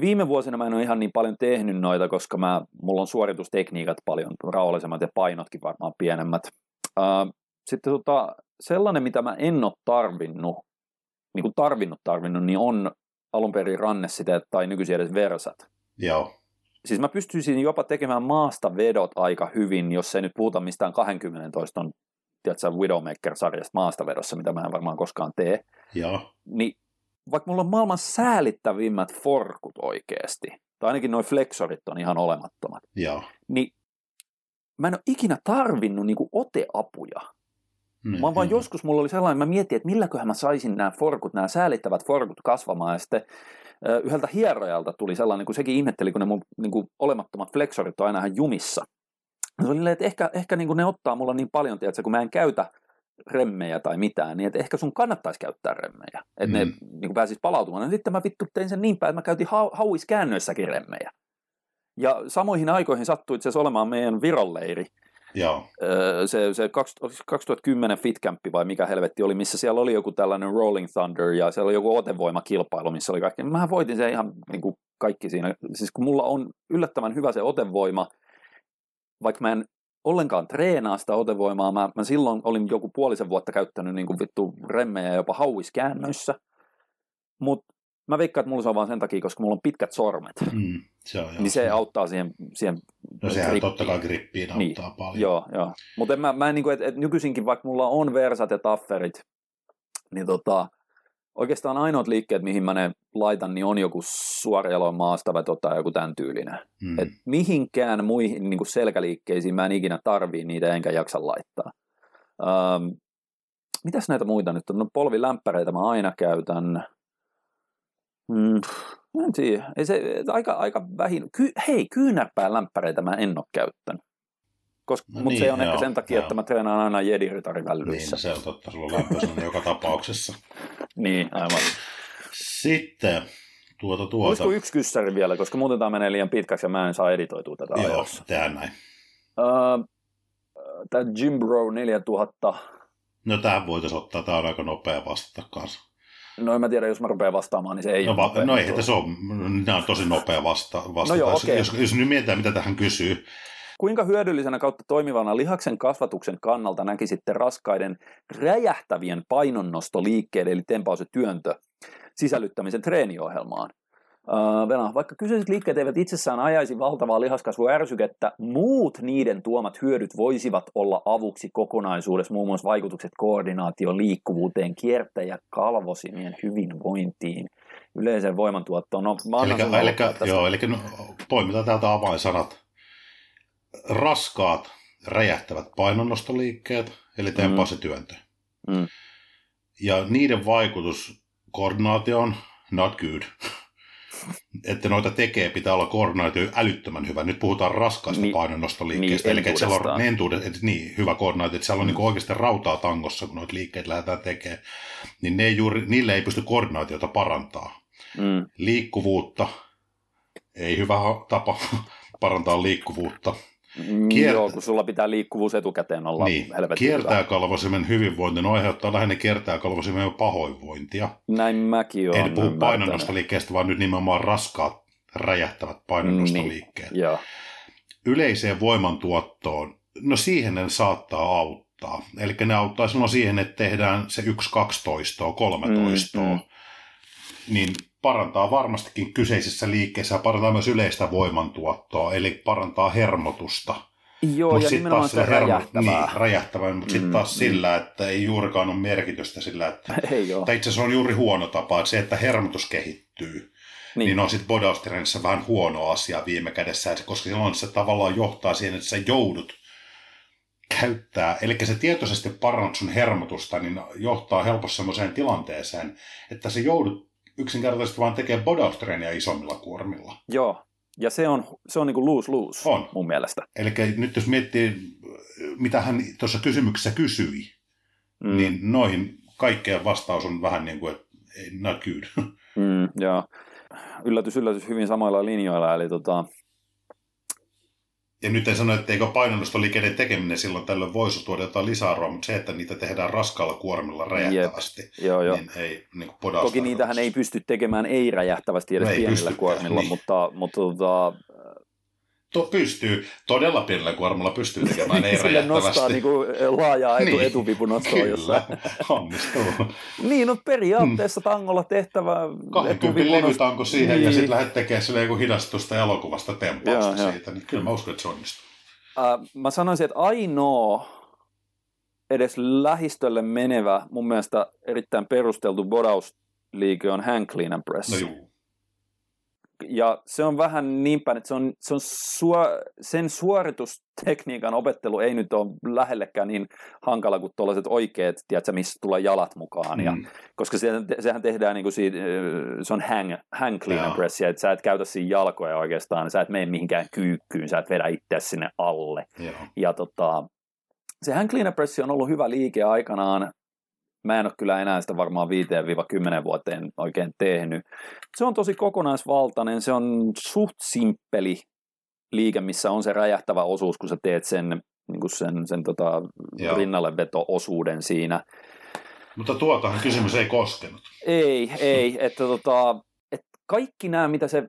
Viime vuosina mä en ole ihan niin paljon tehnyt noita, koska mä, mulla on suoritustekniikat paljon rauhallisemmat ja painotkin varmaan pienemmät. Sitten tota, sellainen, mitä mä en ole tarvinnut, niin kuin tarvinnut tarvinnut, niin on alun perin rannesiteet tai nykyisin edes versat. Joo. Siis mä pystyisin jopa tekemään maasta vedot aika hyvin, jos ei nyt puhuta mistään 20 toiston tiedätkö, Widowmaker-sarjasta maastavedossa, mitä mä en varmaan koskaan tee. Joo. Niin vaikka mulla on maailman säälittävimmät forkut oikeasti, tai ainakin noin flexorit on ihan olemattomat, Joo. niin mä en ole ikinä tarvinnut niinku oteapuja. Mm, mä vaan joskus, mulla oli sellainen, mä mietin, että milläköhän mä saisin nämä forkut, nämä säälittävät forkut kasvamaan, ja sitten yhdeltä hierojalta tuli sellainen, kun sekin ihmetteli, kun ne mun niin kuin, olemattomat flexorit on aina ihan jumissa. Se oli, että ehkä, ehkä niin kuin ne ottaa mulla niin paljon, tiedätkö, kun mä en käytä remmejä tai mitään, niin että ehkä sun kannattaisi käyttää remmejä, että mm. ne niin kuin pääsisi palautumaan. Ja sitten mä vittu tein sen niin päin, että mä käytin hau- hauiskäännöissäkin remmejä. Ja samoihin aikoihin sattui itse asiassa olemaan meidän virolleiri, Joo. Se, se 2010 Fitcampi vai mikä helvetti oli, missä siellä oli joku tällainen Rolling Thunder ja siellä oli joku otevoimakilpailu, missä oli kaikki. Mähän voitin se ihan niin kuin kaikki siinä. Siis kun mulla on yllättävän hyvä se otevoima, vaikka mä en ollenkaan treenaa sitä otevoimaa, mä, mä silloin olin joku puolisen vuotta käyttänyt niin kuin vittu remmejä jopa hauiskäännöissä, mutta mä veikkaan, että mulla se on vaan sen takia, koska mulla on pitkät sormet. Mm, se on, niin se auttaa siihen, siihen No sehän grippiin. totta kai grippiin niin. auttaa niin. paljon. Joo, joo. Mutta mä, mä niin kuin, et, et nykyisinkin, vaikka mulla on versat ja tafferit, niin tota, oikeastaan ainoat liikkeet, mihin mä ne laitan, niin on joku suorialoin maastaveto tai joku tämän tyylinen. Mm. Et mihinkään muihin niin kuin selkäliikkeisiin mä en ikinä tarvii niitä enkä jaksa laittaa. Ähm, mitäs näitä muita nyt on? No polvilämpäreitä mä aina käytän. Mm, en tiedä. Ei se, aika, aika vähin. Ky, hei, kyynärpään lämpäreitä mä en ole käyttänyt. Koska, no mutta niin, se on joo, ehkä sen takia, joo. että mä treenaan aina jediritari vällyissä. Niin, se on totta, sulla on lämpöisä joka tapauksessa. niin, aivan. Sitten tuota tuota. Olisiko yksi kyssäri vielä, koska muuten tämä menee liian pitkäksi ja mä en saa editoitua tätä Joo, ajoissa. tehdään näin. Uh, tämä Jimbro 4000. No tähän voitaisiin ottaa, tämä on aika nopea vastata kanssa. No en mä tiedä, jos mä rupean vastaamaan, niin se ei no, ole va- No ei se ole, nämä on tosi nopea vasta- vastata. No joo, okay. jos, jos nyt mietitään, mitä tähän kysyy. Kuinka hyödyllisenä kautta toimivana lihaksen kasvatuksen kannalta näkisitte raskaiden räjähtävien painonnostoliikkeiden, eli tempaus ja työntö, sisällyttämisen treeniohjelmaan? Venä, vaikka kyseiset liikkeet eivät itsessään ajaisi valtavaa lihaskasvuärsykettä, muut niiden tuomat hyödyt voisivat olla avuksi kokonaisuudessa, muun muassa vaikutukset koordinaatioon, liikkuvuuteen, kiertäjä, kalvosimien hyvinvointiin, yleiseen voimantuottoon. No, mä eli, eli, joo, eli no, poimitaan täältä avainsanat. Raskaat, räjähtävät painonnostoliikkeet, eli tempaasityöntö. Mm. Mm. Ja niiden vaikutus koordinaatioon, not good että noita tekee, pitää olla koordinaatio älyttömän hyvä. Nyt puhutaan raskaista niin, painonnostoliikkeistä, niin, eli että siellä on entuudet, että niin, hyvä koordinaatio, että siellä on mm. niin oikeasti rautaa tangossa, kun noita liikkeitä lähdetään tekemään, niin ne ei juuri, niille ei pysty koordinaatiota parantaa. Mm. Liikkuvuutta, ei hyvä tapa parantaa liikkuvuutta. Mm, Kiert... Joo, kun sulla pitää liikkuvuus etukäteen olla niin. Kiertää kalvosimen hyvinvointi, no aiheuttaa lähinnä kiertää kalvosimen pahoinvointia. Näin mäkin olen En puhu painonnostoliikkeestä, vaan nyt nimenomaan raskaat, räjähtävät painonnostoliikkeet. Niin. Joo. Yleiseen voimantuottoon, no siihen ne saattaa auttaa. Eli ne auttaa silloin siihen, että tehdään se 1 12 13 mm, mm. Niin parantaa varmastikin kyseisessä liikkeessä ja parantaa myös yleistä voimantuottoa, eli parantaa hermotusta. Joo, mut ja nimenomaan se hermo, räjähtävää. Niin, räjähtävää, mutta mm, sitten taas mm. sillä, että ei juurikaan ole merkitystä sillä, että, ei ole. itse asiassa on juuri huono tapa, että se, että hermotus kehittyy, niin, niin on sitten bodaustrenissä vähän huono asia viime kädessä, koska silloin se tavallaan johtaa siihen, että sä joudut käyttää, eli se tietoisesti parannut sun hermotusta, niin johtaa helposti semmoiseen tilanteeseen, että se joudut yksinkertaisesti vaan tekee bodaustreenia isommilla kuormilla. Joo, ja se on, se on niin kuin lose-lose on. mun mielestä. Eli nyt jos miettii, mitä hän tuossa kysymyksessä kysyi, mm. niin noihin kaikkeen vastaus on vähän niin kuin, että not good. Mm, joo. Yllätys, yllätys hyvin samoilla linjoilla, eli tota, ja nyt en sano, että eikö painonnostoliikkeiden tekeminen silloin tällöin voisi tuoda jotain lisäarvoa, mutta se, että niitä tehdään raskaalla kuormilla räjähtävästi, Jep. Joo, joo. niin ei niin Toki niitähän ei pysty tekemään ei-räjähtävästi edes no ei pienillä kuormilla, niin. mutta, mutta tota, to, pystyy, todella pienellä kuormalla pystyy tekemään ei Sille nostaa niin kuin laajaa etu, niin, etuvipunostoa jossain. onnistuu. niin, no periaatteessa tangolla tehtävä 20 levytanko siihen niin. ja sitten lähdet tekemään sille joku hidastusta elokuvasta tempausta siitä, niin kyllä mä uskon, että se onnistuu. Uh, mä sanoisin, että ainoa edes lähistölle menevä, mun mielestä erittäin perusteltu bodausliike on hand clean and press. No juu ja se on vähän niin päin, että se on, se on suo, sen suoritustekniikan opettelu ei nyt ole lähellekään niin hankala kuin tuollaiset oikeat, tiedätkö, missä tulee jalat mukaan. Mm. Ja, koska se, sehän tehdään niin kuin siitä, se on hang, hang clean and press, että sä et käytä siinä jalkoja oikeastaan, sä et mene mihinkään kyykkyyn, sä et vedä itse sinne alle. Joo. Ja tota, se hang clean and press on ollut hyvä liike aikanaan, Mä en ole kyllä enää sitä varmaan 5-10 vuoteen oikein tehnyt. Se on tosi kokonaisvaltainen, se on suht simppeli liike, missä on se räjähtävä osuus, kun sä teet sen, niin kuin sen, sen tota, rinnalle veto-osuuden siinä. Mutta tuotahan kysymys ei koskenut. Ei, ei. Että tota, että kaikki nämä, mitä se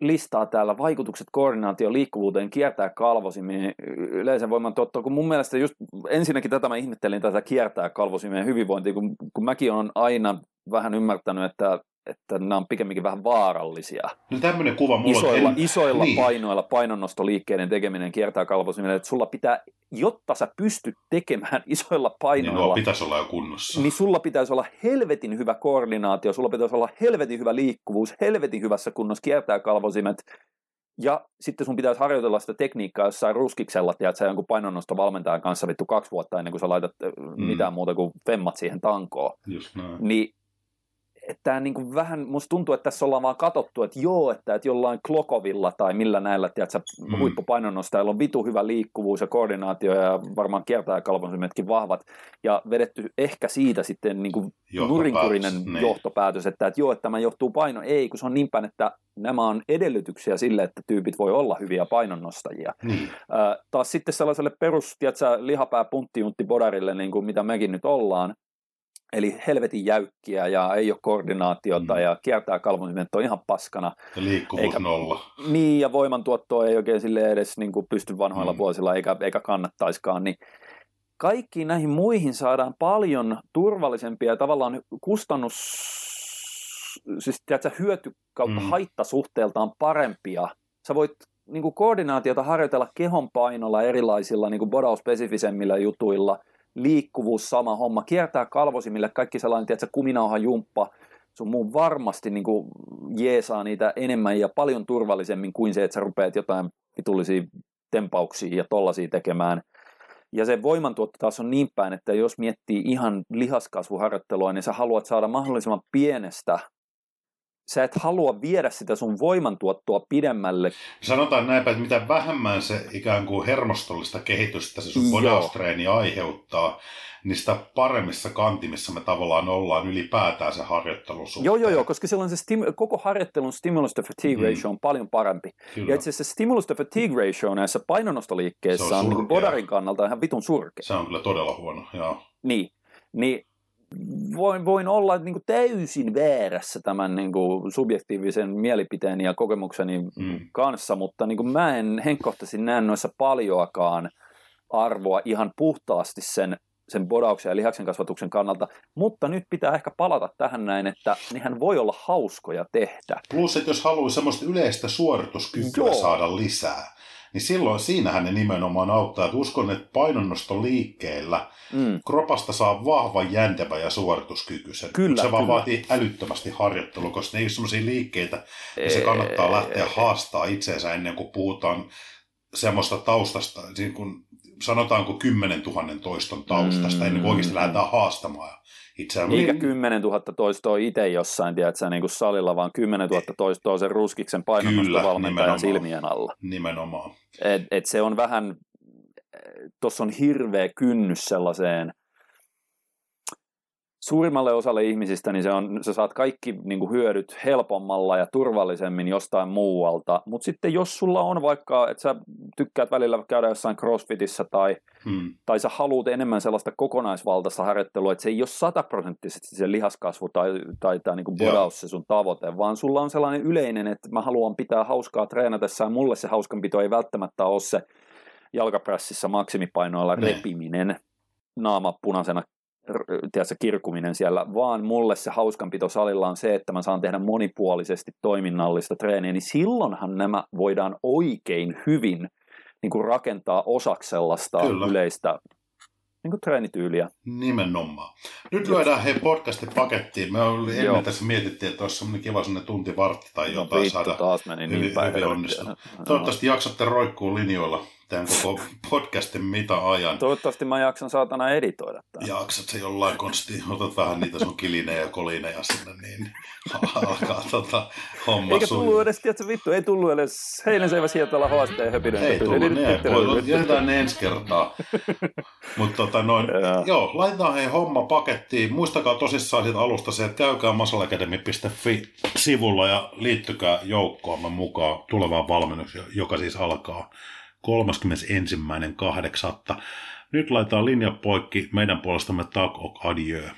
listaa täällä vaikutukset koordinaatio liikkuvuuteen kiertää kalvosimien yleisen voiman totta, kun mun mielestä just ensinnäkin tätä mä ihmettelin tätä kiertää kalvosimien hyvinvointia, kun, kun mäkin on aina vähän ymmärtänyt, että että nämä on pikemminkin vähän vaarallisia. No tämmöinen kuva mulla Isoilla, en... isoilla niin. painoilla painonnostoliikkeiden tekeminen kiertää kalvosimille, että sulla pitää, jotta sä pystyt tekemään isoilla painoilla, niin, no, pitäisi olla jo kunnossa. Niin sulla pitäisi olla helvetin hyvä koordinaatio, sulla pitäisi olla helvetin hyvä liikkuvuus, helvetin hyvässä kunnossa kiertää kalvosimet, ja sitten sun pitäisi harjoitella sitä tekniikkaa jossain ruskiksella, että sä jonkun painonnostovalmentajan kanssa vittu kaksi vuotta ennen kuin sä laitat mm. mitään muuta kuin femmat siihen tankoon. Just näin. Niin että niin kuin vähän, musta tuntuu, että tässä ollaan vaan katsottu, että joo, että, että jollain Klokovilla tai millä näillä, tiedätkö, mm. huippupainonnostajilla on vitu hyvä liikkuvuus ja koordinaatio ja varmaan kiertää ja vahvat ja vedetty ehkä siitä sitten niin kuin nurinkurinen niin. johtopäätös, että, että joo, että tämä johtuu paino. Ei, kun se on niin päin, että nämä on edellytyksiä sille, että tyypit voi olla hyviä painonnostajia. Mm. Äh, taas sitten sellaiselle perus, tiedätkö, lihapää punttijuntti bodarille, niin kuin mitä mekin nyt ollaan, Eli helvetin jäykkiä ja ei ole koordinaatiota mm. ja kiertää kalvonimet on ihan paskana. Ja liikkuvuus eikä, nolla. Niin, ja voimantuottoa ei oikein sille edes niin kuin pysty vanhoilla mm. vuosilla eikä, eikä kannattaiskaan. Niin kaikkiin näihin muihin saadaan paljon turvallisempia ja tavallaan kustannus siis tiedätkö, hyöty kautta Mm. haittasuhteeltaan parempia. Sä voit niin kuin koordinaatiota harjoitella kehon painolla erilaisilla niin kuin bodauspesifisemmillä jutuilla, liikkuvuus sama homma, kiertää kalvosimille kaikki sellainen, tiedätkö, kuminauha jumppa, sun muu varmasti niin kuin jeesaa niitä enemmän ja paljon turvallisemmin kuin se, että sä rupeat jotain vitullisia tempauksia ja tollasia tekemään. Ja se voimantuotto taas on niin päin, että jos miettii ihan lihaskasvuharjoittelua, niin sä haluat saada mahdollisimman pienestä sä et halua viedä sitä sun voimantuottoa pidemmälle. Sanotaan näinpä, että mitä vähemmän se ikään kuin hermostollista kehitystä se sun bodaustreeni aiheuttaa, niin sitä paremmissa kantimissa me tavallaan ollaan ylipäätään se harjoittelun suhteen. Joo, joo, joo, koska silloin se stimu- koko harjoittelun stimulus to fatigue Mm. ratio on paljon parempi. Kyllä. Ja itse asiassa stimulus to fatigue ratio näissä Se painonnostoliikkeissä on on, on niin bodarin kannalta ihan vitun surkea. Se on kyllä todella huono, joo. Niin, niin voin, voin olla niin kuin täysin väärässä tämän niin kuin subjektiivisen mielipiteeni ja kokemukseni Mm. kanssa, mutta niin kuin mä en henkkohtaisesti näe noissa paljoakaan arvoa ihan puhtaasti sen, sen bodauksen ja lihaksen kasvatuksen kannalta, mutta nyt pitää ehkä palata tähän näin, että nehän voi olla hauskoja tehdä. Plus, että jos haluaa semmoista yleistä suorituskykyä Joo. saada lisää, niin silloin siinähän ne nimenomaan auttaa. Että uskon, että painonnosto liikkeellä Mm. kropasta saa vahvan jäntevä ja suorituskykyisen. Kyllä, se vaan kyllä. vaatii älyttömästi harjoittelua, koska ne ei ole semmoisia liikkeitä, ja se kannattaa lähteä haastaa itseensä ennen kuin puhutaan semmoista taustasta, niin kuin sanotaanko 10 000 toiston taustasta, Mm. ennen kuin oikeasti lähdetään haastamaan itseään. Eikä Niin- 10 000 toistoa itse jossain, tiedätkö, niin kuin salilla, vaan 10 000 toistoa sen ruskiksen Kyllä, painonnostovalmentajan nimenomaan. silmien alla. Nimenomaan. Et, et se on vähän, tuossa on hirveä kynnys sellaiseen, suurimmalle osalle ihmisistä niin se on, sä saat kaikki niin kuin hyödyt helpommalla ja turvallisemmin jostain muualta, mutta sitten jos sulla on vaikka, että sä tykkäät välillä käydä jossain crossfitissä tai, Hmm. tai sä haluat enemmän sellaista kokonaisvaltaista harjoittelua, että se ei ole sataprosenttisesti se lihaskasvu tai, tai tämä niin bodaus se sun tavoite, vaan sulla on sellainen yleinen, että mä haluan pitää hauskaa treenatessa ja mulle se hauskanpito ei välttämättä ole se jalkaprässissä maksimipainoilla Ne. repiminen, naama punaisena tiedätkö, kirkuminen siellä, vaan mulle se hauskanpito salilla on se, että mä saan tehdä monipuolisesti toiminnallista treeniä, niin silloinhan nämä voidaan oikein hyvin niin kuin rakentaa osaksi sellaista Kyllä. yleistä niin kuin treenityyliä. Nimenomaan. Nyt lyödään hei podcastin pakettiin. Me oli ennen Joo. tässä mietittiin, että olisi semmoinen kiva semmoinen tunti vartti tai No jotain vittu, saada. taas meni hyvin- niin hyvin onnistunut. Toivottavasti jaksatte roikkuu linjoilla tämän koko podcastin mitä ajan. Toivottavasti mä jaksan saatana editoida tämän. Jaksat se jollain konsti, otat vähän niitä sun kilinejä ja kolineja sinne, niin alkaa tota homma Eikä tullut edes, tiedätkö, vittu, ei tullut edes Heinäsevä Hietala haasteen höpinön. Ei tullut, ne voi, jätetään ne ensi kertaa. Mutta tota noin, Joo. laitetaan hei homma pakettiin. Muistakaa tosissaan siitä alusta se, että käykää masalacademy.fi-sivulla ja liittykää joukkoomme mukaan tulevaan valmennukseen, joka siis alkaa 31.8. Nyt laitetaan linja poikki. Meidän puolestamme tak ok adieu.